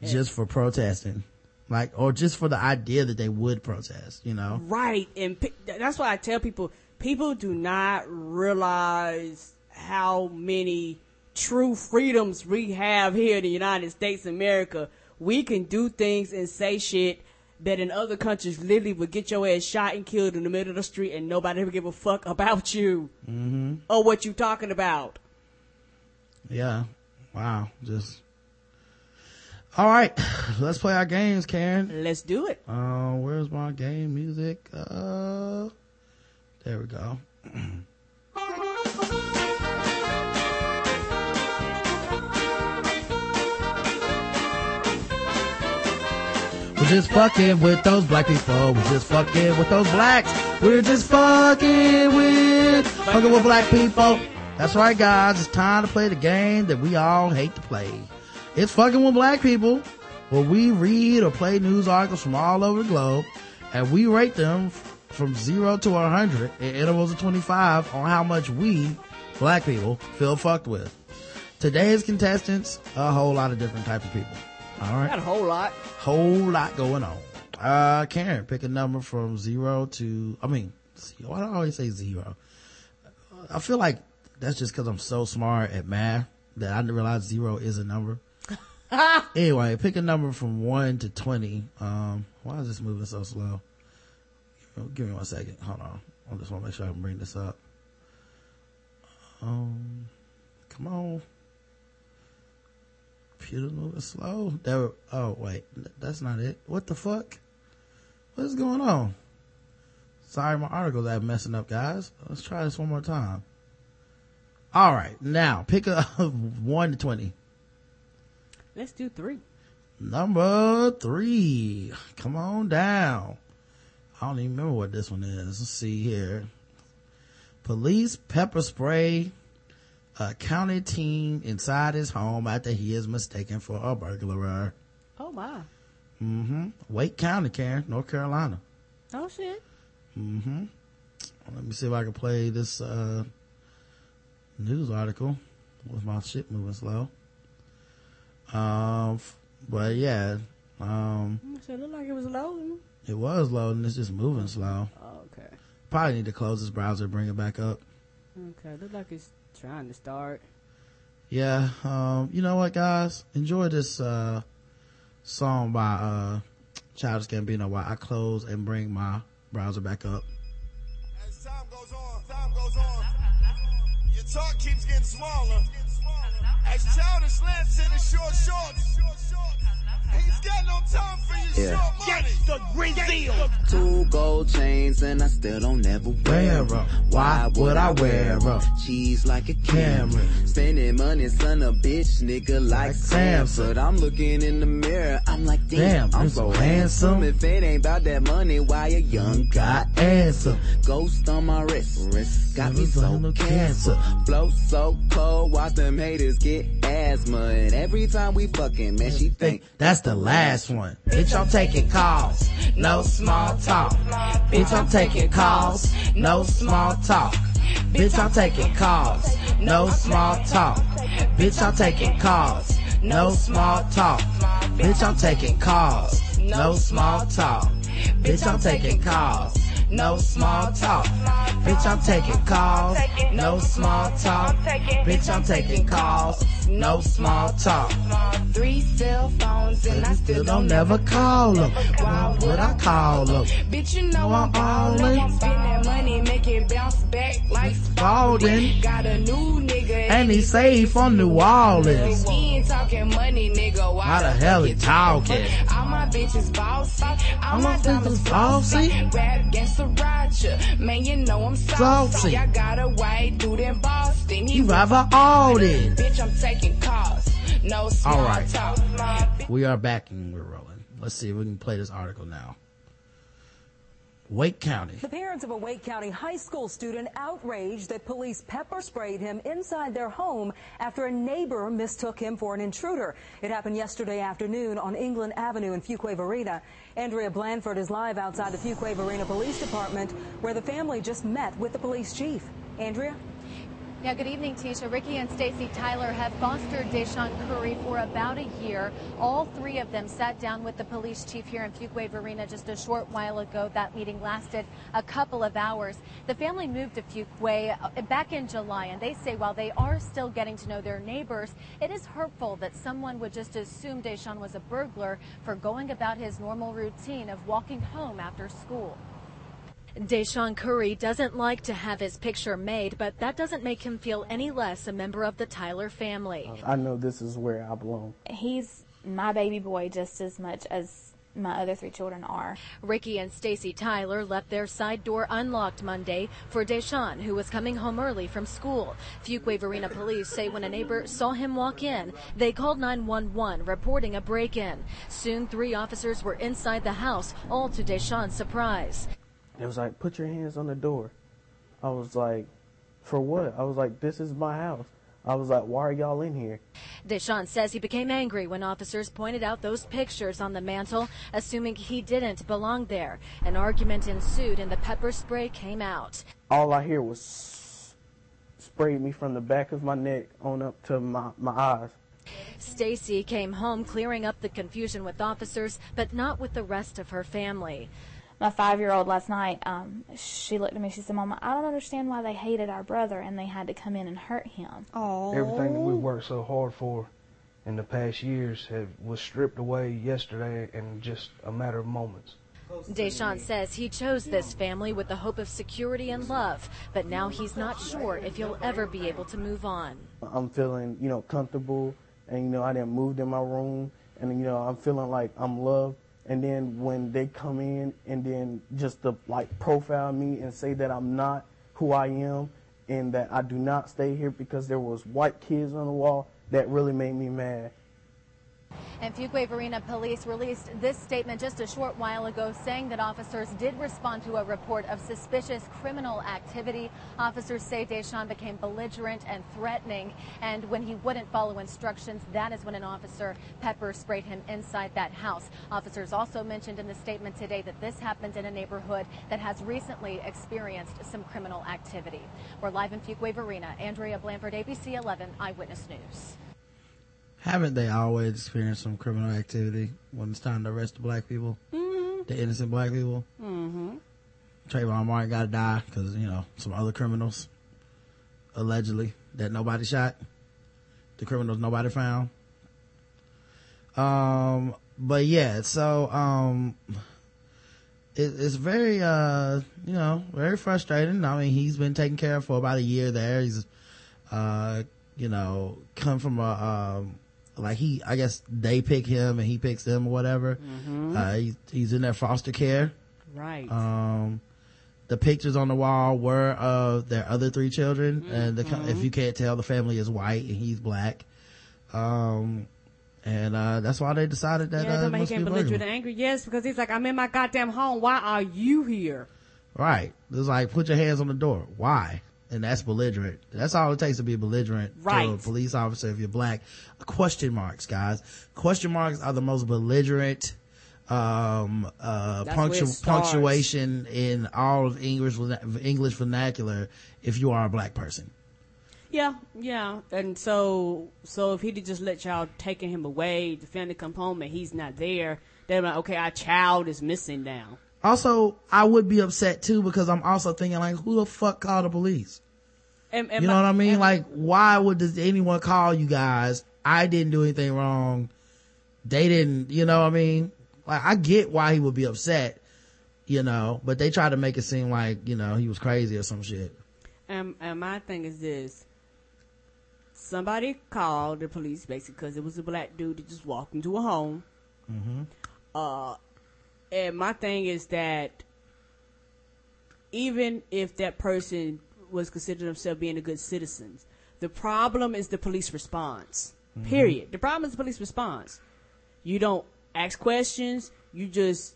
just for protesting. Like, or just for the idea that they would protest, you know? Right. And pe- that's why I tell people, people do not realize how many true freedoms we have here in the United States of America. We can do things and say shit that in other countries literally would get your ass shot and killed in the middle of the street and nobody ever give a fuck about you mm-hmm. or what you talking about. Yeah. Wow. Just. All right. Let's play our games, Karen. Let's do it. Uh, where's my game music? Uh, there we go. We're just fucking with those black people. We're just fucking with those blacks. We're just fucking with, fucking with black people. That's right, guys. It's time to play the game that we all hate to play. It's fucking with black people, where we read or play news articles from all over the globe, and we rate them from zero to a hundred in intervals of 25 on how much we, black people, feel fucked with. Today's contestants, a whole lot of different types of people. All right Got a whole lot. whole lot going on. Uh, Karen, pick a number from zero to, I mean. Why do I always say zero? I feel like that's just cause I'm so smart at math that I didn't realize zero is a number. anyway, pick a number from one to 20. Um, why is this moving so slow? Give me one second. Hold on. I just want to make sure I can bring this up. Um, come on computer's moving slow. There, oh wait, that's not it. What the fuck? What is going on? Sorry, my articles are messing up, guys. Let's try this one more time. All right, now pick a one to twenty. Let's do three. Number three. Come on down. I don't even remember what this one is. Let's see here. Police pepper spray a county teen inside his home after he is mistaken for a burglar. Oh my. Mm-hmm. Wake County, Karen, North Carolina. Oh shit. Mm-hmm. Let me see if I can play this uh news article with my shit moving slow. Um, f- but yeah, um, So it looked like it was loading. it was loading. It's just moving slow. Oh, okay. Probably need to close this browser, bring it back up. Okay, look like it's trying to start. Yeah, um, you know what, guys? Enjoy this uh, song by uh, Childish Gambino while I close and bring my browser back up. As time goes on, time goes on, your talk keeps getting smaller. As Childish lands in his short shorts, Yeah. short money. Two gold chains and I still don't ever wear Wear 'em. 'em. Why would I wear wear 'em? Cheese like a camera. Camera. Spending money, son of a bitch, nigga like Sam. Samson. But I'm looking in the mirror, I'm like, damn, Damn, I'm I'm so so handsome. handsome. If it ain't about that money, why a young guy? Answer. Ghost on my wrist, wrist got me so Never cancer. cancer. Flow so cold, watch them haters get asthma. And every time we fucking, man, she think That's the last one. Bitch, I'm taking calls. No small talk. Bitch, I'm taking calls. No small talk. Bitch, I'm taking calls. No small talk. Bitch, I'm taking calls. No small talk. Bitch, I'm taking calls. No small talk. Bitch, I'm taking calls. No small talk. Bitch, I'm taking calls. No small talk. Bitch, I'm taking calls. No small talk. Three cell phones and I still don't never call them. Why would I call them? Bitch, you know I'm ballin'. Spend that money, make it bounce back like Spalding. Got a new nigga And he safe from New Orleans. We ain't talking money, nigga. Why How the hell he talking? All my bitches bossy. All my diamonds bitches bossy. Rap against Sriracha. Man, you know I'm saucy. Saucy. I got a white dude in Boston. He rather all this. Bitch, I'm taking calls. No small All right. talk. We are back and we're rolling. Let's see if we can play this article now. Wake County. The parents of a Wake County high school student outraged that police pepper sprayed him inside their home after a neighbor mistook him for an intruder. It happened yesterday afternoon on England Avenue in Fuquay Varina. Andrea Blanford is live outside the Fuquay Varina Police Department where the family just met with the police chief. Andrea? Yeah, good evening, Tisha. Ricky and Stacy Tyler have fostered Deshaun Curry for about a year. All three of them sat down with the police chief here in Fuquay Varina just a short while ago. That meeting lasted a couple of hours. The family moved to Fuquay uh, back in July, and they say while they are still getting to know their neighbors, it is hurtful that someone would just assume Deshaun was a burglar for going about his normal routine of walking home after school. Deshaun Curry doesn't like to have his picture made, but that doesn't make him feel any less a member of the Tyler family. I know this is where I belong. He's my baby boy just as much as my other three children are. Ricky and Stacy Tyler left their side door unlocked Monday for Deshaun, who was coming home early from school. Fuquay Varina police say when a neighbor saw him walk in, they called 911 reporting a break-in. Soon three officers were inside the house, all to Deshaun's surprise. It was like, put your hands on the door. I was like, for what? I was like, this is my house. I was like, why are y'all in here? Deshaun says he became angry when officers pointed out those pictures on the mantle, assuming he didn't belong there. An argument ensued and the pepper spray came out. All I hear was sprayed me from the back of my neck on up to my, my eyes. Stacy came home clearing up the confusion with officers, but not with the rest of her family. My five year old last night, um, she looked at me, she said, Mama, I don't understand why they hated our brother and they had to come in and hurt him. Oh. Everything that we worked so hard for in the past years have, was stripped away yesterday in just a matter of moments. Deshaun says he chose this family with the hope of security and love, but now he's not sure if he'll ever be able to move on. I'm feeling, you know, comfortable and, you know, I didn't move in my room and, you know, I'm feeling like I'm loved. And then when they come in and then just to like profile me and say that I'm not who I am and that I do not stay here because there was white kids on the wall, that really made me mad. And Fuquay Varina police released this statement just a short while ago saying that officers did respond to a report of suspicious criminal activity. Officers say Deshaun became belligerent and threatening, and when he wouldn't follow instructions, that is when an officer pepper sprayed him inside that house. Officers also mentioned in the statement today that this happened in a neighborhood that has recently experienced some criminal activity. We're live in Fuquay Varina. Andrea Blanford, ABC 11 Eyewitness News. Haven't they always experienced some criminal activity when it's time to arrest the black people? Mm-hmm. The innocent black people? Mm-hmm. Trayvon Martin got to die because you know some other criminals allegedly that nobody shot. The criminals nobody found. Um, but yeah, so um, it, it's very uh, you know, very frustrating. I mean, he's been taken care of for about a year there. He's uh, you know, come from a um, like he, I guess they pick him and he picks them or whatever. Mhm. Uh, he's, he's in their foster care. Right. Um, the pictures on the wall were of their other three children, and the, Mhm. if you can't tell, the family is white and he's black. Um, and uh, that's why they decided that yeah, uh, make him belligerent and angry. Yes, because he's like, I'm in my goddamn home. Why are you here? Right? It's like put your hands on the door. Why? And that's belligerent. That's all it takes to be belligerent to a police officer if you're black. Question marks, guys. Question marks are the most belligerent um uh That's where it punctu- punctuation in all of english english vernacular if you are a black person Yeah, yeah. And so, so if he'd just let y'all taking him away, the family come home and he's not there, they're like, okay, our child is missing now. Also i would be upset too because i'm also thinking like who the fuck called the police And, and you know my- what i mean and- like why would does anyone call you guys i didn't do anything wrong they didn't you know what i mean like i get why he would be upset you know but they tried to make it seem like you know he was crazy or some shit And, and my thing is this. Somebody called the police basically because it was a black dude that just walked into a home. mm-hmm. Uh, and my thing is that even if that person was considered themselves being a good citizen, the problem is the police response. Mm-hmm. Period. The problem is the police response. You don't ask questions. You just,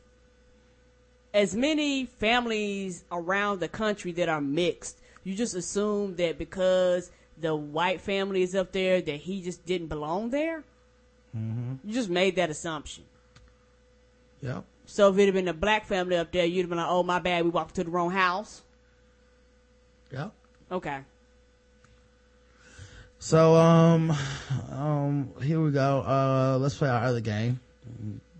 as many families around the country that are mixed, you just assume that because the white family is up there that he just didn't belong there. Mm-hmm. You just made that assumption. yep So if it had been a black family up there, you'd have been like, "Oh, my bad, we walked to the wrong house." Yeah. Okay. So, um, um, here we go. Uh, let's play our other game.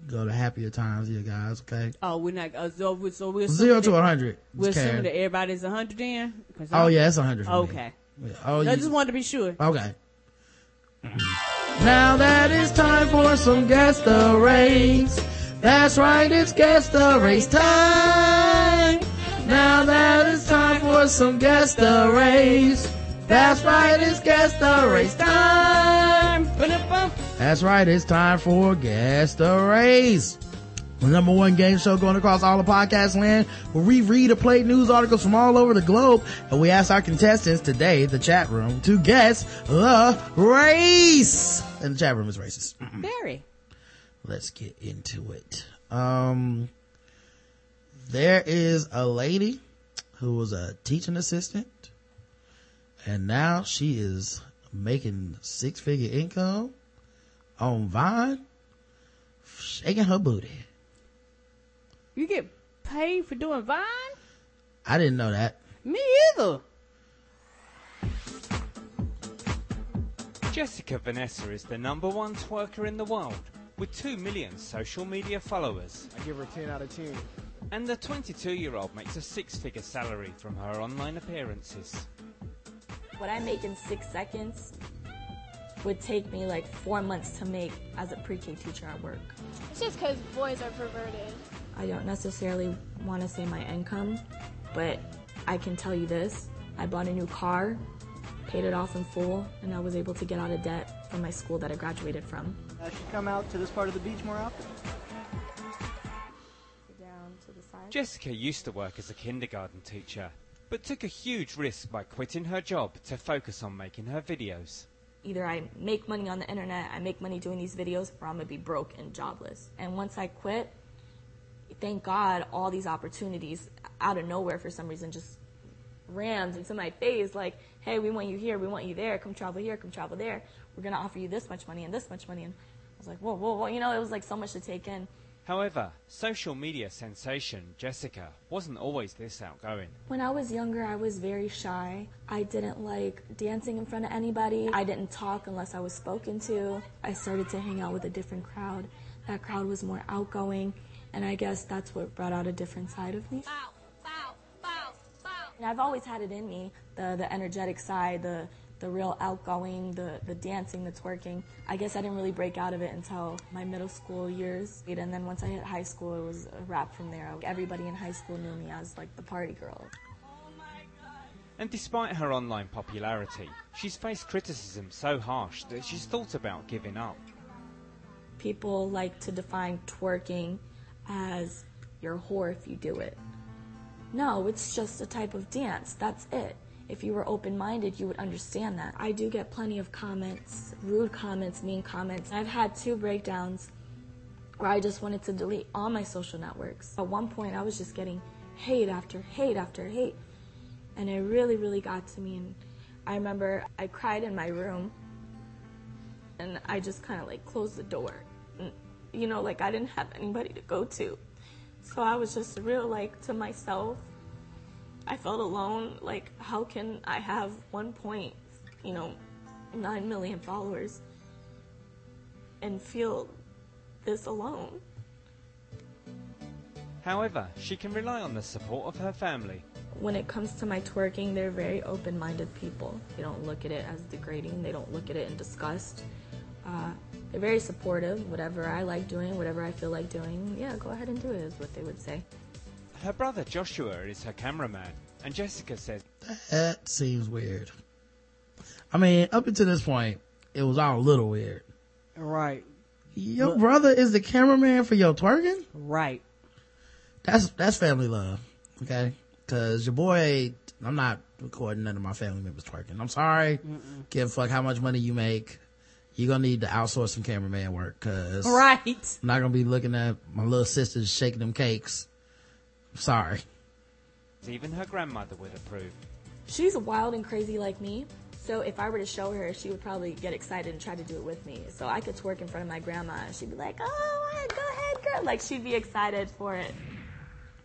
Go to happier times you guys. Okay. Oh, we're not. Uh, so, we're, so we're Zero to that- 100. We're assuming that everybody's a hundred then. Oh yeah, it's a hundred. me. Okay. Yeah. Oh, I just wanted to be sure. Okay. Now that it's time for some guest the race. That's right, it's guest the race time. Now that it's time for some guest the race. That's right, it's guest the race time. That's right, it's time for guest the race. The number one game show going across all the podcast land where we read or play news articles from all over the globe and we ask our contestants today, the chat room, to guess the race. And the chat room is racist. Very. Let's get into it. Um, there is a lady who was a teaching assistant and now she is making six figure income on Vine, shaking her booty. You get paid for doing Vine? I didn't know that. Me either. Jessica Vanessa is the number one twerker in the world with 2 million social media followers. I give her 10 out of 10. And the 22 year old makes a six figure salary from her online appearances. What I make in six seconds would take me like four months to make as a pre-K teacher at work. It's just because boys are perverted. I don't necessarily want to say my income, but I can tell you this. I bought a new car, paid it off in full, and I was able to get out of debt from my school that I graduated from. Uh, I should come out to this part of the beach more often. Down to the side. Jessica used to work as a kindergarten teacher, but took a huge risk by quitting her job to focus on making her videos. Either I make money on the internet, I make money doing these videos, or I'm gonna be broke and jobless. And once I quit, thank God all these opportunities out of nowhere for some reason just rammed into my face like, hey, we want you here, we want you there, come travel here, come travel there. We're gonna offer you this much money and this much money. And I was like, whoa, whoa, whoa, you know, it was like so much to take in. However, social media sensation Jessica wasn't always this outgoing. When I was younger, I was very shy. I didn't like dancing in front of anybody. I didn't talk unless I was spoken to. I started to hang out with a different crowd. That crowd was more outgoing, and I guess that's what brought out a different side of me. Bow, bow, bow, I've always had it in me, the, the energetic side, the, the real outgoing, the, the dancing, the twerking. I guess I didn't really break out of it until my middle school years. And then once I hit high school, it was a wrap from there. Everybody in high school knew me as like the party girl. And despite her online popularity, she's faced criticism so harsh that she's thought about giving up. People like to define twerking as you're a whore if you do it. No, it's just a type of dance. That's it. If you were open minded, you would understand that. I do get plenty of comments, rude comments, mean comments. I've had two breakdowns where I just wanted to delete all my social networks. At one point, I was just getting hate after hate after hate. And it really, really got to me. And I remember I cried in my room and I just kind of like closed the door. And, you know, like I didn't have anybody to go to. So I was just real like to myself. I felt alone. Like, how can I have one point, you know, nine million followers and feel this alone? However, she can rely on the support of her family. When it comes to my twerking, they're very open minded people. They don't look at it as degrading, they don't look at it in disgust. Uh, they're very supportive. Whatever I like doing, whatever I feel like doing, yeah, go ahead and do it, is what they would say. Her brother Joshua is her cameraman, and Jessica says, That seems weird. I mean, up until this point, it was all a little weird. Right. Your Look- brother is the cameraman for your twerking? Right. That's, that's family love. Okay. Cause your boy, I'm not recording none of my family members twerking. I'm sorry. Give a fuck how much money you make. You're gonna need to outsource some cameraman work cause Right. I'm not gonna be looking at my little sisters shaking them cakes. Sorry. even her grandmother would approve. She's wild and crazy like me. So if I were to show her, she would probably get excited and try to do it with me. So I could twerk in front of my grandma and she'd be like, oh, go ahead, girl. Like she'd be excited for it.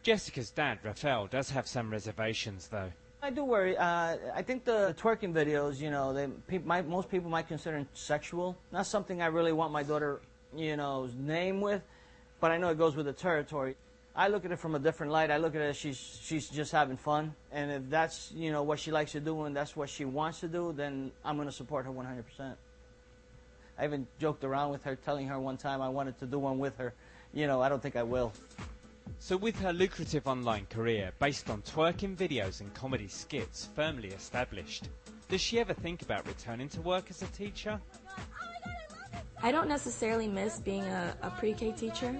Jessica's dad, Rafael, does have some reservations though. I do worry. Uh, I think the twerking videos, you know, they peop might, most people might consider them sexual. Not something I really want my daughter, you know, name with, but I know it goes with the territory. I look at it from a different light. I look at it as she's she's just having fun, and if that's you know what she likes to do and that's what she wants to do, then I'm going to support her 100%. I even joked around with her, telling her one time I wanted to do one with her. You know, I don't think I will. So with her lucrative online career based on twerking videos and comedy skits firmly established, does she ever think about returning to work as a teacher? I don't necessarily miss being a, a pre-K teacher.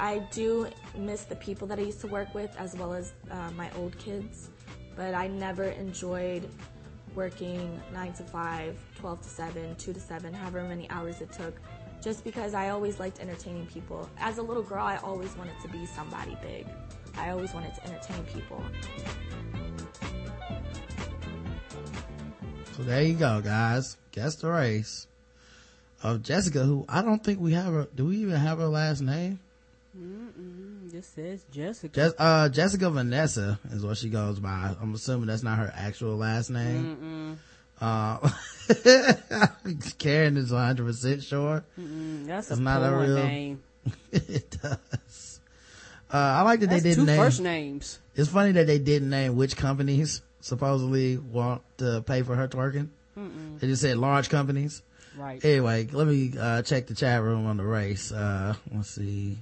I do miss the people that I used to work with as well as uh, my old kids, but I never enjoyed working 9 to 5, 12 to 7, 2 to 7, however many hours it took, just because I always liked entertaining people. As a little girl, I always wanted to be somebody big. I always wanted to entertain people. So there you go, guys. Guess the race of Jessica, who I don't think we have her. Do we even have her last name? Mm-mm. Just says Jessica. Jes- uh, Jessica Vanessa is what she goes by. I'm assuming that's not her actual last name. Uh, Karen is 100% sure. Mm-mm. That's It's a not a real- name. it does. Uh, I like that That's they didn't two name. first names. It's funny that they didn't name which companies supposedly want to pay for her twerking. Mm-mm. They just said large companies. Right. Anyway, let me uh, check the chat room on the race. Uh, let's see.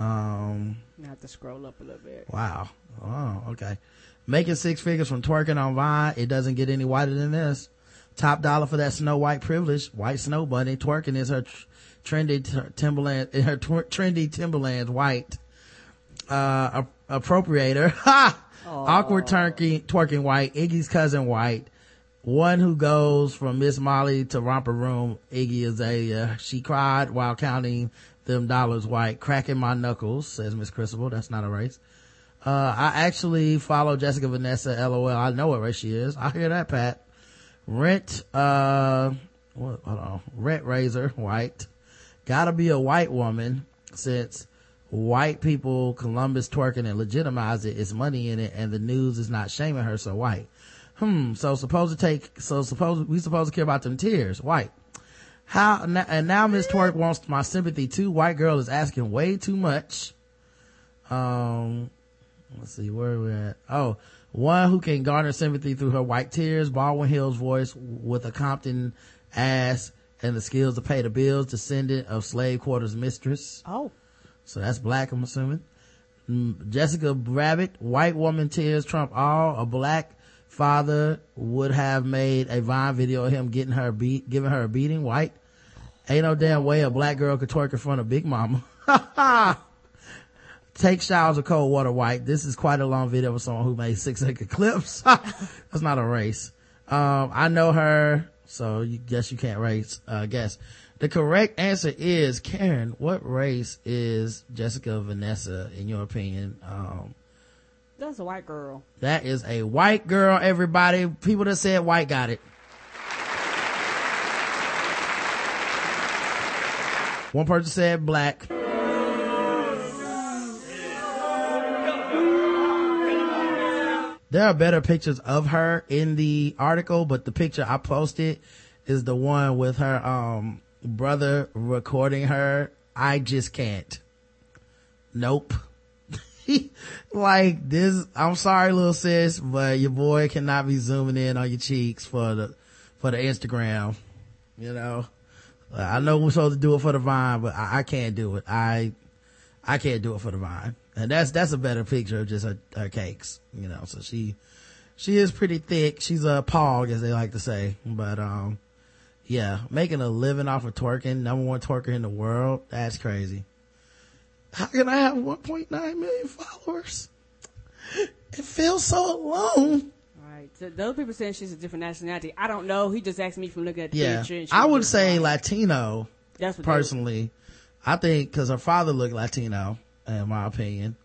Um, I have to scroll up a little bit. wow. Oh, okay. Making six figures from twerking on Vine. It doesn't get any whiter than this. Top dollar for that Snow White privilege. White Snow Bunny. Twerking is her tr- trendy t- Timberland, her tw- trendy Timberlands white. Uh, a- appropriator. Ha! Awkward turkey, twerking white. Iggy's cousin white. One who goes from Miss Molly to Romper Room, Iggy Azalea. She cried while counting them dollars white. Cracking my knuckles, says Miss Crucible. That's not a race. Uh, I actually follow Jessica Vanessa, lol. I know what race she is. I hear that, Pat. Rent, uh, what, hold on. Rent Razor, white. Gotta be a white woman since white people Columbus twerking and legitimize it. It's money in it and the news is not shaming her so white. Hmm. So supposed to take, so suppose we supposed to care about them tears. White. How, and now Miss Twerk wants my sympathy too. White girl is asking way too much. Um, Let's see where we're at. Oh, one who can garner sympathy through her white tears, Baldwin Hill's voice with a Compton ass and the skills to pay the bills, descendant of slave quarters mistress. Oh. So that's black, I'm assuming. Mm, Jessica Rabbit, white woman tears trump all. A black father would have made a Vine video of him getting her beat, giving her a beating. White. Ain't no damn way a black girl could twerk in front of Big Mama. Take showers of cold water white. This is quite a long video of someone who made six second clips. That's not a race. Um, I know her, so you guess you can't race, uh, guess. The correct answer is Karen. What race is Jessica Vanessa in your opinion? Um, That's a white girl. that is a white girl, everybody. People that said white got it. One person said black. There are better pictures of her in the article, but the picture I posted is the one with her, um, brother recording her. I just can't. Nope. like this, I'm sorry, little sis, but your boy cannot be zooming in on your cheeks for the, for the Instagram. You know, I know we're supposed to do it for the vine, but I, I can't do it. I, I can't do it for the vine. And that's, that's a better picture of just her, her cakes, you know, so she, she is pretty thick. She's a PAWG, as they like to say, but, um, yeah, making a living off of twerking, number one twerker in the world. That's crazy. How can I have 1.9 million followers? It feels so alone. Right. So those people saying she's a different nationality. I don't know. He just asked me from looking at the Yeah. picture. I would say Latino. That's what personally. I think cause her father looked Latino, in my opinion.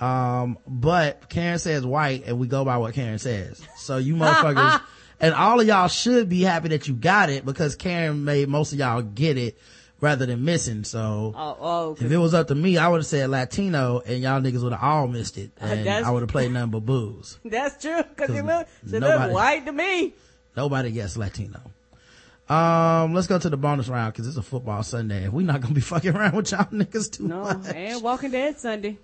Um, but Karen says white and we go by what Karen says. So you motherfuckers, and all of y'all should be happy that you got it because Karen made most of y'all get it rather than missing. So Oh, oh. if it was up to me, I would have said Latino and y'all niggas would have all missed it. And I would have played nothing but booze. That's true. Cause they 'Cause look, they nobody- look white to me. Nobody gets Latino. Um, let's go to the bonus round because it's a football Sunday we're not gonna be fucking around with y'all niggas too No, much. and Walking Dead Sunday.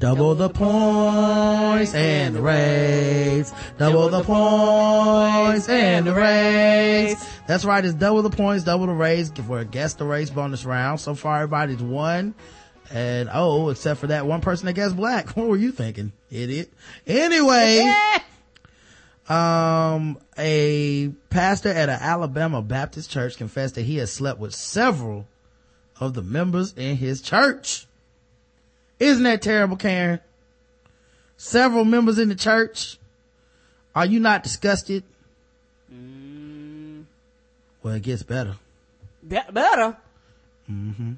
Double the points and the rates. Double the points and the rates. That's right. It's double the points, double the rates for a guess the race bonus round. So far, everybody's won. And oh, except for that one person that guessed black. What were you thinking, idiot? Anyway, um, a pastor at an Alabama Baptist church confessed that he has slept with several of the members in his church. Isn't that terrible, Karen? Several members in the church. Are you not disgusted? Well, it gets better. Be- better. hmm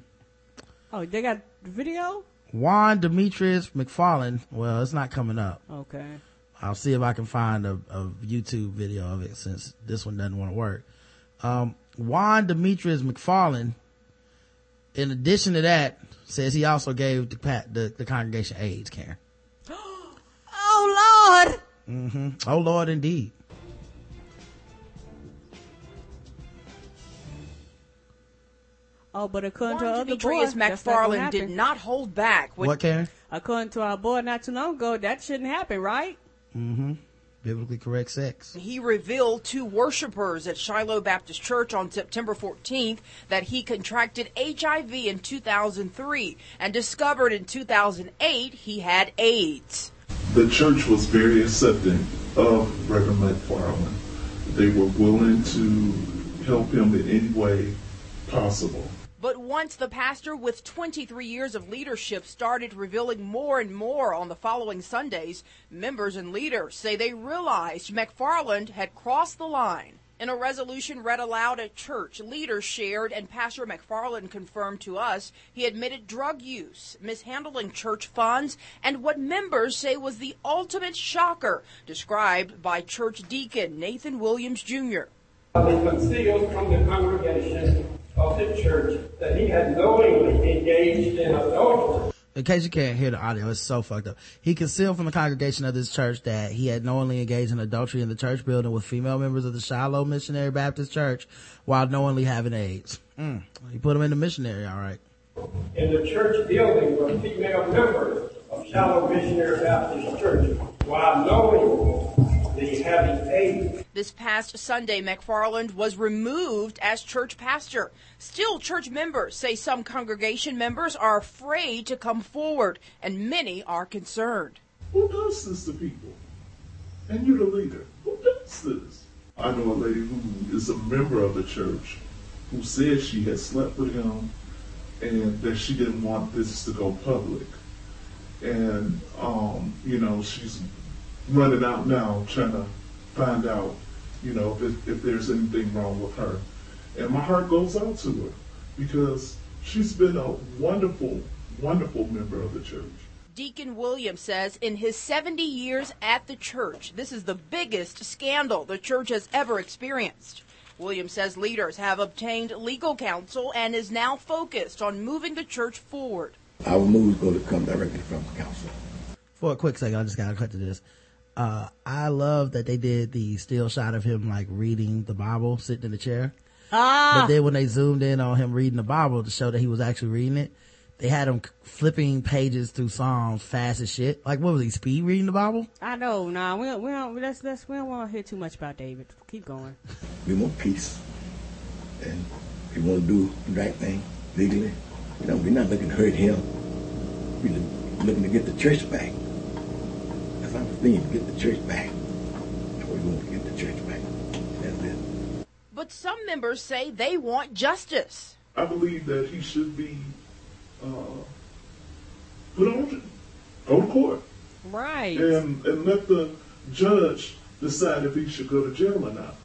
Oh, they got video? Juan Demetrius McFarland. Well, it's not coming up. Okay. I'll see if I can find a, a YouTube video of it since this one doesn't want to work. Um, Juan Demetrius McFarland, in addition to that, says he also gave the, pat, the, the congregation AIDS, Karen. Oh, Lord. hmm Oh Lord, indeed. Oh, but according to our other Demetrius boy, that's not gonna McFarland did not hold back. When What, Karen? According to our boy not too long ago, that shouldn't happen, right? hmm Biblically correct sex. He revealed to worshipers at Shiloh Baptist Church on September 14th that he contracted HIV in 2003 and discovered in 2008 he had AIDS. The church was very accepting of Reverend McFarland. They were willing to help him in any way possible. But once the pastor with 23 years of leadership started revealing more and more on the following Sundays, members and leaders say they realized McFarland had crossed the line. In a resolution read aloud at church, leaders shared and Pastor McFarland confirmed to us he admitted drug use, mishandling church funds, and what members say was the ultimate shocker, described by church deacon Nathan Williams Jr. Concealed from the congregation of the church that he had knowingly engaged in adultery. In case you can't hear the audio, it's so fucked up. He concealed from the congregation of this church that he had knowingly engaged in adultery in the church building with female members of the Shiloh Missionary Baptist Church while knowingly having AIDS. Mm. He put him in the missionary, all right. In the church building were female members of Shiloh Missionary Baptist Church while knowing the having AIDS. This past Sunday, McFarland was removed as church pastor. Still, church members say some congregation members are afraid to come forward, and many are concerned. Who does this to people? And you're the leader. Who does this? I know a lady who is a member of the church who said she had slept with him and that she didn't want this to go public. And, um, you know, she's running out now trying to find out, you know, if, if there's anything wrong with her. And my heart goes out to her because she's been a wonderful, wonderful member of the church. Deacon Williams says in his 70 years at the church, this is the biggest scandal the church has ever experienced. Williams says leaders have obtained legal counsel and is now focused on moving the church forward. Our move is going to come directly from the council. For a quick second, I just gotta cut to this. Uh, I love that they did the still shot of him like reading the Bible, sitting in the chair. Ah. But then when they zoomed in on him reading the Bible to show that he was actually reading it, they had him flipping pages through Psalms fast as shit. Like, what was he, speed reading the Bible? I know. Nah, we don't. We don't. Let's. Let's. We don't want to hear too much about David. Keep going. We want peace. And we want to do the right thing legally, you know, we're not looking to hurt him. We're looking to get the church back. That's our thing, get the church back. That's what we want to get the church back. That's it. But some members say they want justice. I believe that he should be uh, put on go to court Right. and and let the judge decide if he should go to jail or not.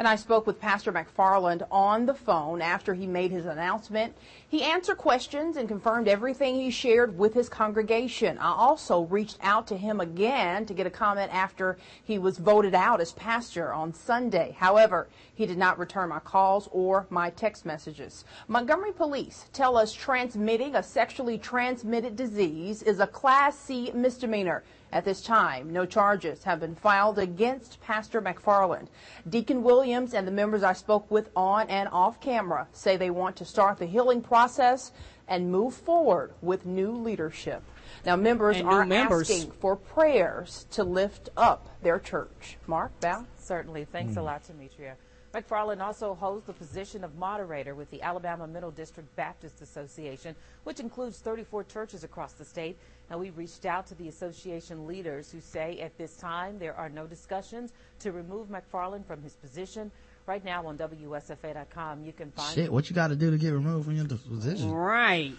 And I spoke with Pastor McFarland on the phone after he made his announcement. He answered questions and confirmed everything he shared with his congregation. I also reached out to him again to get a comment after he was voted out as pastor on Sunday. However, he did not return my calls or my text messages. Montgomery police tell us transmitting a sexually transmitted disease is a Class C misdemeanor. At this time, no charges have been filed against Pastor McFarland. Deacon Williams and the members I spoke with on and off camera say they want to start the healing process and move forward with new leadership. Now, members And are members. asking for prayers to lift up their church. Mark, Val? Certainly. Thanks a hmm. lot, Demetria. McFarland also holds the position of moderator with the Alabama Middle District Baptist Association, which includes 34 churches across the state. Now, we reached out to the association leaders who say at this time there are no discussions to remove McFarland from his position. Right now on WSFA.com, you can find Shit, what you gotta do to get removed from your position? Right.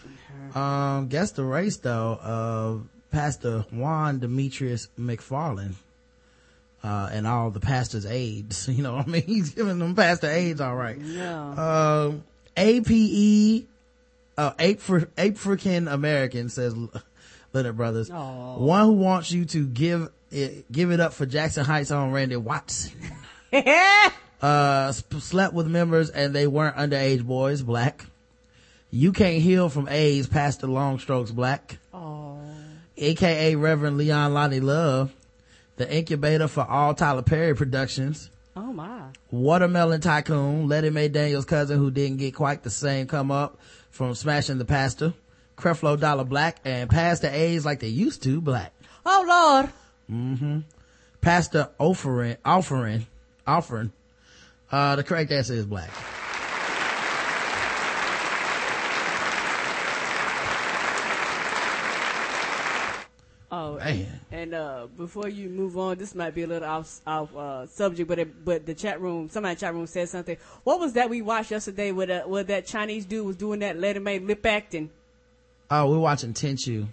Um, guess the race though of Pastor Juan Demetrius McFarland, uh, and all the pastor's aides. You know what I mean? He's giving them pastor aides all right. Yeah. Um, APE, uh, African American says Leonard Brothers. Aw. One who wants you to give it, give it up for Jackson Heights on Randy Watson. uh, slept with members and they weren't underage boys, black. You can't heal from AIDS, Pastor Longstrokes Black. Oh. AKA Reverend Leon Lonnie Love. The incubator for all Tyler Perry productions. Oh my. Watermelon Tycoon, Letty Mae Daniels' cousin who didn't get quite the same come up from smashing the pastor. Creflo Dollar Black and Pastor A's like they used to Black. Oh Lord. Mm-hmm. Pastor offering, offering, offering. Uh, the correct answer is Black. Oh, Man. and uh, before you move on, this might be a little off off uh, subject, but it, but the chat room, somebody in the chat room said something. What was that we watched yesterday? Where, uh, where that Chinese dude was doing that Letty Mae lip acting. Oh, we're watching Tenchu,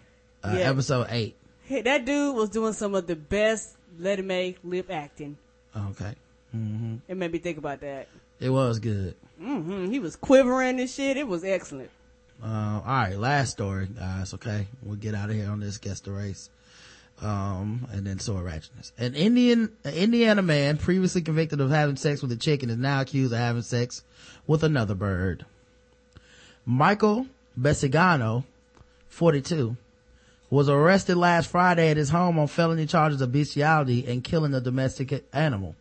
uh, Yeah. episode eight. Hey, that dude was doing some of the best Letty Mae lip acting. Okay. hmm It made me think about that. It was good. hmm He was quivering and shit. It was excellent. Uh, all right, last story, guys. Okay, we'll get out of here on this guess the race. Um, and then sword ratchetness. An Indian, an Indiana man previously convicted of having sex with a chicken is now accused of having sex with another bird. Michael Besigano, 42, was arrested last Friday at his home on felony charges of bestiality and killing a domestic animal.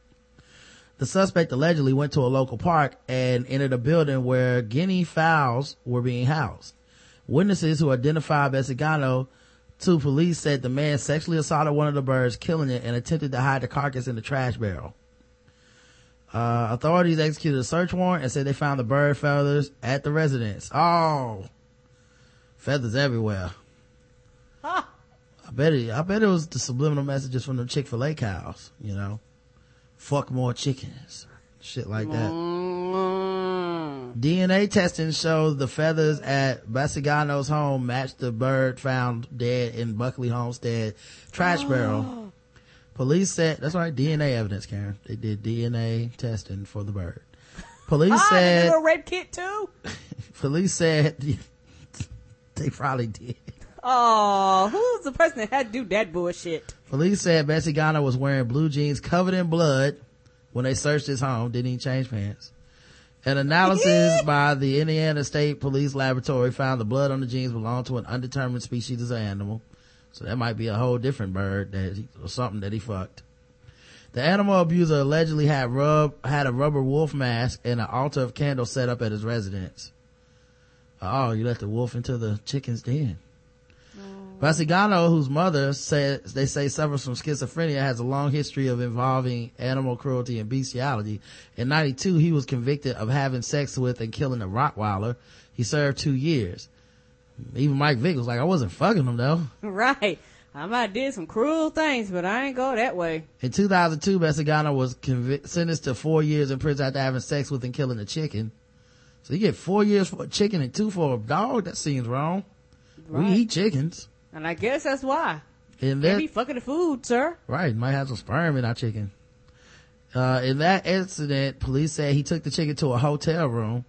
The suspect allegedly went to a local park and entered a building where guinea fowls were being housed. Witnesses who identified Besigano to police said the man sexually assaulted one of the birds, killing it, and attempted to hide the carcass in the trash barrel. Uh, authorities executed a search warrant and said they found the bird feathers at the residence. Oh, feathers everywhere. I bet it, I bet it was the subliminal messages from the Chick-fil-A cows, you know. Fuck more chickens. Shit like that. DNA testing shows the feathers at Basigano's home matched the bird found dead in Buckley Homestead trash barrel. Police said, that's right, DNA evidence, Karen. They did DNA testing for the bird. Police ah, said, a red kit too. police said, they probably did. Oh, who's the person that had to do that bullshit? Police said Basigano was wearing blue jeans covered in blood when they searched his home. Didn't even change pants. An analysis by the Indiana State Police Laboratory found the blood on the jeans belonged to an undetermined species of animal. So that might be a whole different bird that he, or something that he fucked. The animal abuser allegedly had rub, had a rubber wolf mask and an altar of candles set up at his residence. Oh, you let the wolf into the chicken's den. Mm. Basigano, whose mother says they say suffers from schizophrenia, has a long history of involving animal cruelty and bestiality. In '92, he was convicted of having sex with and killing a Rottweiler. He served two years. Even Mike Vick was like, "I wasn't fucking him though." Right. I might did some cruel things, but I ain't go that way. In 2002, Basigano was convic- sentenced to four years in prison after having sex with and killing a chicken. So you get four years for a chicken and two for a dog. That seems wrong. Right. We eat chickens. And I guess that's why. And that, be fucking the food, sir. Right, might have some sperm in our chicken. Uh, in that incident, police said he took the chicken to a hotel room.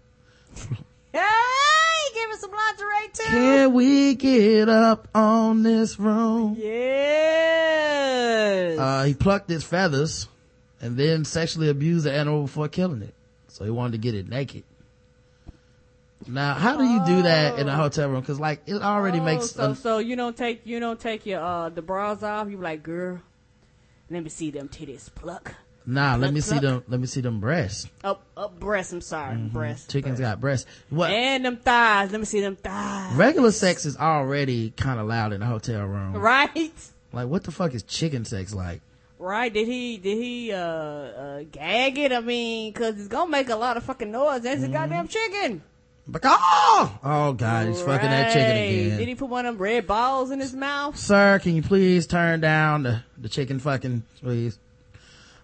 Hey, give us some lingerie too. Can we get up on this room? Yes. Uh, he plucked its feathers and then sexually abused the animal before killing it. So he wanted to get it naked. Now, how do you do that in a hotel room? Cause like, it already Oh, makes, so a- so you don't take you don't take your uh the bras off. You be like, girl, let me see them titties pluck. nah, let Pluck, me see them, let me see them breasts. Up up breasts. I'm sorry, breasts. Chickens got breasts. What? And them thighs. Let me see them thighs. Regular sex is already kind of loud in a hotel room. Right. Like, what the fuck is chicken sex like? Right? Did he did he uh, uh gag it? I mean, cause it's gonna make a lot of fucking noise. That's Mm-hmm. a goddamn chicken. Like, oh, oh god, he's fucking that chicken again. Did he put one of them red balls in his mouth? Sir, can you please turn down the, the chicken fucking, please?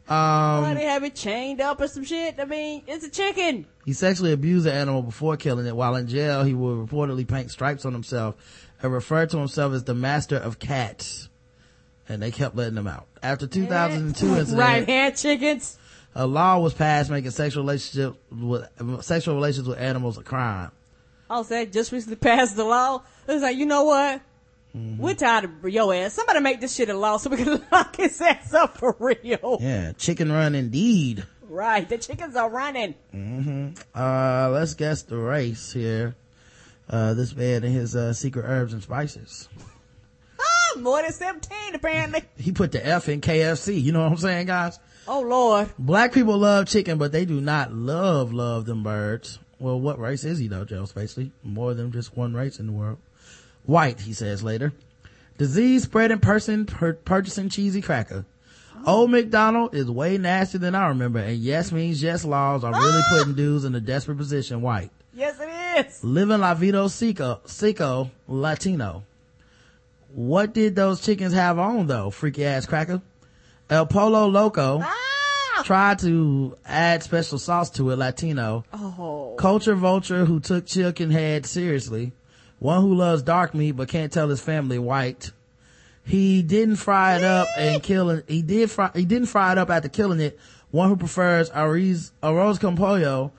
Why Um, they have it chained up or some shit? I mean, it's a chicken. he sexually abused the animal before killing it. While in jail, he would reportedly paint stripes on himself and refer to himself as the master of cats. And they kept letting him out. After 2002 incident, Right hand chickens. A law was passed making sexual relationship with, sexual relations with animals a crime. Oh, so they just recently passed the law. It was like, you know what? Mm-hmm. We're tired of your ass. Somebody make this shit a law so we can lock his ass up for real. Yeah, chicken run indeed. Right. The chickens are running. hmm Uh, let's guess the race here. Uh, this man and his, uh, secret herbs and spices. Ah, more than 17 apparently. He put the F in KFC. You know what I'm saying, guys? Oh Lord. Black people love chicken, but they do not love, love them birds. Well, what race is he though, Joe Spacely? More than just one race in the world. White, he says later. Disease spreading person pur- purchasing cheesy cracker. Old McDonald is way nastier than I remember, and yes means yes laws are really ah! putting dudes in a desperate position. White. Yes, it is. Living La Vida Seco, Seco Latino. What did those chickens have on though, freaky ass cracker? El Pollo Loco ah! tried to add special sauce to it, Latino. Oh. Culture vulture who took chicken head seriously. One who loves dark meat but can't tell his family white. He didn't fry it up and kill it. He did fry, he didn't fry it up after killing it. One who prefers arroz, arroz con pollo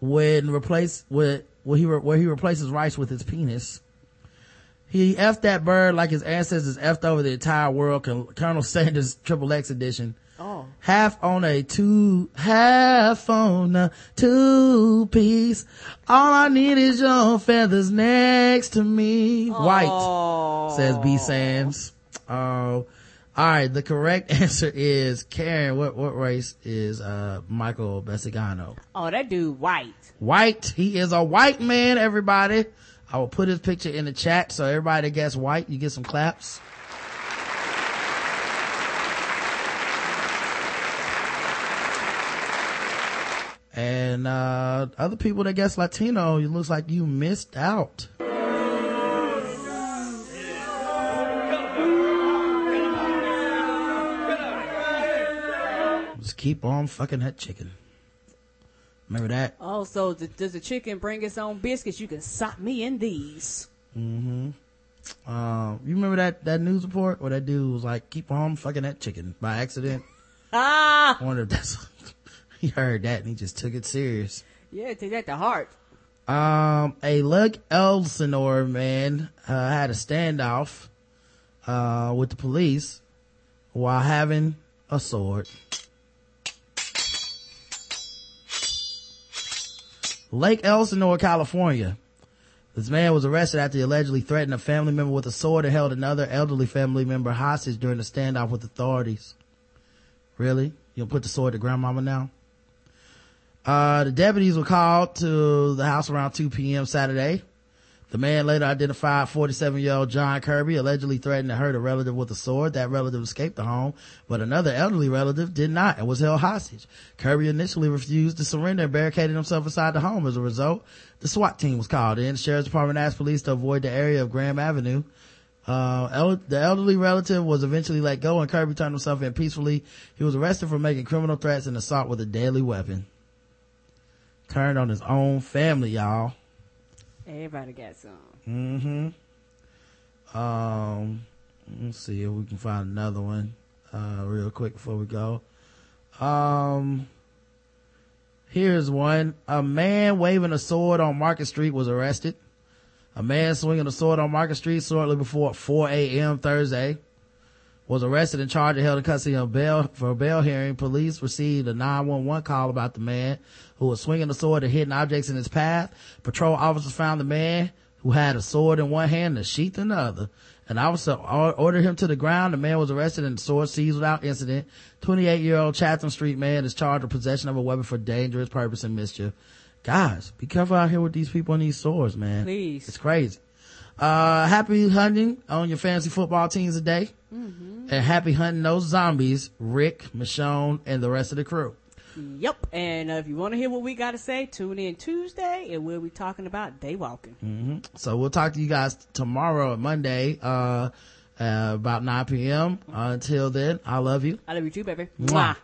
when replace with, where he, re- where he replaces rice with his penis. He effed that bird like his ancestors effed over the entire world, Col- Sanders Triple X edition. Oh. Half on a two, half on a two piece. All I need is your feathers next to me. White, says B. Sam's. Oh, All right, the correct answer is Karen. What what race is uh Michael Bessigano? Oh, that dude white. White. He is a white man. Everybody. I will put his picture in the chat so everybody that gets white, you get some claps. And uh other people that guess Latino, it looks like you missed out. Just keep on fucking that chicken. Remember that? Also, th- does the chicken bring its own biscuits? You can sop me in these. Mm-hmm. Um, you remember that, that news report where that dude was like, keep on fucking that chicken by accident? Ah! I wonder if that's, he heard that and he just took it serious. Yeah, take that to heart. Um, a Lug Elsinore man, uh, had a standoff, uh, with the police while having a sword. Lake Elsinore, California. This man was arrested after he allegedly threatened a family member with a sword and held another elderly family member hostage during a standoff with authorities. Really? You'll put the sword to grandmama now? Uh, the deputies were called to the house around 2 p.m. Saturday. The man later identified 47 year old John Kirby allegedly threatened to hurt a relative with a sword. That relative escaped the home, but another elderly relative did not and was held hostage. Kirby initially refused to surrender and barricaded himself inside the home. As a result, the SWAT team was called in. The sheriff's department asked police to avoid the area of Graham Avenue. Uh, el- the elderly relative was eventually let go and Kirby turned himself in peacefully. He was arrested for making criminal threats and assault with a deadly weapon. Turned on his own family, y'all. Everybody got some. Mm-hmm. Um, let's see if we can find another one, uh, real quick before we go. Um, here's one. A man waving a sword on Market Street was arrested. A man swinging a sword on Market Street shortly before 4 a.m. Thursday was arrested and charged and held in custody on bail for a bail hearing. Police received a 911 call about the man who was swinging a sword and hitting objects in his path. Patrol officers found the man who had a sword in one hand and a sheath in the other. An officer ordered him to the ground. The man was arrested and the sword seized without incident. 28 year old Chatham Street man is charged with possession of a weapon for dangerous purpose and mischief. Guys, be careful out here with these people and these swords, man. Please. It's crazy. Uh, happy hunting on your fantasy football teams today. Mm-hmm. And happy hunting those zombies, Rick, Michonne, and the rest of the crew. Yep. And uh, if you want to hear what we got to say, tune in Tuesday, and we'll be talking about day walking. hmm So we'll talk to you guys tomorrow, Monday, uh, uh about 9 p.m. until then, I love you. I love you too, baby. Mwah. Mwah.